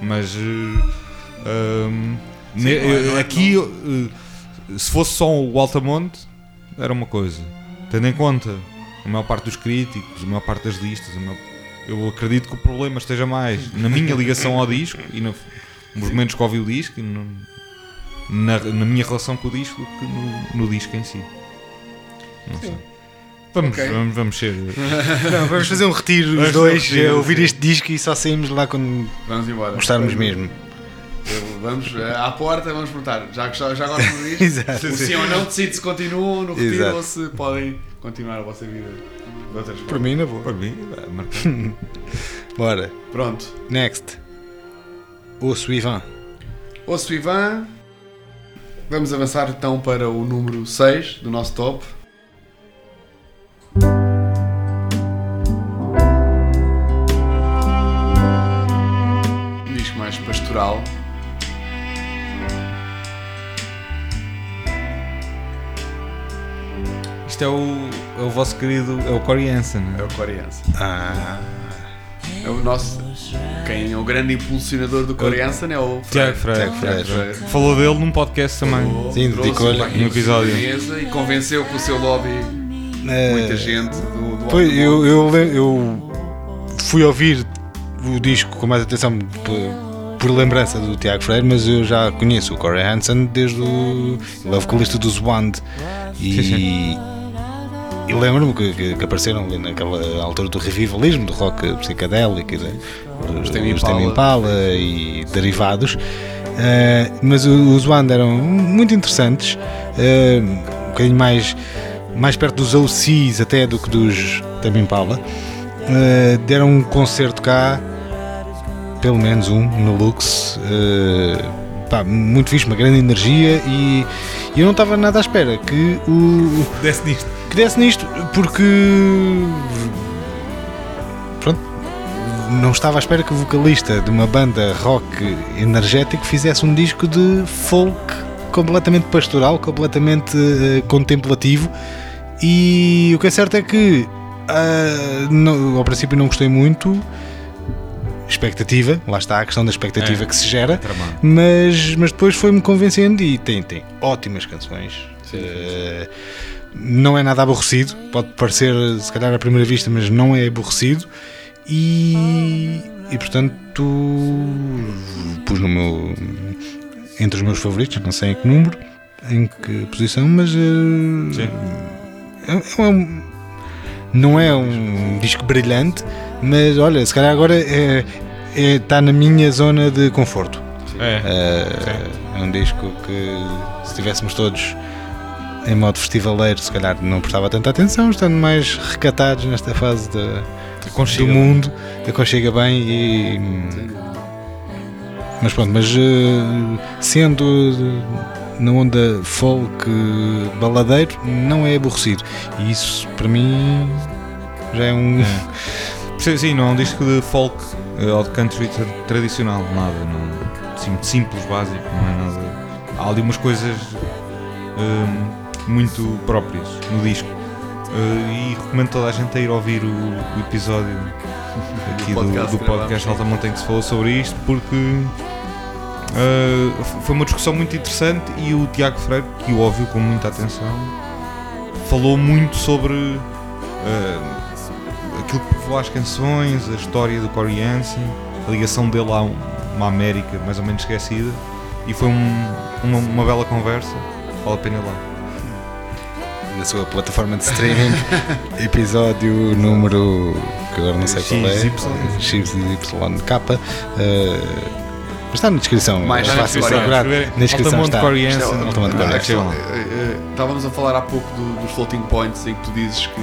mas eh, hum, Sim, ne- não é- não é- aqui eh, se fosse só o Altamonte era uma coisa. Tendo em conta a maior parte dos críticos a maior parte das listas maior- eu acredito que o problema esteja mais na minha ligação ao disco e no- nos momentos que ouvi o disco e no- na, na minha relação com o disco do que no, no disco em si não sei Vamos, Ok. vamos, vamos ser. Não, vamos fazer um retiro os Vamos dois, um retiro, ouvir sim. este disco e só saímos lá quando Vamos embora. gostarmos mesmo. Eu- Vamos eh, à porta, vamos perguntar. Já, já, já gostam disto? Exato. O sim ou não decide se continuam no retiro Exato. ou se podem continuar a vossa vida de outras Por formas. mim, na boa. Para mim, marcar. Bora. Pronto. Next. O Suivan. O Ivan. Vamos avançar então para o número 6 do nosso top. Isto é o, é o vosso querido. É o Corey Hansen. não É é? o Coreança. Ah, É o nosso. Quem é o grande impulsionador do Coreança é o Tiago Freire. Falou dele num podcast também. Sim, Trouxe dedicou-lhe um episódio. E convenceu com o seu lobby muita eh, gente do, do Pois, eu, eu, eu fui ouvir o disco com mais atenção por, lembrança do Tiago Freire, mas eu já conheço o Corey Hansen desde o. Ele é vocalista do Zwand. E, Sim, e lembro-me que, que- que apareceram ali naquela altura do revivalismo, do rock psicadélico, né? os Tame Impala. E derivados. Eh, mas os Zwand eram muito interessantes, eh, um bocadinho mais, mais perto dos OCs até do que dos Tame Impala. Eh, deram um concerto cá, pelo menos um, no Lux. eh, pá, muito fixe, uma grande energia e, e eu não estava nada à espera que o, Desce nisto. que desse nisto, porque pronto, não estava à espera que o vocalista de uma banda rock energético fizesse um disco de folk completamente pastoral, completamente eh, contemplativo. E o que é certo é que não- ao princípio não gostei muito. Expectativa, lá está a questão da expectativa É. que se gera, Tramado. mas, mas depois foi-me convencendo e tem, tem ótimas canções. Eh, não é nada aborrecido, pode parecer se calhar à primeira vista, mas não é aborrecido. E, e portanto pus no meu entre os meus favoritos, não sei em que número, em que posição, mas Sim. é, é um- não é um disco brilhante, mas olha, se calhar agora é, é- está na minha zona de conforto. É. É, é um disco que se estivéssemos todos em modo festivaleiro, se calhar não prestava tanta atenção, estando mais recatados nesta fase da- do mundo, aconchega bem e. Mas pronto, mas eh, sendo na onda folk eh, baladeiro, não é aborrecido. E isso para mim já é um. Sim, sim, não é um disco de folk eh, ou de country tra- tradicional, nada. Não, assim, simples, básico, não é nada. Há ali umas coisas hum, muito próprias no disco. Eh, e recomendo toda a gente a ir ouvir o, o episódio aqui do, podcast do que podcast Alta Montanha que se falou sobre isto, porque f- foi uma discussão muito interessante e o Tiago Freire, que o ouviu com muita atenção, falou muito sobre eh, povoa as canções, a história do Corey Hansen, a ligação dele a um- uma América mais ou menos esquecida e foi um- uma, uma bela conversa, vale a pena ir lá. na sua plataforma de streaming, episódio número que agora não sei qual é, XY. XYK. eh, mas está na descrição, Mais é fácil procurar. Na descrição Altamonte está. Hansen, Altamonte eh, Estávamos a falar há pouco do- dos floating points em que tu dizes que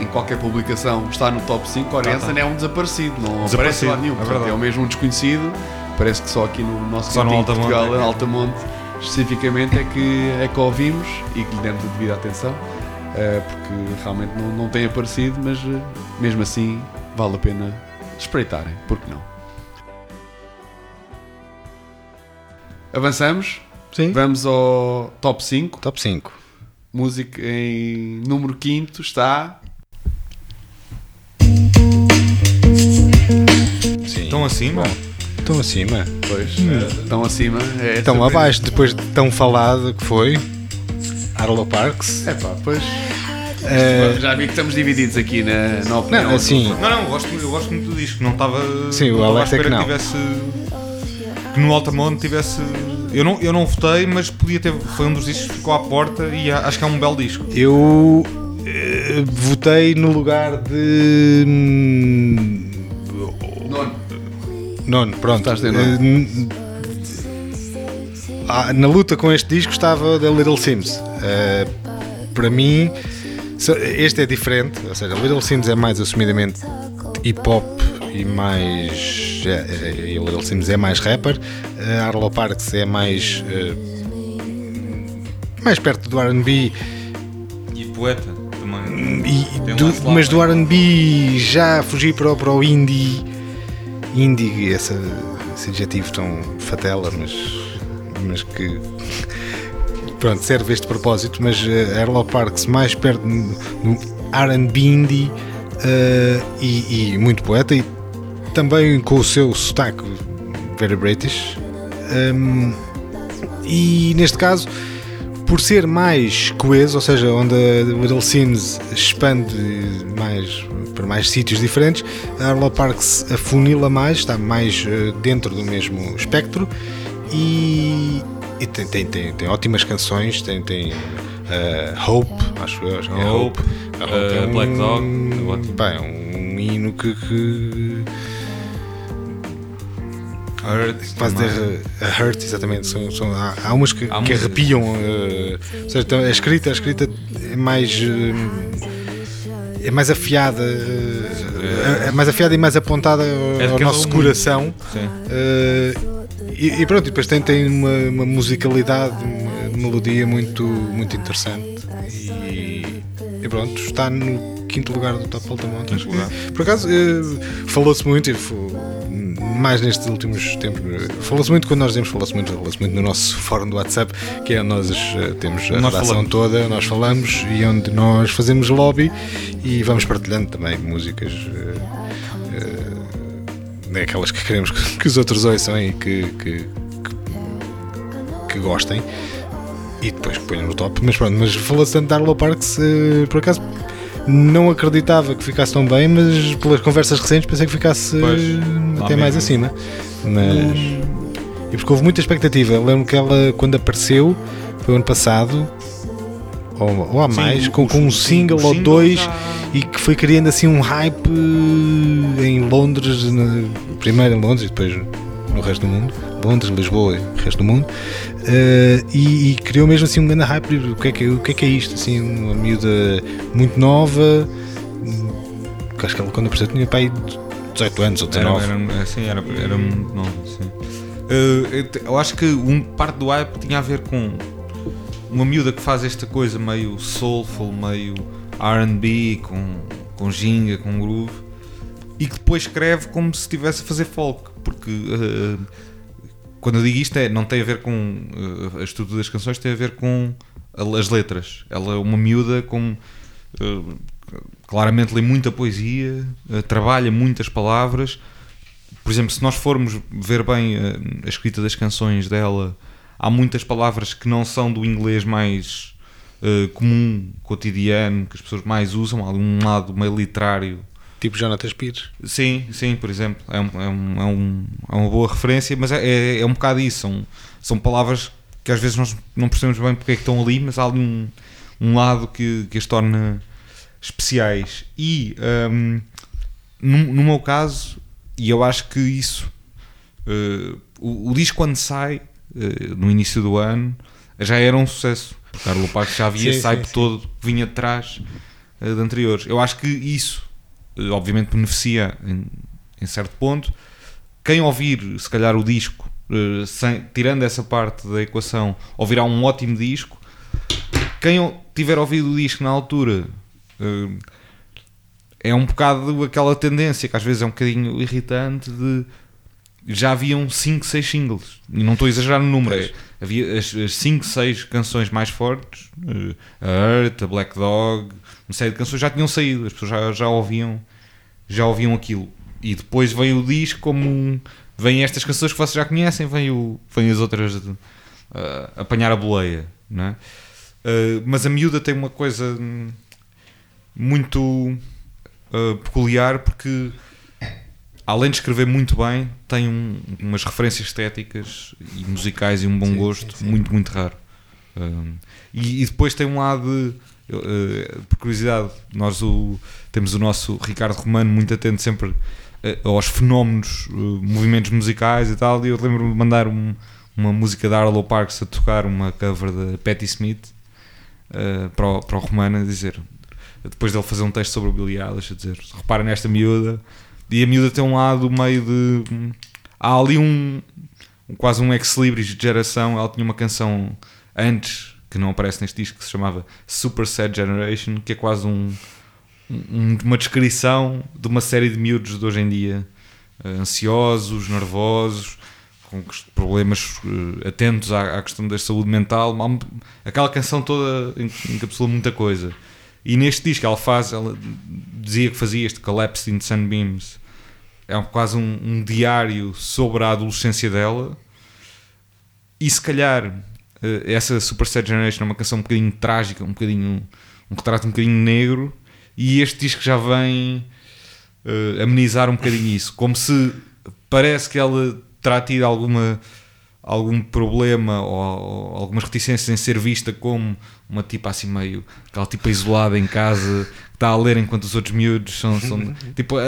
em qualquer publicação está no top 5. Tá, Oriensen é um desaparecido, não aparece Desaparecido, lá nenhum. é Portanto, é o mesmo um desconhecido. Parece que só aqui no nosso Só no Altamonte, Portugal, é que- Altamonte, especificamente, é que, é que ouvimos e que lhe demos a devida atenção. eh, porque realmente não, não tem aparecido, mas eh, mesmo assim vale a pena espreitarem, porque não? Avançamos, Sim. vamos ao top 5. Top 5. Música em número 5 está. Estão acima? Estão acima. Pois, eh, tão acima. É Estão abaixo, depois de tão falado que foi. Arlo Parks. É pá, pois. Já vi que estamos divididos aqui na, na opinião. não, assim, Não, não, eu gosto, eu gosto muito do disco. Não estava. Sim, o Alex à é que não. tivesse. Que no Altamonte tivesse. Eu não, eu não votei, mas podia ter. Foi um dos discos que ficou à porta e acho que é um belo disco. eu. eh, votei no lugar de. Nono. Pronto. Estás em nono. Eh, n- ah, na luta com este disco estava da Little Sims. Eh, para mim, este é diferente. Ou seja, Little Sims é mais assumidamente hip hop e mais. é- é- Little Sims é mais rapper. Eh, Arlo Parks é mais. eh, mais perto do RB E poeta também. e do- mas do é? RB já fugir para, o- para o indie indie, essa, esse adjetivo tão fatela, mas, mas que pronto, serve este propósito, mas uh, Arlo Parks mais perto no RB indie eh, e, e muito poeta e também com o seu sotaque very British Um, e neste caso por ser mais coeso, ou seja, onde a Little expande mais para mais sítios diferentes, a Arlo Parks afunila mais, está mais eh, dentro do mesmo espectro e, e tem, tem, tem, tem ótimas canções, tem, tem eh, Hope, acho eu, acho que é Hope, Hope. eh, Black Dog, é é um hino que, que Hurt, Faz ter a Hurt, exatamente. São, são- há, há umas que, Há que arrepiam. eh, ou seja, então, a escrita, a escrita é mais. eh, é mais afiada. eh, é mais afiada e mais apontada ao, É ao nosso um. coração. Eh, e, e pronto, e depois tem, tem uma, uma musicalidade, uma melodia muito, muito interessante. E, e pronto, está no quinto lugar do Top que, por acaso, eh, falou-se muito, e fo- mais nestes últimos tempos, falou-se muito quando nós dizemos, falou-se muito, falou-se muito no nosso fórum do WhatsApp, que é onde nós eh, temos a Nós redação falamos. toda, nós falamos e onde nós fazemos lobby e vamos partilhando também músicas. eh, eh, aquelas que queremos que, os outros ouçam e que, que, que, que gostem e depois que ponham no top. Mas pronto, mas falou-se tanto de Arlo Parks, por acaso não acreditava que ficasse tão bem, mas pelas conversas recentes pensei que ficasse Pois, até mais mesmo. acima. Mas. E porque houve muita expectativa. Lembro que ela, quando apareceu, foi ano passado, ou, ou há Sim, mais, o- com, com um single ou dois já- e que foi criando assim um hype eh, em Londres, na- primeiro em Londres e depois no resto do mundo. Londres, Lisboa e resto do mundo. Eh, e, e criou mesmo assim um grande hype. O que é que, o que, é, que é isto? Assim, uma miúda muito nova. que Acho que ela quando apareceu tinha pai 18 anos ou Era, 19. era, assim, era, era muito novo, sim. Eh, eu acho que um, parte do hype tinha a ver com uma miúda que faz esta coisa meio soulful, meio R&B, com, com ginga, com groove, e que depois escreve como se estivesse a fazer folk, porque eh, quando eu digo isto é, não tem a ver com eh, a estrutura das canções, tem a ver com as letras. Ela é uma miúda com eh, claramente lê muita poesia, eh, trabalha muitas palavras. Por exemplo, se nós formos ver bem a escrita das canções dela, há muitas palavras que não são do inglês mais comum, cotidiano, que as pessoas mais usam, há um lado meio literário. Tipo Jonathan Pires. Sim, sim, por exemplo, é, um- é um- é um- é uma boa referência, mas é, é, é um bocado isso. São, são palavras que às vezes nós não percebemos bem porque é que estão ali, mas há ali um, um lado que, que as torna especiais. E hum, no, no meu caso, e eu acho que isso, eh, o, o disco quando sai, eh, no início do ano, já era um sucesso. Carlos Parque já havia Sim, sim, sim. todo vinha de trás eh, de anteriores. Eu acho que isso, obviamente, beneficia em, em certo ponto. Quem ouvir, se calhar, o disco, eh, sem- tirando essa parte da equação, ouvirá um ótimo disco. Quem tiver ouvido o disco na altura eh, é um bocado aquela tendência que às vezes é um bocadinho irritante de já haviam 5, 6 singles. E não estou a exagerar no número é, havia as 5, 6 canções mais fortes eh, a Earth, a Black Dog uma série de canções já tinham saído as pessoas já, já ouviam já ouviam aquilo. E depois veio o disco como um, vêm estas canções que vocês já conhecem vêm, o, vêm as outras eh, apanhar a boleia não é? Eh, mas a miúda tem uma coisa hum, muito uh, peculiar porque além de escrever muito bem tem um- umas referências estéticas e musicais e um bom Sim, gosto sim, sim. muito muito raro Um, e, e depois tem um lado, uh, por curiosidade, nós o, temos o nosso Ricardo Romano muito atento sempre uh, aos fenómenos, uh, movimentos musicais e tal. E eu lembro-me de mandar um- uma música da Arlo Parks a tocar uma cover da Patti Smith para, o, para o Romano a dizer, depois dele fazer um texto sobre o Billie Eilish, a dizer: repara nesta miúda. E a miúda tem um lado meio de. Há ali um. quase um ex-libris de geração. Ela tinha uma canção antes, que não aparece neste disco, que se chamava Super Sad Generation, que é quase um, um- uma descrição de uma série de miúdos de hoje em dia, eh, ansiosos, nervosos, com problemas eh, atentos à, à questão da saúde mental. Aquela canção toda en- encapsula muita coisa. E neste disco ela faz, ela dizia que fazia este Collapse in Sunbeams. É quase um, um diário sobre a adolescência dela. E se calhar eh, essa Super Sad Generation é uma canção um bocadinho trágica, um bocadinho um retrato um bocadinho negro. E este disco já vem eh, amenizar um bocadinho isso, como se parece que ela terá tido alguma algum problema ou, ou algumas reticências em ser vista como uma tipa assim meio aquela tipa isolada em casa que está a ler enquanto os outros miúdos são, são tipo a,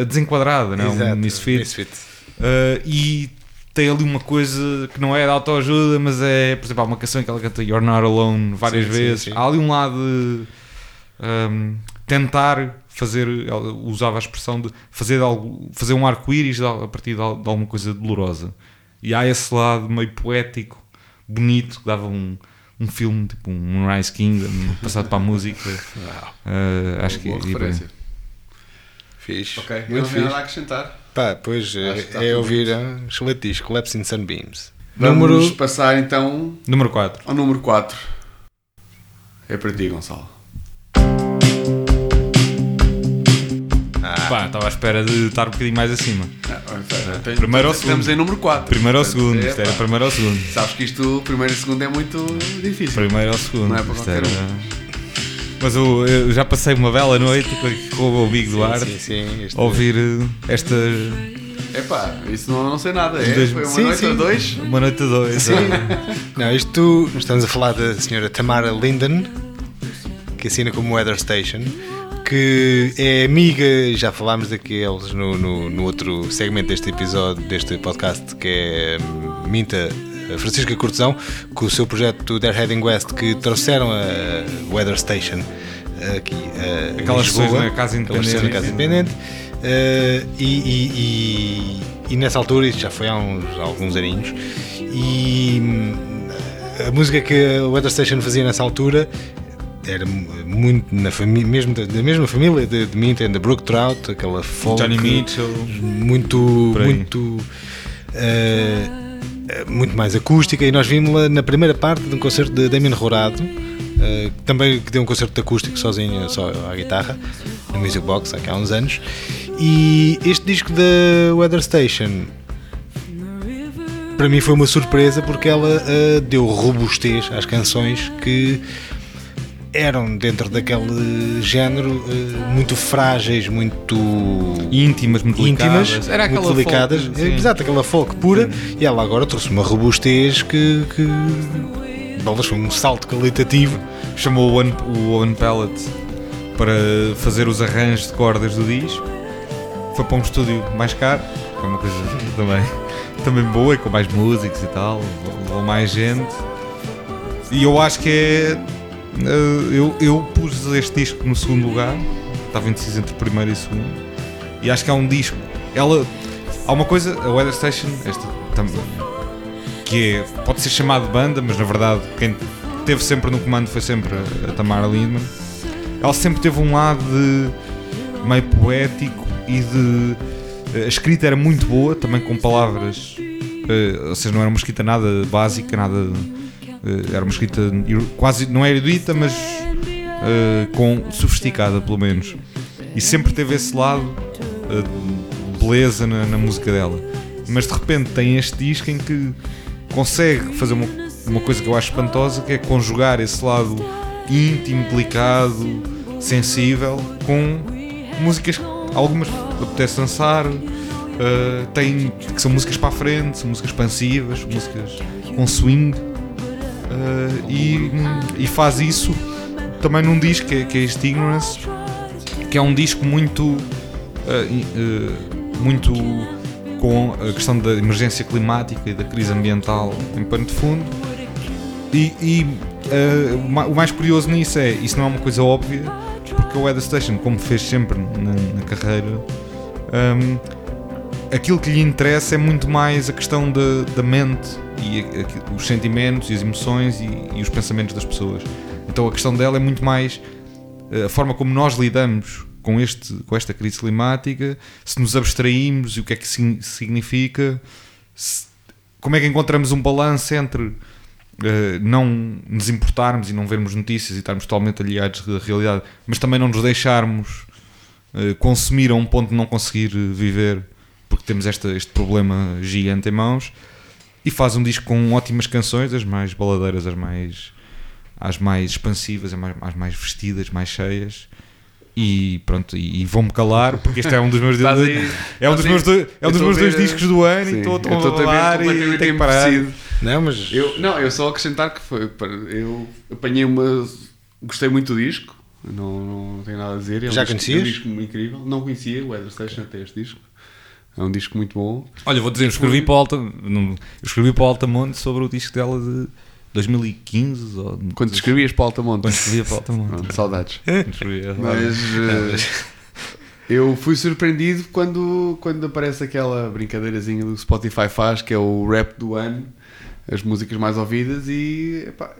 a- desenquadrada, não? Exato, um misfit. Misfit. Uh, e tem ali uma coisa que não é de autoajuda, mas é, por exemplo, há uma canção que ela canta You're Not Alone várias Sim, sim, vezes. sim. Há ali um lado de um, tentar fazer, ela usava a expressão de fazer, algo, fazer um arco-íris a partir de, de alguma coisa dolorosa. E há esse lado meio poético, bonito, que dava um, um filme, tipo um Rise Kingdom, passado para a música. Uh, acho que Boa e- referência. Fixe. Ok, eu não Muito tenho nada fixe. a acrescentar. Pá, pois é, é ouvir um excelente disco, Collapse in Sunbeams. Vamos Número. passar então Número 4. ao número 4. É para ti, Gonçalo. Pá, estava à espera de estar um bocadinho mais acima. Ah, tem- Primeiro ou Estamos segundo? em número 4. Primeiro ou segundo, isto era primeiro ou segundo. Sabes que isto, primeiro e segundo, é muito difícil. Primeiro ou segundo. Não é para qualquer era- Mas eu, eu já passei uma bela noite com, o Big Duarte Sim, sim, este- a ouvir eh, esta. Epá, isso não, não sei nada. É, Dois- foi uma Sim, noite sim. a dois. Uma noite a dois. Sim. Não, isto estamos a falar da senhora Tamara Linden, que assina como Weather Station, que é amiga, já falámos daqueles no, no, no outro segmento deste episódio, deste podcast, que é hum, Minta a Francisca Cortesão, com o seu projeto They're Heading West, que trouxeram a Weather Station aqui a Aquelas Lisboa, na Casa sessões na Independente. Casa Independente. Eh, e, e- e- e nessa altura, isto já foi há uns alguns aninhos, e hum, a música que a Weather Station fazia nessa altura era mu- muito na família, mesmo da, da mesma família de, de Minta and the Brook Trout, aquela folk Johnny Mitchell. muito muito eh, eh, muito mais acústica. E nós vimos-la na primeira parte de um concerto de Damien Rorado eh, que também que deu um concerto de acústico sozinho, só à guitarra na Music Box há uns anos. E este disco da Weather Station para mim foi uma surpresa porque ela eh, deu robustez às canções que eram dentro daquele género eh, muito frágeis, muito Íntimas, muito íntimas, delicadas. Era aquela muito delicadas, folk, sim. exato, aquela folk pura, e ela agora trouxe uma robustez que, que bolas, foi um salto qualitativo. Chamou o One, o One Pallet para fazer os arranjos de cordas do disco. Foi para um estúdio mais caro, foi uma coisa também, também boa, e com mais músicos e tal, levou mais gente. E eu acho que é. Eh, Eu, eu pus este disco no segundo lugar, estava indeciso entre primeiro e segundo, e acho que é um disco. Ela. Há uma coisa, a Weather Station, esta também, que é, pode ser chamado de banda, mas na verdade quem teve sempre no comando foi sempre a, Tamara Lindman. Ela sempre teve um lado de meio poético e de. A escrita era muito boa, também com palavras. eh, ou seja, não era uma escrita nada básica, nada. Eh, era uma escrita quase. não era erudita, mas eh, com sofisticada, pelo menos. E sempre teve esse lado eh, de beleza na, na música dela. Mas de repente tem este disco em que consegue fazer uma, uma coisa que eu acho espantosa, que é conjugar esse lado íntimo, delicado, sensível, com músicas algumas apetece dançar, eh, tem, que são músicas para a frente, são músicas expansivas, músicas com swing. Uh, e, e faz isso também num disco que é, que é este Ignorance, que é um disco muito. i- uh, muito com a questão da emergência climática e da crise ambiental em pano de fundo. E, e, uh, o ma- o mais curioso nisso é, isso não é uma coisa óbvia, porque o Weather Station, como fez sempre na, na carreira, um, aquilo que lhe interessa é muito mais a questão da mente e os sentimentos e as emoções e, e os pensamentos das pessoas. Então a questão dela é muito mais eh, a forma como nós lidamos com, este, com esta crise climática, se nos abstraímos e o que é que sign- significa, se- como é que encontramos um balanço entre eh, não nos importarmos e não vermos notícias e estarmos totalmente aliados da realidade, mas também não nos deixarmos eh, consumir a um ponto de não conseguir viver porque temos esta, este problema gigante em mãos e faz um disco com ótimas canções, as mais baladeiras, as mais as mais expansivas, as mais, as mais vestidas, mais cheias e pronto, e, e vou-me calar porque este é um dos meus Estás aí- é um dos meus dois, é um dos meus dois ver- discos do ano Sim, e estou a falar e completamente tenho que parar. Não, mas. Eu, não, eu só acrescentar que foi. para- Eu apanhei uma. Gostei muito do disco. Não, não, não tenho nada a dizer. É um Já disco, conhecias? É um disco incrível. Não conhecia o Weather Station até este disco. É um disco muito bom. Olha, vou dizer, eu escrevi para o Alta, não, escrevi para o Altamonte sobre o disco dela de 2015 ou Quando escrevias para o Altamonte. quando escrevia para o Altamonte. Pronto, saudades. Escrevia, Mas eh, eu fui surpreendido quando, quando aparece aquela brincadeirazinha do Spotify faz, que é o rap do ano, as músicas mais ouvidas, e epá,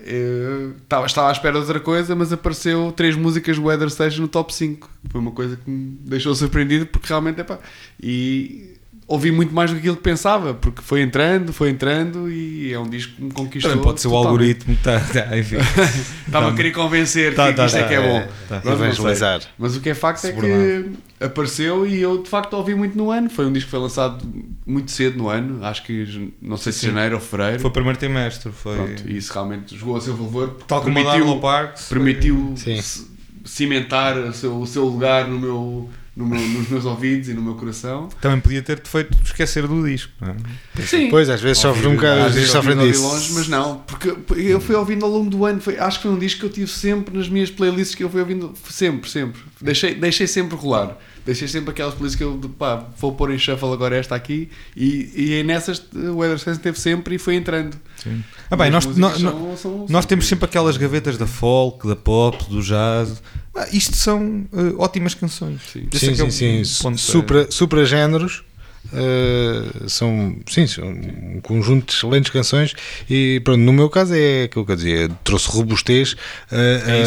estava, estava à espera de outra coisa, mas apareceu três músicas do Weather Station no top 5. Foi uma coisa que me deixou surpreendido, porque realmente, epá, e ouvi muito mais do que aquilo que pensava, porque foi entrando, foi entrando, e é um disco que me conquistou. Também pode ser o totalmente. algoritmo que está, tá, enfim. Estava a querer convencer Tá, que, tá, isto é tá, que é é, bom. tá. Evangelizar. Mas o que é facto é que apareceu e eu de facto ouvi muito no ano. Foi um disco que foi lançado muito cedo no ano, acho que não sei se Sim. janeiro ou fevereiro. Foi o primeiro trimestre, foi. Pronto, e isso realmente jogou a seu favor. porque Tal como permitiu, Darlow Parks. permitiu c- cimentar o seu, o seu lugar no meu, no meu- nos meus ouvidos e no meu coração. Também podia ter-te feito esquecer do disco, não é? Sim. Pois, às vezes sofre um bocado, às vezes sofrem ouvi disso. longe, mas não, porque eu fui ouvindo ao longo do ano. Foi, acho que foi um disco que eu tive sempre nas minhas playlists que eu fui ouvindo sempre, sempre. Deixei, deixei sempre rolar. Deixei sempre aquelas playlists que eu pá, vou pôr em shuffle agora esta aqui e, e é nessas o Weather Sense teve sempre e foi entrando. Sim. Ah, bem, nós, As nó- músicas nó- são- são- nós são- temos sempre aquelas gavetas da folk, da pop, do jazz. Ah, isto são eh, ótimas canções. Sim. Esse Sim, é que é sim, sim. ponto, Supra, supragéneros. uh, são, sim, são um conjunto de excelentes canções e pronto, no meu caso é aquilo que eu dizia, trouxe robustez uh,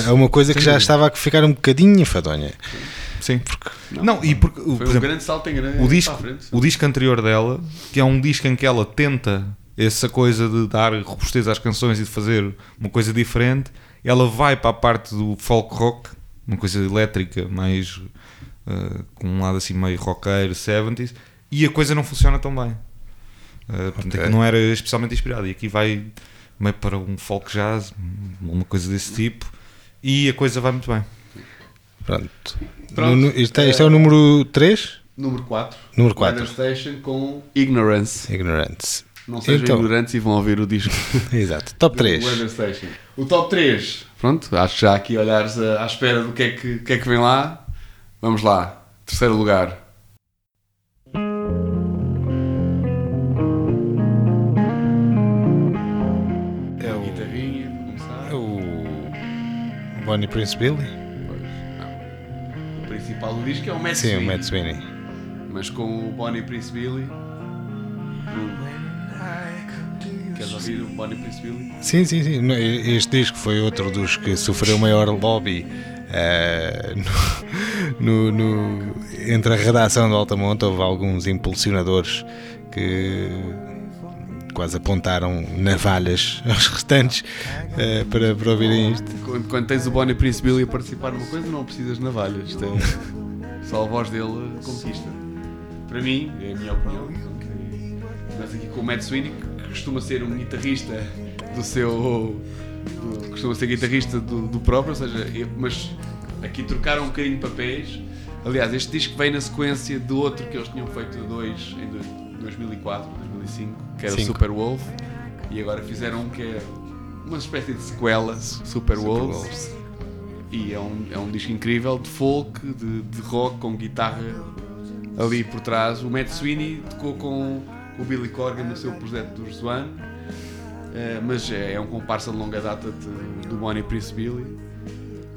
a- a uma coisa que já estava a ficar um bocadinho enfadonha. Sim. Não, e porque, Foi por um exemplo, grande salto em grande o disco, frente. o disco anterior dela, que é um disco em que ela tenta essa coisa de dar robustez às canções e de fazer uma coisa diferente, ela vai para a parte do folk rock, uma coisa elétrica, mais uh, com um lado assim meio roqueiro, 70s, e a coisa não funciona tão bem. Uh, portanto, Ok. aqui não era especialmente inspirado. E aqui vai meio para um folk jazz, uma coisa desse tipo, e a coisa vai muito bem. Pronto. Pronto. No- isto, é, isto é o número 3? Número 4. Número quatro. Weather Station com Ignorance. Ignorance. Não sejam Então. ignorantes e vão ouvir o disco. Exato. Top do 3. Weather Station. O top 3. Pronto, acho que já aqui olhares a- à espera do que é que, que é que vem lá. Vamos lá. Terceiro lugar. É o, Guitarrinha, para começar. é o Bonnie Prince Billy? Pois, não. O principal do disco é o Matt Sim, o Sweeney, Matt Sweeney. Mas com o Bonnie Prince Billy. Hum. Queres ouvir o Bonnie Prince Billy? Sim, sim, sim. Este disco foi outro dos que sofreu maior lobby eh, no, no- no- entre a redação do Altamonte. Houve alguns impulsionadores que quase apontaram navalhas aos restantes eh, para, para ouvirem isto. Quando, quando tens o Bonnie Prince Billy a participar numa coisa, não precisas de navalhas. É, só a voz dele conquista. Para mim, é a minha opinião. Começa aqui com o Matt Sweeney, costuma ser um guitarrista do seu. do- costuma ser guitarrista do, do próprio, ou seja, mas aqui trocaram um bocadinho de papéis. Aliás, este disco vem na sequência do outro que eles tinham feito dois em dois- 2004, 2005, que era o Cinco. Super Wolf, e agora fizeram um que é uma espécie de sequela, Super, Wolves. E é um, é um disco incrível de folk, de, de rock, com guitarra ali por trás. O Matt Sweeney tocou com o Billy Corgan no seu projeto dos Swan, eh, mas é, é um comparsa de longa data de- do Bonnie Prince Billy.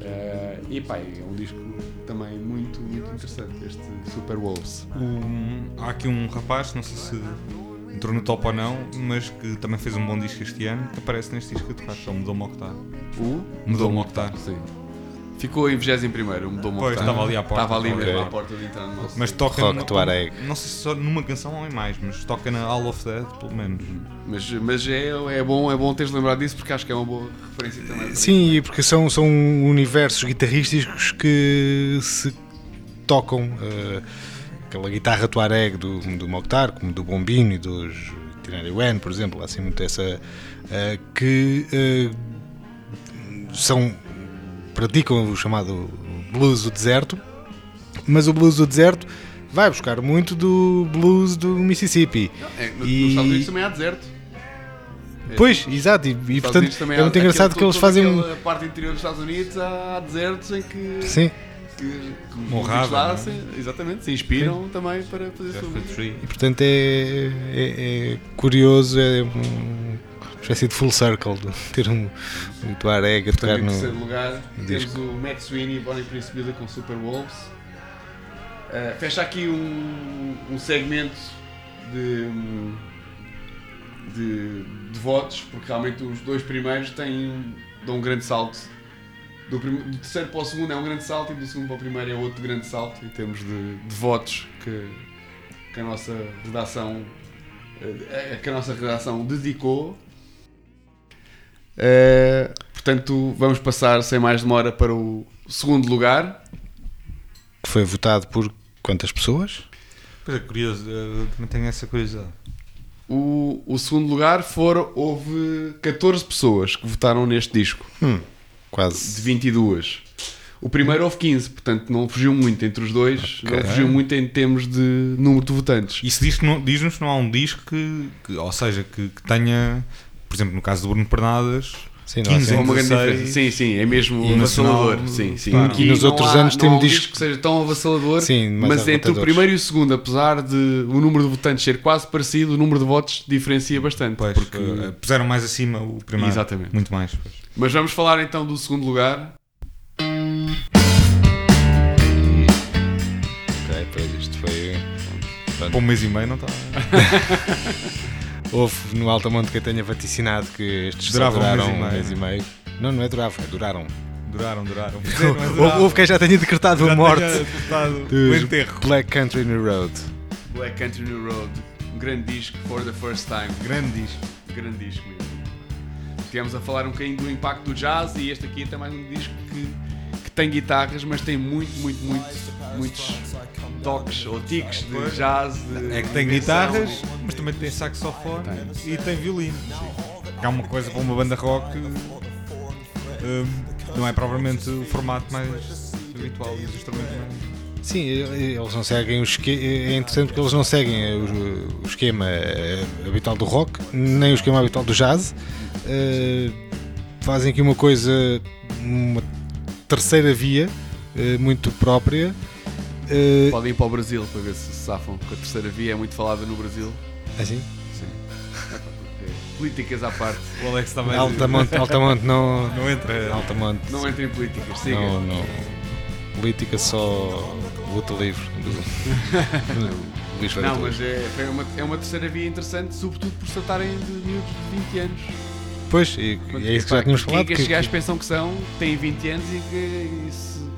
Eh, e pá, é um disco também muito, muito interessante, este Super Wolves. O- há aqui um rapaz, não sei se entrou no top ou não, mas que também fez um bom disco este ano, que aparece neste disco que eu tocaste, é o Mudou Mokhtar. O Mudou Mokhtar. Sim. Ficou em 21 mudou uma Pois, estava ali à porta. Estava ali Ok. mesmo à porta de entrar no nosso. Mas toca Rock numa- Tuareg. não sei se só numa canção ou em mais, mas toca na All of Dead, pelo menos. Mas, mas é, é, bom, é bom teres lembrado disso porque acho que é uma boa referência também. Sim, e porque são, são universos guitarrísticos que se tocam. eh, aquela guitarra Tuareg do, do Mokhtar, como do Bombino e dos Itinerário Wen, por exemplo, há assim muito essa. eh, que eh, são. Praticam o chamado blues do deserto, mas o blues do deserto vai buscar muito do blues do Mississippi. É, no- E- Nos Estados Unidos também há deserto. É, Pois, exato, e, e portanto é há- muito engraçado aquele- que eles fazem. aquela parte interior dos Estados Unidos há desertos em que. Sim, que, que Morrava, lá é? se- exatamente, se inspiram também para fazer sua Jeffrey música. Tree. e portanto é, é- é curioso, é um- espécie de full circle de ter um, um Tuareg a tocar em terceiro no. lugar, no temos disco. o Matt Sweeney e Bonnie Prince Billy com Super Wolves. Uh, fecha aqui um, um segmento de, de, de votos, porque realmente os dois primeiros têm, dão um grande salto. Do, prim- do terceiro para o segundo é um grande salto e do segundo para o primeiro é outro grande salto em termos de, de votos que, que a nossa redação eh, que a nossa redação dedicou. Eh, portanto, vamos passar sem mais demora para o segundo lugar. Que foi votado por quantas pessoas? Pois é, curioso, eu também tenho essa curiosidade. O, o segundo lugar foram, houve 14 pessoas que votaram neste disco, de Quase. 22. O primeiro houve 15, portanto não fugiu muito entre os dois, Ok. não fugiu muito em termos de número de votantes. Isso diz que não- diz-nos que não há um disco que, que- ou seja, que, que tenha, por exemplo, no caso do Bruno Pernadas, Sim, não há 15 assim- É uma grande 16. diferença. Sim, sim, é mesmo E o avassalador. Nacional, Sim, sim. claro. E nos outros há- anos não tem há um disco- que seja tão avassalador, Sim, mas entre o primeiro e o segundo, apesar de o número de votantes ser quase parecido, o número de votos diferencia bastante. pois, porque... eh, puseram mais acima o primeiro. Exatamente. Muito mais. pois. Mas vamos falar então do segundo lugar. Ok, pois isto foi. Para um mês e meio não está. Houve no Altamonte que eu tenha vaticinado que estes só Durava um mês duraram e um meio. mês e meio. Não, não é duravam, é duraram. Duraram, duraram. Houve, houve quem já tenha decretado a morte O dos enterro. Black Country New Road. Black Country New Road. Um grande disco, for the first time. Grande disco. Grande disco mesmo. Tivemos a falar um bocadinho do impacto do jazz e este aqui é também um disco que tem guitarras, mas tem muito, muito, muito, muitos toques ou tiques de jazz. de É que tem guitarras, mas também tem saxofone e tem violino. Que é uma coisa para uma banda rock. hum, não é propriamente o formato mais habitual dos instrumentos. mais- Sim, eles não seguem o esquema. É interessante porque eles não seguem o, esquema eh, habitual do rock, nem o esquema habitual do jazz. Eh, fazem aqui uma coisa, uma terceira via, eh, muito própria. Eh, Podem ir para o Brasil para ver se se safam, porque a terceira via é muito falada no Brasil. assim? Políticas à parte. O Alex também. Altamonte, Altamonte não. Não entra. Altamonte. Não entrem em políticas, siga. Não, não. Política só luta livre. Não, mas é, é, uma, é uma terceira via interessante, sobretudo por se tratarem de miúdos de 20 anos. Pois, e, e é isso que já tínhamos Quem falado. que que- estes gajos que- pensam que são, têm 20 anos e que isso,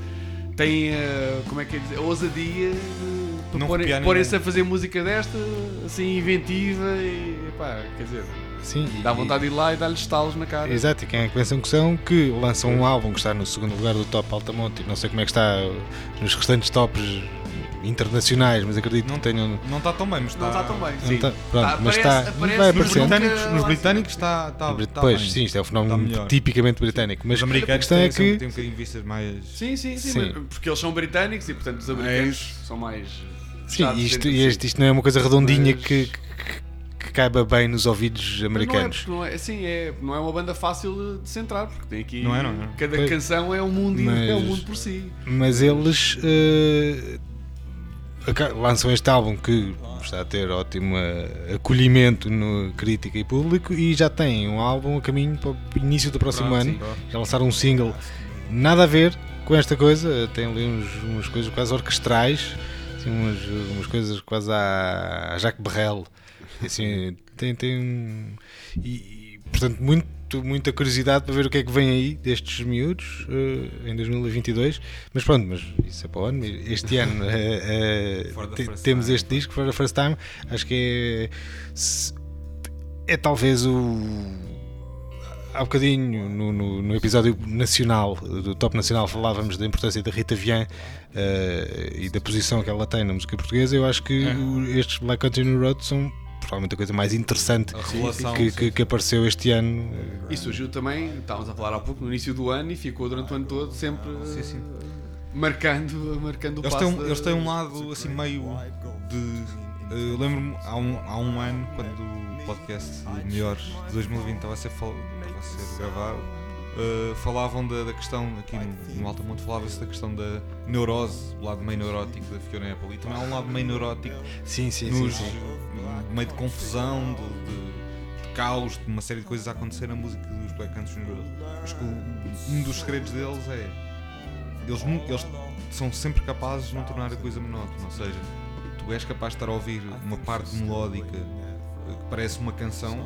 têm, eh, como é que é dizer, a ousadia de porem- porem-se a fazer música desta, assim, inventiva e, pá, quer dizer, Sim, dá e- vontade de ir lá e dar-lhes estalos na cara. Exato, e quem é que pensam que são que lançam um álbum que está no segundo lugar do top Altamonte e não sei como é que está nos restantes tops internacionais, mas acredito que Não- tenham. Não está tão bem, mas está. Não está tão bem, sim. está- pronto, Tá, mas aparece- está. aparece vai nos britânicos, nos britânicos está, está, está pois, bem. sim, isto é um fenómeno tipicamente britânico, mas Os a americanos questão é têm, sempre- que. têm um bocadinho vistas mais. Sim, sim, sim, Sim. mas- porque eles são britânicos e, portanto, os americanos são mais... Sim, isto, isto, isto não é uma coisa redondinha Mas- que, que, que caiba bem nos ouvidos americanos. Não é, não é, assim, é, não é uma banda fácil de se entrar, porque tem aqui. Não é, não é. Cada Pois. canção é um mundo, Mas- é um mundo por si. Mas eles aca- lançam este álbum que está a ter ótimo eh, acolhimento no crítica e público e já têm um álbum a caminho para o início do próximo Pronto, ano. sim. Já lançaram um single, nada a ver com esta coisa, tem ali uns, umas coisas quase orquestrais, assim, umas, umas coisas quase à Jacques Brel. Assim, tem, tem um- e, portanto muito, muita curiosidade para ver o que é que vem aí destes miúdos eh, em 2022 mas pronto, mas isso é para o ano este ano te- first temos time. este disco For the First Time acho que é é talvez o há bocadinho no, no, no episódio nacional do Top Nacional falávamos da importância da Rita Vian eh, e da posição que ela tem na música portuguesa eu acho que É. estes Black Country Road são provavelmente a coisa mais interessante relação, que, que, que apareceu este ano E surgiu também, estávamos a falar há pouco, no início do ano e ficou durante o ano todo sempre Sim, sim. marcando, marcando o Eles passo. têm, da- eles têm um lado assim meio de. Eu lembro-me há um, há um ano, quando o podcast Melhores de 2020 estava a ser, fal- estava a ser gravado, eh, falavam da, da questão, aqui no, no Altamonte falava-se da questão da neurose, o lado meio neurótico da Fiona Apple. E também há um lado meio neurótico sim, sim, nos, sim, sim. Meio de confusão, de, de- de caos, de uma série de coisas a acontecer na música dos Black Country New. Acho que um dos segredos deles é eles, eles são sempre capazes de não tornar a coisa monótona, ou seja, tu és capaz de estar a ouvir uma parte melódica eh, que parece uma canção,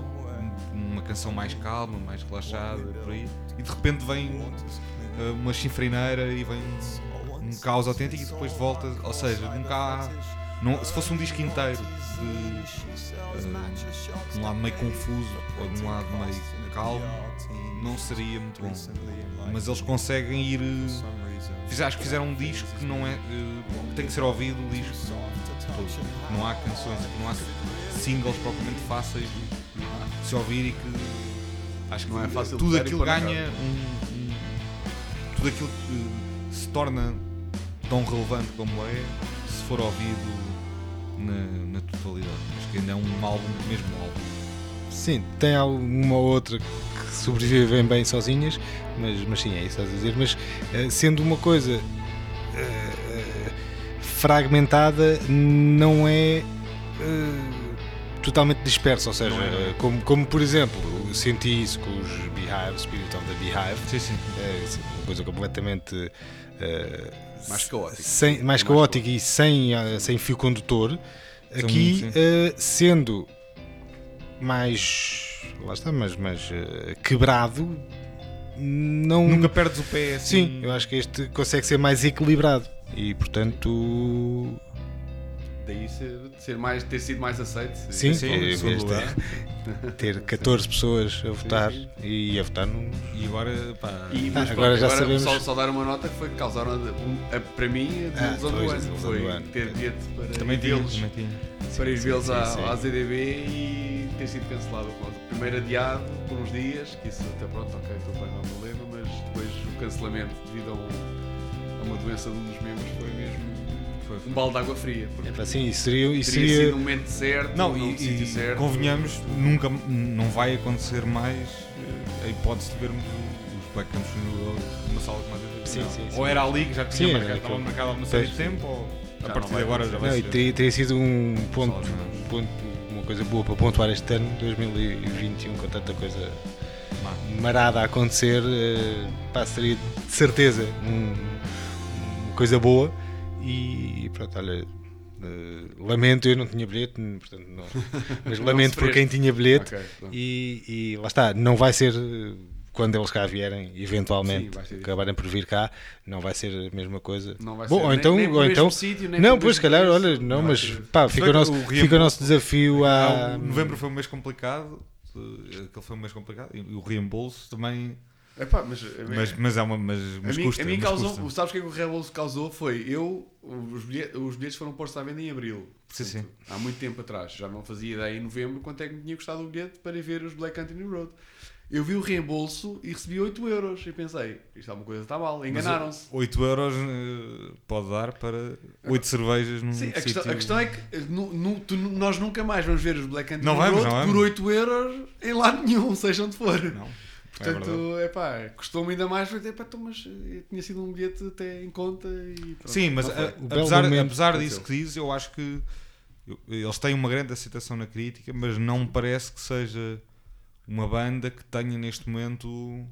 um- uma canção mais calma, mais relaxada, por aí, e de repente vem eh, uma chinfrineira e vem um, um caos autêntico e depois volta, ou seja, nunca há. Não, se fosse um disco inteiro de, eh, um lado meio confuso ou de um lado meio calmo, não seria muito bom. Mas eles conseguem ir. eh, acho que fizeram um disco que não é. eh, que tem que ser ouvido o disco todo. Não há canções, não há singles propriamente fáceis de se ouvir e que acho que Não é fácil tudo aquilo ganha um, um- tudo aquilo que se torna tão relevante como é se for ouvido na, na totalidade. Acho que ainda é um álbum, mesmo álbum. Sim, tem alguma outra que sobrevivem bem sozinhas, mas, mas sim, é isso a dizer. Mas eh, sendo uma coisa eh, fragmentada, não é eh, totalmente dispersa. Ou seja, é, é. como, como por exemplo, senti isso com os Beehive, Spirit of the Beehive, Sim, sim. é uma coisa completamente eh, Mais caótica. sem, mais Mais caótica e sem, ah, sem fio condutor. Sim, Aqui, sim. eh, sendo mais. Lá está, mas mais eh, quebrado, não. Nunca perdes o pé assim. Sim, eu acho que este consegue ser mais equilibrado e, portanto. Daí ser, ser mais, ter sido mais aceito. Sim, sim, de lugar. ter 14 pessoas a votar sim. e a votar num. E agora, pá, E, mas Ah, pronto, agora já agora sabemos. Só, só dar uma nota que foi que causaram, a- um- a- para mim, a Ah, desilusão do pois, a ano. Foi do ano. ter bilhete para também vê-los também tinha. para ir sim, vê-los sim, à, sim. à ZDB e ter sido cancelado. Primeiro adiado por uns dias, que isso até pronto, ok, estou bem, não me lembro, mas depois o cancelamento devido a, um- a uma doença de um dos membros Foi, foi. um balde de água fria. Porque É assim, isso seria. Isso seria sido no momento certo, Não, e, e certo. convenhamos, nunca, não vai acontecer mais eh, a hipótese de vermos os Black Road numa sala como a DDB. Sim, sim, sim. Ou era ali que já tinha Sim, marcado, era estava marcado há uma série de tempo, ou Já a partir de agora já vai Não, e ser. teria, teria sido um ponto, Só não. ponto, uma coisa boa para pontuar este ano, 2021, com tanta coisa marada a acontecer, eh, pá, seria de certeza um- uma coisa boa. E pronto, olha, eh, lamento, eu não tinha bilhete, portanto, não, mas lamento por quem tinha bilhete. Ok, pronto. e, e lá está, não vai ser eh, quando eles cá vierem, eventualmente, Sim, acabarem por vir cá, não vai ser a mesma coisa. Não vai Bom, ser ou nem- então, nem ou então sítio, nem não, pois se calhar, olha, não, Vai mas pá, fica o, nosso, o fica o nosso desafio a. Novembro foi um mês complicado, eh, aquele foi um mês complicado, e o reembolso também Epá, mas, a Mas, mas é uma. Mas, a mas mim, custa. a mim causou, custa. sabes o que é que o reembolso causou? Foi eu, os bilhetes, os bilhetes foram postos à venda em abril. Sim, sim. Há muito tempo atrás. Já não fazia ideia em novembro quanto é que me tinha custado o bilhete para ir ver os Black Country Road. Eu vi o reembolso e recebi 8 euros. E pensei, isto é uma coisa que está mal, enganaram-se. 8 euros eh, pode dar para 8 cervejas num Sim, a questão, a questão é que eh, nu- nu- tu- nós nunca mais vamos ver os Black Country vamos, Road não por vamos. 8 euros em lado nenhum, seja onde for. Não. É Portanto, é pá, custou-me ainda mais. Falei, epá, então, mas eh, tinha sido um bilhete até em conta e pronto, Sim, mas a- belo apesar, apesar disso que dizes, eu acho que eles têm uma grande aceitação na crítica, mas não me parece que seja uma banda que tenha neste momento eh,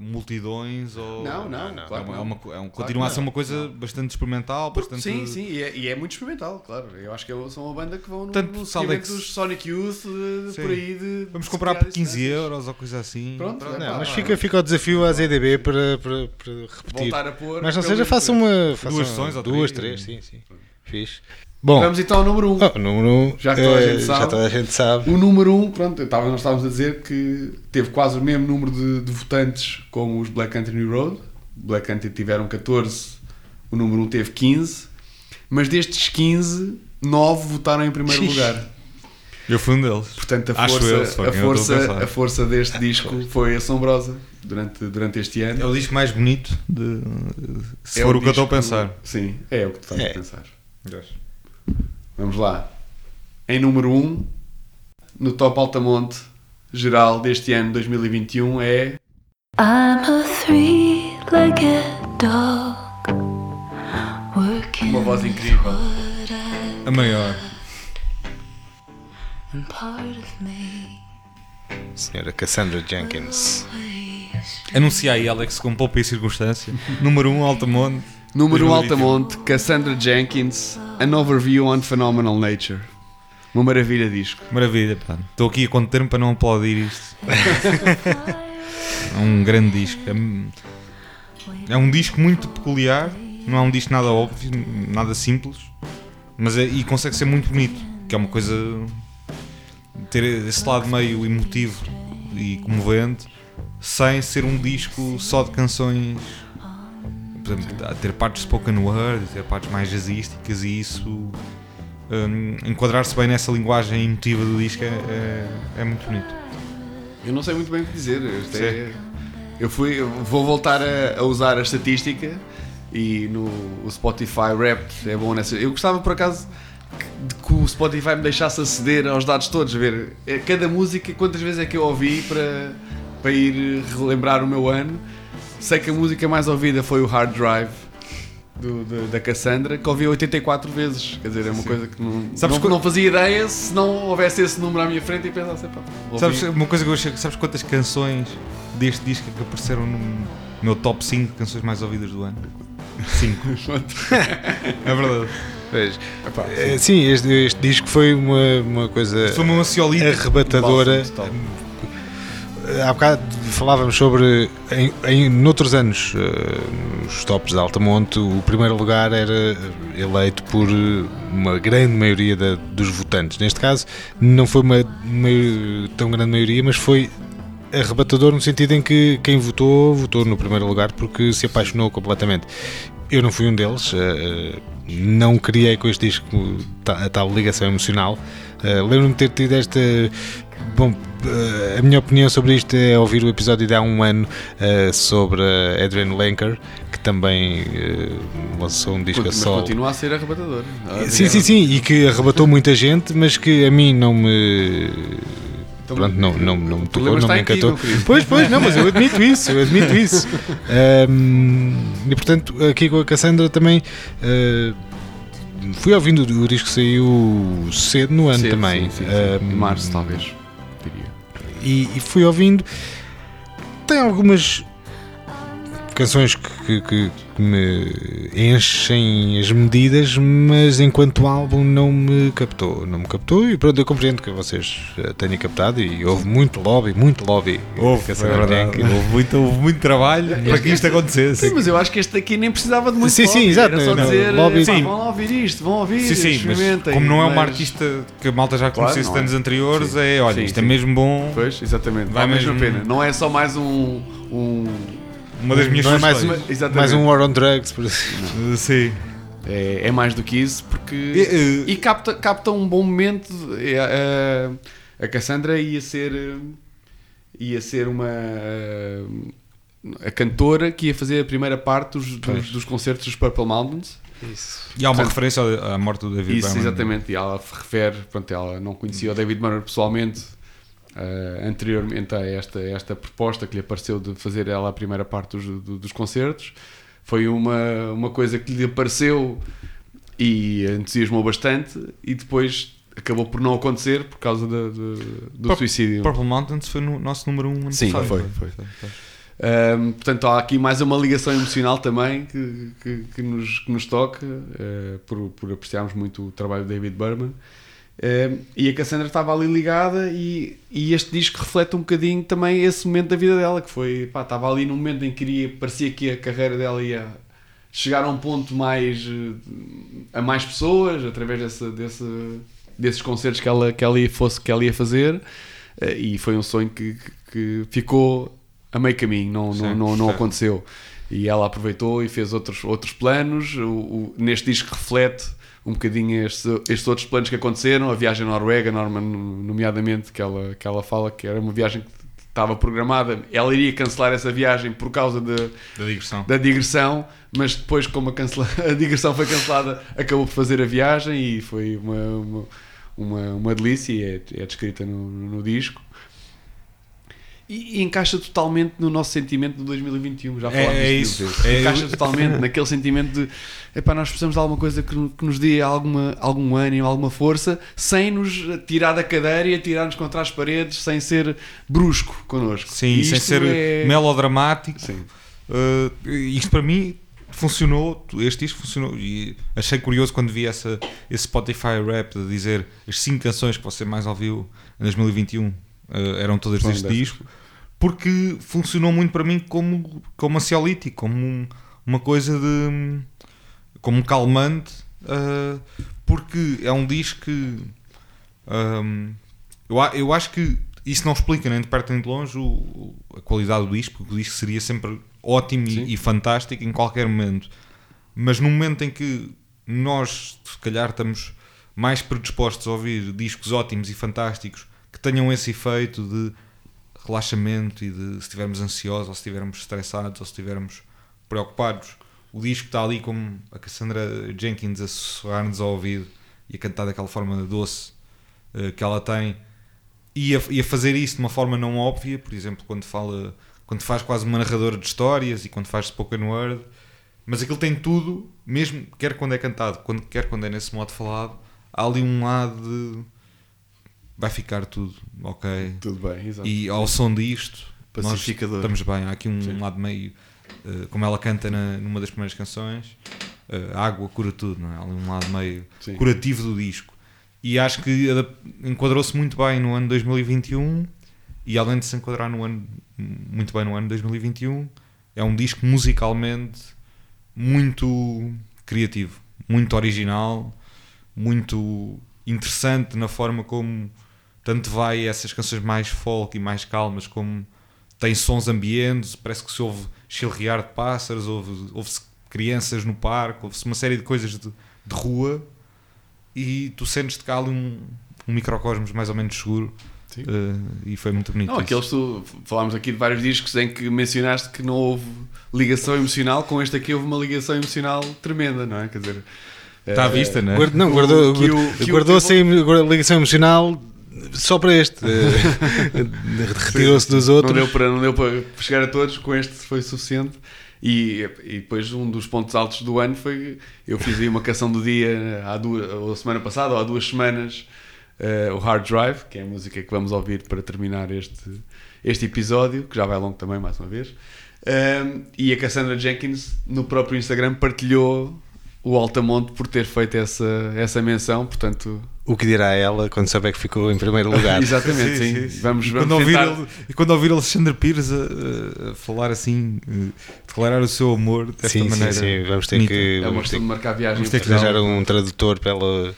multidões ou Não, não, não, não. é claro que uma, é não. uma é um- Claro continua a ser não. uma coisa bastante experimental, bastante Sim, sim, e é, e é muito experimental, claro. Eu acho que é- são uma banda que vão no, Tanto no é se- dos Sonic Youth, de- Sim. por aí. De, Vamos de comprar por 15 esse- euros ou coisa assim. Pronto, é Não, pá, mas fica, fica o desafio à ZDB para, para, para repetir. Voltar a pôr. Mas não seja, faça uma. Faça Duas sessões ou Duas, três. três, sim, sim. Fixe. Bom, Vamos então ao número 1. Um. oh, número, Já que toda a eh, gente sabe. já toda a gente sabe. O número 1, um, pronto, eu estava, nós estávamos a dizer que teve quase o mesmo número de, de votantes como os Black Country Road. Black Country tiveram 14, o número 1 um teve 15, mas destes 15, 9 votaram em primeiro lugar. Eu fui um deles. Portanto, a Acho força, eu, a, a força, pensar. a força deste disco foi assombrosa durante, durante este ano. É o disco mais bonito de, se É for o que eu estou a pensar. Sim, é o que tu estás É. a pensar. Vamos lá. Em número 1, um, no top Altamonte geral deste ano 2021 é I'm a three-legged dog working uma voz incrível. A maior. and part of me Senhora Cassandra Jenkins. Anunciei Alex com poupa e circunstância. Número 1, um, Altamonte. Número 1 2021. Altamonte, Cassandra Jenkins, An Overview on Phenomenal Nature. Uma maravilha disco. Maravilha, pá. Estou aqui a conter-me para não aplaudir isto. É um grande disco. É, é um disco muito peculiar. Não é um disco nada óbvio, nada simples. Mas é, e consegue ser muito bonito. Que é uma coisa. Ter esse lado meio emotivo e comovente. Sem ser um disco só de canções. Por exemplo, a ter partes spoken word, ter partes mais jazzísticas e isso. hum, enquadrar-se bem nessa linguagem emotiva do disco é, é, é muito bonito. Eu não sei muito bem o que dizer. É- eu fui, eu vou voltar a, a usar a estatística e no Spotify Wrapped é bom nessa. Eu gostava por acaso de que o Spotify me deixasse aceder aos dados todos, ver eh, cada música, quantas vezes é que eu ouvi para, para ir relembrar o meu ano. Sei que a música mais ouvida foi o Hard Drive do- da- da Cassandra, que ouvi 84 vezes. Quer dizer, é uma coisa que não, Sabes não, que- não fazia ideia se não houvesse esse número à minha frente e pensasse, pá, ouvi- Sabes uma coisa que eu achei? Sabes quantas canções deste disco é que apareceram no meu top 5 canções mais ouvidas do ano? 5. é verdade. Pois, eh, sim, este, este disco foi uma, uma coisa Foi uma ansiolite. arrebatadora. Top. Há bocado falávamos sobre, em, em noutros anos, eh, nos tops de Altamonte, o primeiro lugar era eleito por eh, uma grande maioria da- dos votantes. Neste caso, não foi uma mai- tão grande maioria, mas foi arrebatador no sentido em que quem votou, votou no primeiro lugar porque se apaixonou completamente. Eu não fui um deles, eh, não criei com este disco a tal ligação emocional. Eh, Lembro-me de ter tido esta. Bom, eh, a minha opinião sobre isto é ouvir o episódio de há um ano eh, sobre a Adrian Lenker, que também eh, lançou um disco a Mas solo. continua a ser arrebatador. Ah, Sim, sim, sim, e que arrebatou muita gente, mas que a mim não me. Então, Pronto, não, não, não me tocou, não me ti, encantou. Pois, pois, não, mas eu admito isso, eu admito isso. Ahm, e portanto, aqui com a Cassandra também ah, fui ouvindo o disco que saiu cedo no ano Cedo, também. sim, sim, sim. Ahm, Em março, talvez. Diria. e, e fui ouvindo. Tem algumas canções que, que- que me enchem as medidas, mas enquanto álbum não me captou. Não me captou e pronto, eu compreendo que vocês eh, tenham captado e houve muito lobby, muito lobby. Houve, é essa verdade. Houve muito, houve muito trabalho para que isto acontecesse. Sim, mas eu acho que este aqui nem precisava de muito Sim, sim, lobby, exato, Era só não, dizer, lobby- pá, Sim. vão ouvir isto, vão ouvir, Sim, sim, mas experimentem. como não é uma mas- artista que a malta já Claro, conhecesse não de é. anos anteriores, Sim. é olha, Sim, isto sim. é mesmo bom. Pois, exatamente, Vai vale mesmo a pena. Não é só mais um. um Uma das minhas Não é mais, uma- mais um War on Drugs, por assim. Uh, Sim. é, é mais do que isso, porque. E, E, uh, capta, capta um bom momento. É, é, a Cassandra ia ser. eh, ia ser uma. eh, a cantora que ia fazer a primeira parte dos, dos, dos concertos dos Purple Mountains. E há uma Portanto, referência à morte do David Isso, Berman. exatamente. E ela refere, pronto, ela não conhecia o David Murray pessoalmente eh, anteriormente a esta, esta proposta que lhe apareceu de fazer ela a primeira parte dos, do- dos concertos. Foi uma, uma coisa que lhe apareceu e entusiasmou bastante e depois acabou por não acontecer por causa da- do, do Pur- suicídio. Purple Mountains foi no nosso número 1 um ano Sim, passado. foi, foi. Um, portanto, há aqui mais uma ligação emocional também que, que, que nos, que nos toca, uh, por, por apreciarmos muito o trabalho de David Berman. Um, e a Cassandra estava ali ligada, e, e este disco reflete um bocadinho também esse momento da vida dela, que foi, pá, estava ali num momento em que queria, parecia que a carreira dela ia chegar a um ponto mais uh, a mais pessoas através desse, desse, desses concertos que ela, que ela ia, fosse, que ela ia fazer. Uh, e foi um sonho que, que- ficou a meio caminho, não, não, Sim, não, não certo. aconteceu. E ela aproveitou e fez outros, outros planos. O, o- neste disco reflete um bocadinho estes, estes outros planos que aconteceram. A viagem à Noruega, Norma, nomeadamente, que ela, que ela fala que era uma viagem que estava programada. Ela iria cancelar essa viagem por causa de, Da digressão. da digressão, mas depois, como a, cancela- a digressão foi cancelada, acabou por fazer a viagem e foi uma, uma, uma, uma delícia e é, é descrita no, no disco. E, e encaixa totalmente no nosso sentimento de 2021. Já É- falámos é mil isso. É- encaixa totalmente naquele sentimento de epá, nós precisamos de alguma coisa que, que nos dê alguma, algum ânimo, alguma força, sem nos tirar da cadeira e atirar-nos contra as paredes, sem ser brusco connosco. Sim, E sem ser é- melodramático. Sim. Uh, isto para mim funcionou, este disco funcionou e achei curioso quando vi essa, esse Spotify rap de dizer as 5 canções que você mais ouviu em 2021 uh, eram todas deste disco porque funcionou muito para mim como, como ansiolítico, como um- uma coisa de como um calmante uh, porque é um disco que um, eu, eu acho que isso não explica nem de perto nem de longe o- a qualidade do disco, porque o disco seria sempre ótimo e, e fantástico em qualquer momento. Mas no momento em que nós, se calhar, estamos mais predispostos a ouvir discos ótimos e fantásticos que tenham esse efeito de relaxamento e de se estivermos ansiosos ou se estivermos estressados ou se estivermos preocupados, o disco está ali como a Cassandra Jenkins a sussurrar-nos ao ouvido e a cantar daquela forma doce eh, que ela tem e a, e a fazer isso de uma forma não óbvia, por exemplo, quando fala, quando faz quase uma narradora de histórias e quando faz spoken word, mas aquilo tem tudo, mesmo quer quando é cantado, quando, quer quando é nesse modo falado, há ali um lado de vai ficar tudo, ok? Tudo bem, exato. E ao som disto, nós estamos bem. Há aqui um Sim. lado meio, eh, como ela canta na, numa das primeiras canções, a água cura tudo, não é? Há um lado meio Sim. curativo do disco. E acho que enquadrou-se muito bem no ano 2021 e além de se enquadrar no ano, muito bem no ano 2021, é um disco musicalmente muito criativo, muito original, muito interessante na forma como tanto vai essas canções mais folk e mais calmas como tem sons ambientes, parece que se ouve chilrear de pássaros, ouve- ouve-se crianças no parque, ouve-se uma série de coisas de, de rua e tu sentes-te cá ali um, um microcosmos mais ou menos seguro Sim. eh, e foi muito bonito. Não, aqueles tu falámos aqui de vários discos em que mencionaste que não houve ligação emocional, com este aqui houve uma ligação emocional tremenda, não é? Quer dizer, Está à vista, não é? Guarda- não, o- guardou, o- guardou-se a ligação emocional só para este. Eh, Retirou-se dos Não outros. deu, para, não deu para chegar a todos, com este foi suficiente. E, e depois um dos pontos altos do ano foi eu fiz aí uma canção do dia há duas, ou semana passada ou há duas semanas, eh, o Hard Drive, que é a música que vamos ouvir para terminar este, este episódio, que já vai longo também, mais uma vez. Um, e a Cassandra Jenkins, no próprio Instagram, partilhou o Altamonte por ter feito essa, essa menção, portanto... O que dirá ela quando souber que ficou em primeiro lugar? Exatamente, sim. Vamos, e, vamos quando ouvir tentar... ele, e quando ouvir Alexandre Pires a, a falar assim, eh, declarar o seu amor desta sim, maneira. sim, sim. Vamos ter bonita. que, É vamos ter de marcar viagem. vamos ter que que arranjar um tradutor para ela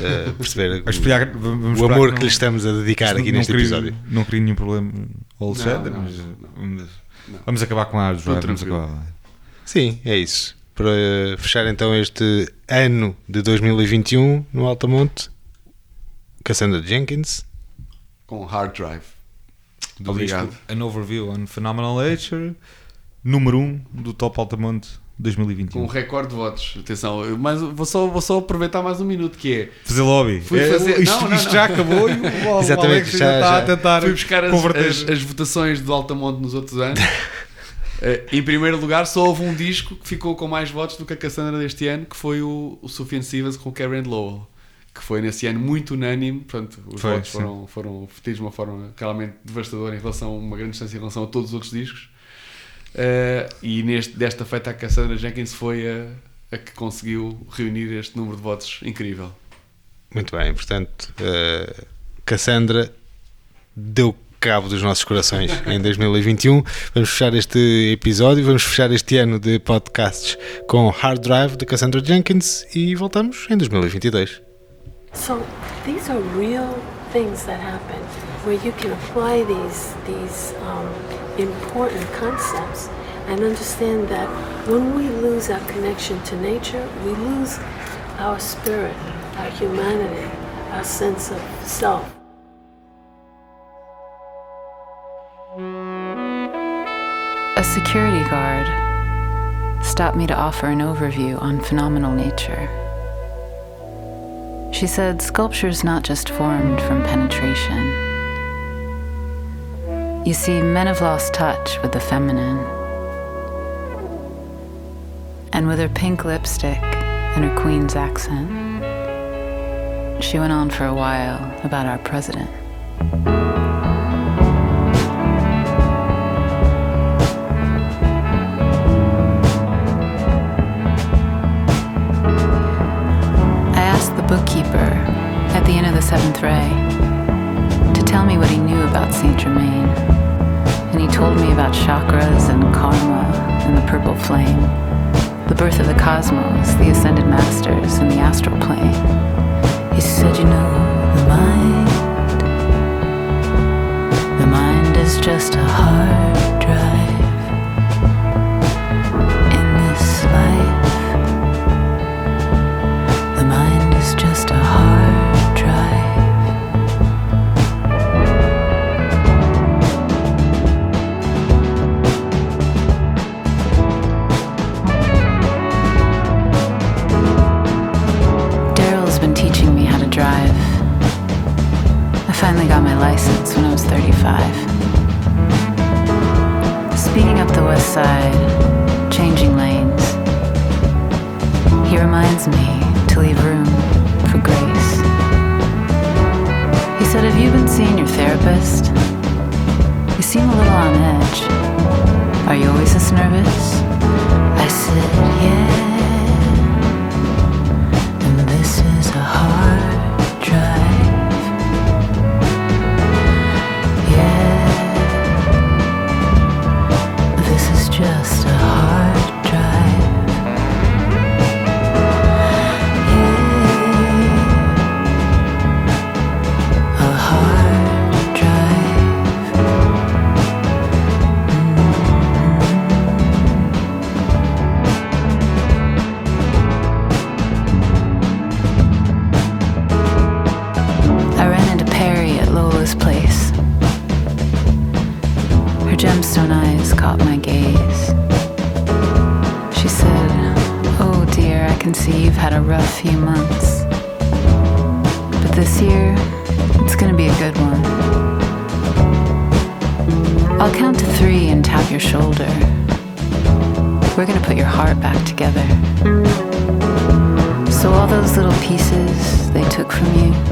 eh, perceber Vamos esperar- vamos o amor que que, não- lhe estamos a dedicar aqui não neste queria- episódio. Não queria nenhum problema ao Alexandre, Não, não, mas não. vamos, Não. vamos acabar com a vamos acabar. Sim, é isso. Para fechar então este ano de 2021 no Altamonte, Cassandra Jenkins. Com Hard Drive. Do Obrigado. disco An Overview on Phenomenal Nature, número 1 um do Top Altamonte 2021. Com um recorde de votos. Atenção, mas vou só, vou só aproveitar mais um minuto, que é... Fazer lobby. Fui É, fazer- isto Não, não, isto não. já acabou e o, o Exatamente, Alex já- já, está a tentar Fui buscar as, as- as votações do Altamonte nos outros anos. Eh, em primeiro lugar, só houve um disco que ficou com mais votos do que a Cassandra deste ano, que foi o, o Sufjan com Karen Lowell, que foi nesse ano muito unânime. Portanto, os Foi, votos sim. foram, foram de uma forma realmente devastadora em relação a uma grande distância em relação a todos os outros discos. Eh, e neste, desta feita, a Cassandra Jenkins foi a, a que conseguiu reunir este número de votos incrível. Muito bem, portanto, eh, Cassandra deu cabo dos nossos corações em 2021. Vamos fechar este episódio, vamos fechar este ano de podcasts com Hard Drive de Cassandra Jenkins e voltamos em 2022. So these are real things that happen where you can apply these these um, important concepts and understand that when we lose our connection to nature, we lose our spirit, our humanity, our sense of self. A security guard stopped me to offer an overview on phenomenal nature. She said sculpture's not just formed from penetration. You see, men have lost touch with the feminine. And with her pink lipstick and her queen's accent, she went on for a while about our president. The end of the seventh ray to tell me what he knew about Saint Germain. And he told me about chakras and karma and the purple flame, the birth of the cosmos, the ascended masters, and the astral plane. He said, You know, the mind, the mind is just a hard 35. Speeding up the west side, changing lanes. He reminds me to leave room for grace. He said, Have you been seeing your therapist? You seem a little on edge. Are you always this nervous? I said, Yeah. Pieces they took from you,